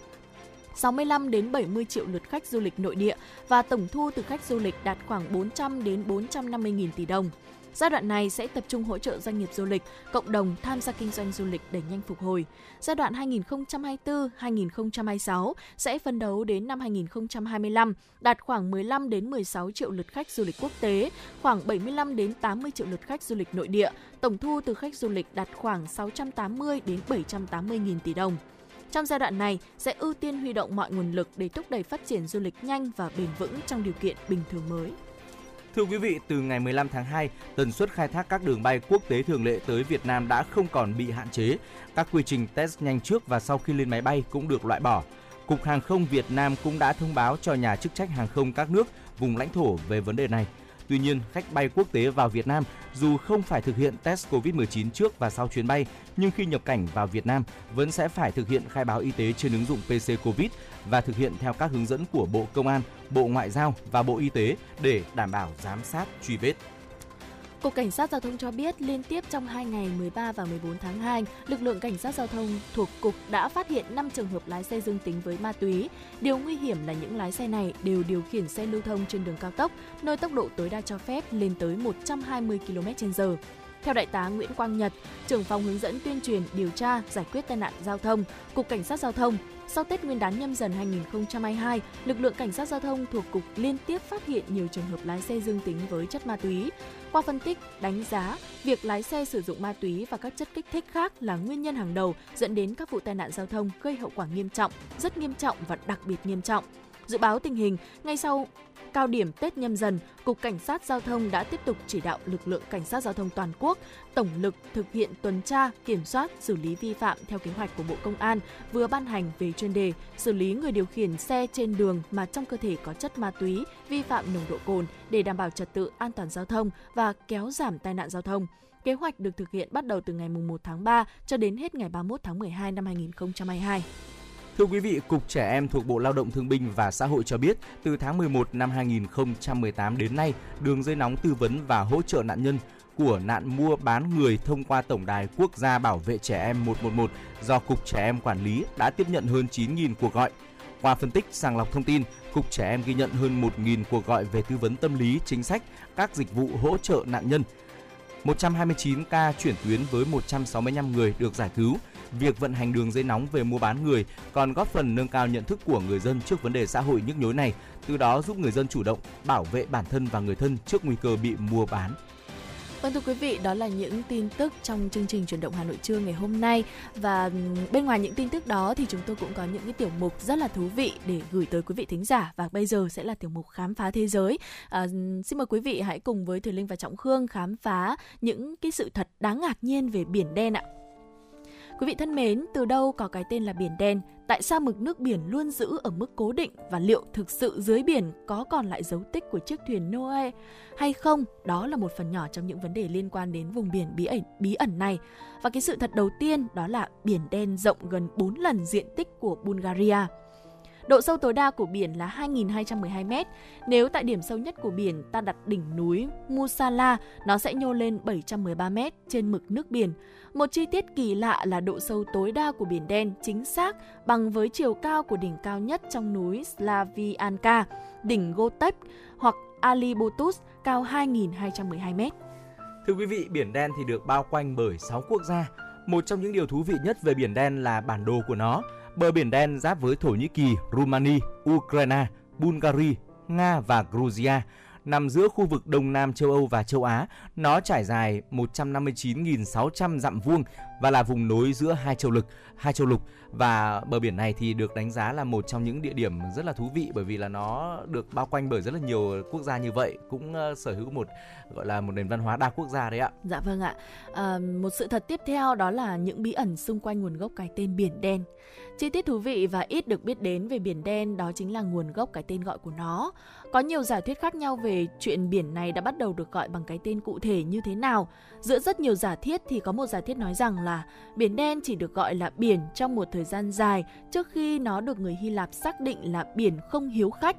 65 đến 70 triệu lượt khách du lịch nội địa và tổng thu từ khách du lịch đạt khoảng 400 đến 450 nghìn tỷ đồng. Giai đoạn này sẽ tập trung hỗ trợ doanh nghiệp du lịch, cộng đồng tham gia kinh doanh du lịch để nhanh phục hồi. Giai đoạn 2024-2026 sẽ phấn đấu đến năm 2025 đạt khoảng 15 đến 16 triệu lượt khách du lịch quốc tế, khoảng 75 đến 80 triệu lượt khách du lịch nội địa. Tổng thu từ khách du lịch đạt khoảng 680 đến 780 nghìn tỷ đồng. Trong giai đoạn này sẽ ưu tiên huy động mọi nguồn lực để thúc đẩy phát triển du lịch nhanh và bền vững trong điều kiện bình thường mới. Thưa quý vị, từ ngày 15 tháng 2, tần suất khai thác các đường bay quốc tế thường lệ tới Việt Nam đã không còn bị hạn chế. Các quy trình test nhanh trước và sau khi lên máy bay cũng được loại bỏ. Cục Hàng không Việt Nam cũng đã thông báo cho nhà chức trách hàng không các nước, vùng lãnh thổ về vấn đề này. Tuy nhiên, khách bay quốc tế vào Việt Nam dù không phải thực hiện test COVID-19 trước và sau chuyến bay, nhưng khi nhập cảnh vào Việt Nam vẫn sẽ phải thực hiện khai báo y tế trên ứng dụng PC Covid và thực hiện theo các hướng dẫn của Bộ Công an, Bộ Ngoại giao và Bộ Y tế để đảm bảo giám sát, truy vết. Cục Cảnh sát Giao thông cho biết liên tiếp trong 2 ngày 13 và 14 tháng 2, lực lượng Cảnh sát Giao thông thuộc Cục đã phát hiện 5 trường hợp lái xe dương tính với ma túy. Điều nguy hiểm là những lái xe này đều điều khiển xe lưu thông trên đường cao tốc, nơi tốc độ tối đa cho phép lên tới 120 km/h. Theo Đại tá Nguyễn Quang Nhật, trưởng phòng hướng dẫn tuyên truyền, điều tra, giải quyết tai nạn giao thông, Cục Cảnh sát Giao thông, sau Tết Nguyên đán nhâm dần 2022, lực lượng cảnh sát giao thông thuộc cục liên tiếp phát hiện nhiều trường hợp lái xe dương tính với chất ma túy. Qua phân tích, đánh giá, việc lái xe sử dụng ma túy và các chất kích thích khác là nguyên nhân hàng đầu dẫn đến các vụ tai nạn giao thông gây hậu quả nghiêm trọng, rất nghiêm trọng và đặc biệt nghiêm trọng. Dự báo tình hình, ngay sau cao điểm Tết nhâm dần, Cục Cảnh sát Giao thông đã tiếp tục chỉ đạo lực lượng Cảnh sát Giao thông toàn quốc tổng lực thực hiện tuần tra, kiểm soát, xử lý vi phạm theo kế hoạch của Bộ Công an vừa ban hành về chuyên đề xử lý người điều khiển xe trên đường mà trong cơ thể có chất ma túy, vi phạm nồng độ cồn để đảm bảo trật tự an toàn giao thông và kéo giảm tai nạn giao thông. Kế hoạch được thực hiện bắt đầu từ ngày 1 tháng 3 cho đến hết ngày 31 tháng 12 năm 2022. Thưa quý vị, Cục Trẻ Em thuộc Bộ Lao động Thương binh và Xã hội cho biết, từ tháng 11 năm 2018 đến nay, đường dây nóng tư vấn và hỗ trợ nạn nhân của nạn mua bán người thông qua Tổng đài Quốc gia Bảo vệ Trẻ Em 111 do Cục Trẻ Em quản lý đã tiếp nhận hơn 9.000 cuộc gọi. Qua phân tích sàng lọc thông tin, Cục Trẻ Em ghi nhận hơn 1.000 cuộc gọi về tư vấn tâm lý, chính sách, các dịch vụ hỗ trợ nạn nhân. 129 ca chuyển tuyến với 165 người được giải cứu, việc vận hành đường dây nóng về mua bán người còn góp phần nâng cao nhận thức của người dân trước vấn đề xã hội nhức nhối này, từ đó giúp người dân chủ động bảo vệ bản thân và người thân trước nguy cơ bị mua bán. Vâng thưa quý vị, đó là những tin tức trong chương trình chuyển động Hà Nội trưa ngày hôm nay và bên ngoài những tin tức đó thì chúng tôi cũng có những cái tiểu mục rất là thú vị để gửi tới quý vị thính giả và bây giờ sẽ là tiểu mục khám phá thế giới. À, xin mời quý vị hãy cùng với Thùy Linh và Trọng Khương khám phá những cái sự thật đáng ngạc nhiên về biển đen ạ. Quý vị thân mến, từ đâu có cái tên là biển đen? Tại sao mực nước biển luôn giữ ở mức cố định và liệu thực sự dưới biển có còn lại dấu tích của chiếc thuyền Noe hay không? Đó là một phần nhỏ trong những vấn đề liên quan đến vùng biển bí ẩn, bí ẩn này. Và cái sự thật đầu tiên đó là biển đen rộng gần 4 lần diện tích của Bulgaria. Độ sâu tối đa của biển là 2.212 m. Nếu tại điểm sâu nhất của biển ta đặt đỉnh núi Musala, nó sẽ nhô lên 713 m trên mực nước biển. Một chi tiết kỳ lạ là độ sâu tối đa của biển đen chính xác bằng với chiều cao của đỉnh cao nhất trong núi Slavianka, đỉnh Gotep hoặc Alibotus cao 2.212 m. Thưa quý vị, biển đen thì được bao quanh bởi 6 quốc gia. Một trong những điều thú vị nhất về biển đen là bản đồ của nó. Bờ biển đen giáp với Thổ Nhĩ Kỳ, Rumani, Ukraine, Bulgaria, Nga và Georgia nằm giữa khu vực Đông Nam châu Âu và châu Á. Nó trải dài 159.600 dặm vuông và là vùng nối giữa hai châu lục, hai châu lục và bờ biển này thì được đánh giá là một trong những địa điểm rất là thú vị bởi vì là nó được bao quanh bởi rất là nhiều quốc gia như vậy, cũng ờ, sở hữu một gọi là một nền văn hóa đa quốc gia đấy ạ. Dạ vâng ạ. À, một sự thật tiếp theo đó là những bí ẩn xung quanh nguồn gốc cái tên biển đen. Chi tiết thú vị và ít được biết đến về biển đen đó chính là nguồn gốc cái tên gọi của nó. Có nhiều giả thuyết khác nhau về chuyện biển này đã bắt đầu được gọi bằng cái tên cụ thể như thế nào. Giữa rất nhiều giả thiết thì có một giả thiết nói rằng là biển đen chỉ được gọi là biển trong một thời gian dài trước khi nó được người Hy Lạp xác định là biển không hiếu khách.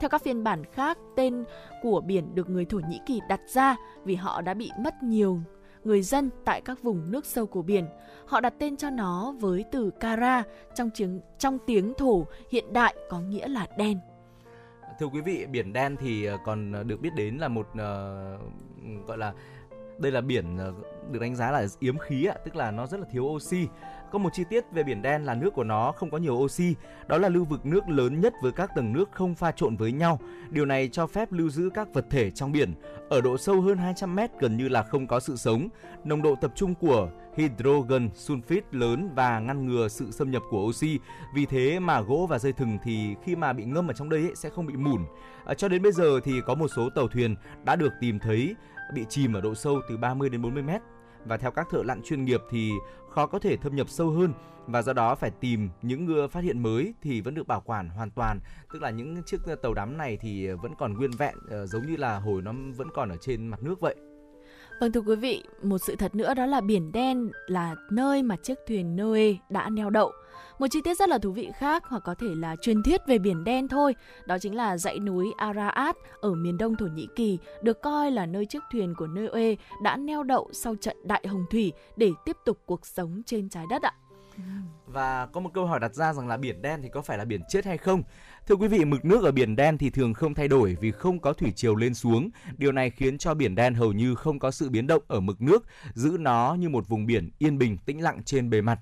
Theo các phiên bản khác, tên của biển được người Thổ Nhĩ Kỳ đặt ra vì họ đã bị mất nhiều người dân tại các vùng nước sâu của biển. Họ đặt tên cho nó với từ Kara trong tiếng, trong tiếng thổ hiện đại có nghĩa là đen. Thưa quý vị, biển đen thì ờ, còn ờ, được biết đến là một uh, gọi là đây là biển ờ, được đánh giá là yếm khí ạ, tức là nó rất là thiếu oxy. Có một chi tiết về biển đen là nước của nó không có nhiều oxy, đó là lưu vực nước lớn nhất với các tầng nước không pha trộn với nhau. Điều này cho phép lưu giữ các vật thể trong biển. Ở độ sâu hơn 200 mét gần như là không có sự sống. Nồng độ tập trung của hydrogen sulfide lớn và ngăn ngừa sự xâm nhập của oxy. Vì thế mà gỗ và dây thừng thì khi mà bị ngâm ở trong đây ấy, sẽ không bị mủn. À, ờ, cho đến bây giờ thì có một số tàu thuyền đã được tìm thấy bị chìm ở độ sâu từ 30 đến 40 mét. Và theo các thợ lặn chuyên nghiệp thì khó có thể thâm nhập sâu hơn. Và do đó phải tìm những phát hiện mới thì vẫn được bảo quản hoàn toàn. Tức là những chiếc tàu đắm này thì vẫn còn nguyên vẹn ờ, giống như là hồi nó vẫn còn ở trên mặt nước vậy. Vâng thưa quý vị, một sự thật nữa đó là biển đen là nơi mà chiếc thuyền Noe đã neo đậu. Một chi tiết rất là thú vị khác hoặc có thể là truyền thuyết về biển đen thôi, đó chính là dãy núi Ararat ở miền đông Thổ Nhĩ Kỳ được coi là nơi chiếc thuyền của Noe đã neo đậu sau trận đại hồng thủy để tiếp tục cuộc sống trên trái đất ạ. Và có một câu hỏi đặt ra rằng là biển đen thì có phải là biển chết hay không? Thưa quý vị, mực nước ở biển đen thì thường không thay đổi vì không có thủy triều lên xuống. Điều này khiến cho biển đen hầu như không có sự biến động ở mực nước, giữ nó như một vùng biển yên bình, tĩnh lặng trên bề mặt.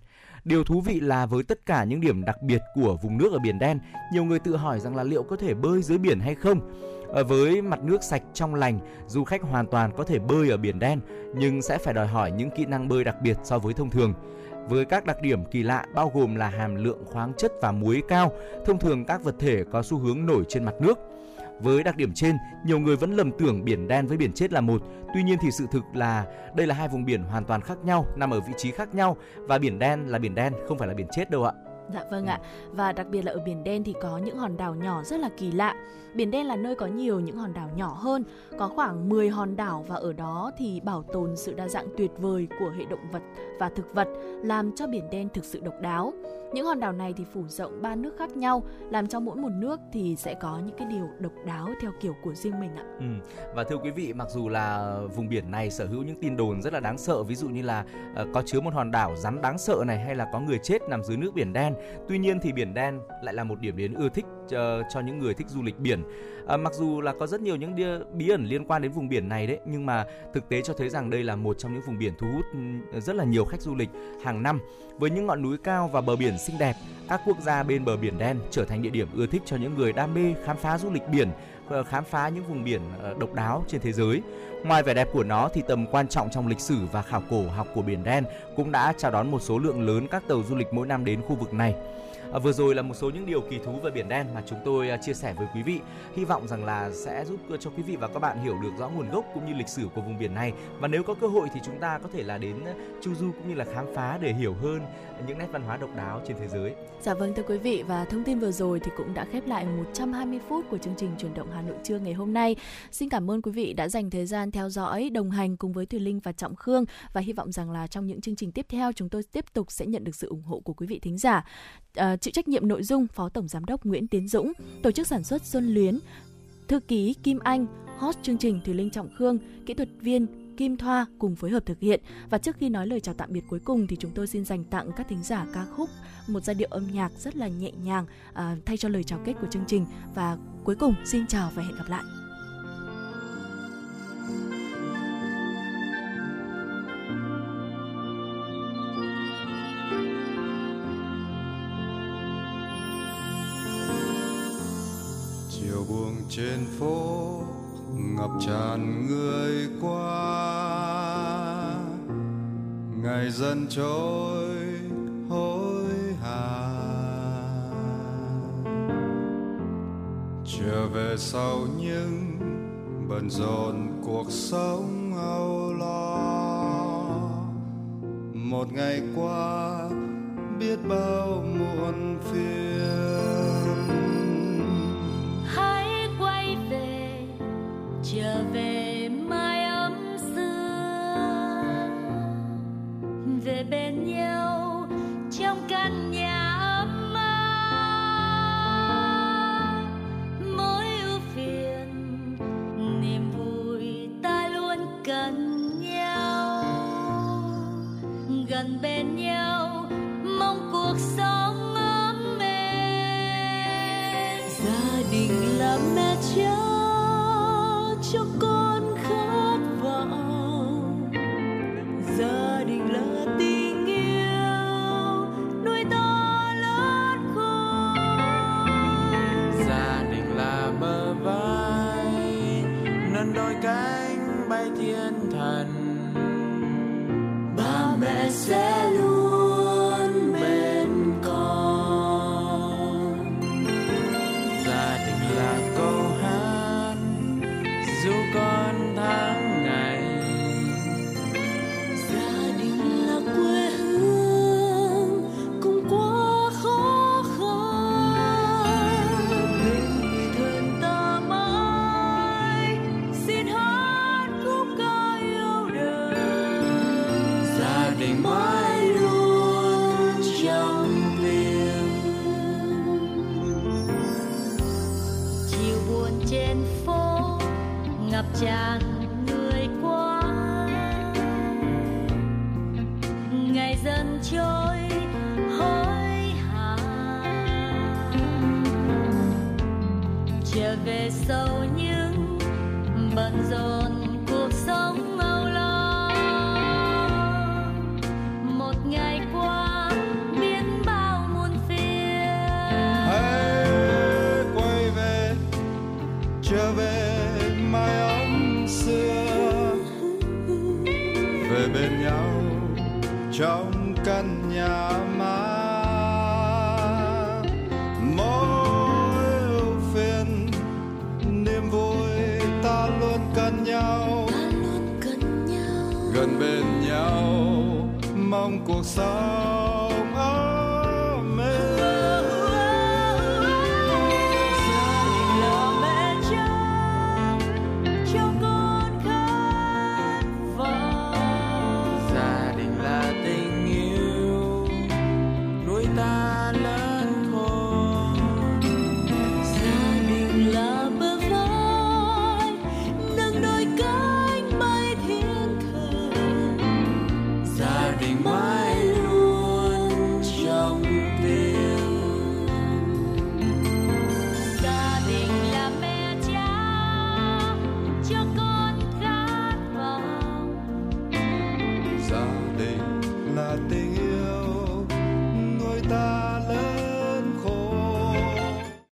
Điều thú vị là với tất cả những điểm đặc biệt của vùng nước ở biển đen, nhiều người tự hỏi rằng là liệu có thể bơi dưới biển hay không. Ở với mặt nước sạch trong lành, du khách hoàn toàn có thể bơi ở biển đen, nhưng sẽ phải đòi hỏi những kỹ năng bơi đặc biệt so với thông thường với các đặc điểm kỳ lạ bao gồm là hàm lượng khoáng chất và muối cao, thông thường các vật thể có xu hướng nổi trên mặt nước. Với đặc điểm trên, nhiều người vẫn lầm tưởng biển đen với biển chết là một. Tuy nhiên thì sự thực là đây là hai vùng biển hoàn toàn khác nhau, nằm ở vị trí khác nhau và biển đen là biển đen, không phải là biển chết đâu ạ. Dạ vâng ạ. Và đặc biệt là ở biển đen thì có những hòn đảo nhỏ rất là kỳ lạ. Biển đen là nơi có nhiều những hòn đảo nhỏ hơn, có khoảng 10 hòn đảo và ở đó thì bảo tồn sự đa dạng tuyệt vời của hệ động vật và thực vật, làm cho biển đen thực sự độc đáo. Những hòn đảo này thì phủ rộng ba nước khác nhau, làm cho mỗi một nước thì sẽ có những cái điều độc đáo theo kiểu của riêng mình ạ. Ừ. Và thưa quý vị, mặc dù là vùng biển này sở hữu những tin đồn rất là đáng sợ, ví dụ như là uh, có chứa một hòn đảo rắn đáng sợ này hay là có người chết nằm dưới nước biển đen. Tuy nhiên thì biển đen lại là một điểm đến ưa thích cho, cho những người thích du lịch biển. À, mặc dù là có rất nhiều những địa, bí ẩn liên quan đến vùng biển này đấy, nhưng mà thực tế cho thấy rằng đây là một trong những vùng biển thu hút ừ, rất là nhiều khách du lịch hàng năm. Với những ngọn núi cao và bờ biển xinh đẹp, các quốc gia bên bờ biển đen trở thành địa điểm ưa thích cho những người đam mê khám phá du lịch biển, ờ, khám phá những vùng biển ờ, độc đáo trên thế giới. Ngoài vẻ đẹp của nó thì tầm quan trọng trong lịch sử và khảo cổ học của biển đen cũng đã chào đón một số lượng lớn các tàu du lịch mỗi năm đến khu vực này. À, vừa rồi là một số những điều kỳ thú về biển đen mà chúng tôi à, chia sẻ với quý vị. Hy vọng rằng là sẽ giúp ờ, cho quý vị và các bạn hiểu được rõ nguồn gốc cũng như lịch sử của vùng biển này. Và nếu có cơ hội thì chúng ta có thể là đến ờ, chu du cũng như là khám phá để hiểu hơn những nét văn hóa độc đáo trên thế giới. Dạ vâng thưa quý vị và thông tin vừa rồi thì cũng đã khép lại 120 phút của chương trình chuyển động Hà Nội trưa ngày hôm nay. Xin cảm ơn quý vị đã dành thời gian theo dõi, đồng hành cùng với Thùy Linh và Trọng Khương và hy vọng rằng là trong những chương trình tiếp theo chúng tôi tiếp tục sẽ nhận được sự ủng hộ của quý vị thính giả. À, À, chịu trách nhiệm nội dung Phó Tổng Giám đốc Nguyễn Tiến Dũng, tổ chức sản xuất Xuân Luyến, thư ký Kim Anh, host chương trình Thùy Linh Trọng Khương, kỹ thuật viên Kim Thoa cùng phối hợp thực hiện. Và trước khi nói lời chào tạm biệt cuối cùng thì chúng tôi xin dành tặng các thính giả ca khúc một giai điệu âm nhạc rất là nhẹ nhàng à, thay cho lời chào kết của chương trình. Và cuối cùng xin chào và hẹn gặp lại. Chiều buông trên phố, ngập tràn người qua. Ngày dần trôi, hối hả. Trở về sau những bận rộn cuộc sống âu lo. Một ngày qua, biết bao muộn phiền.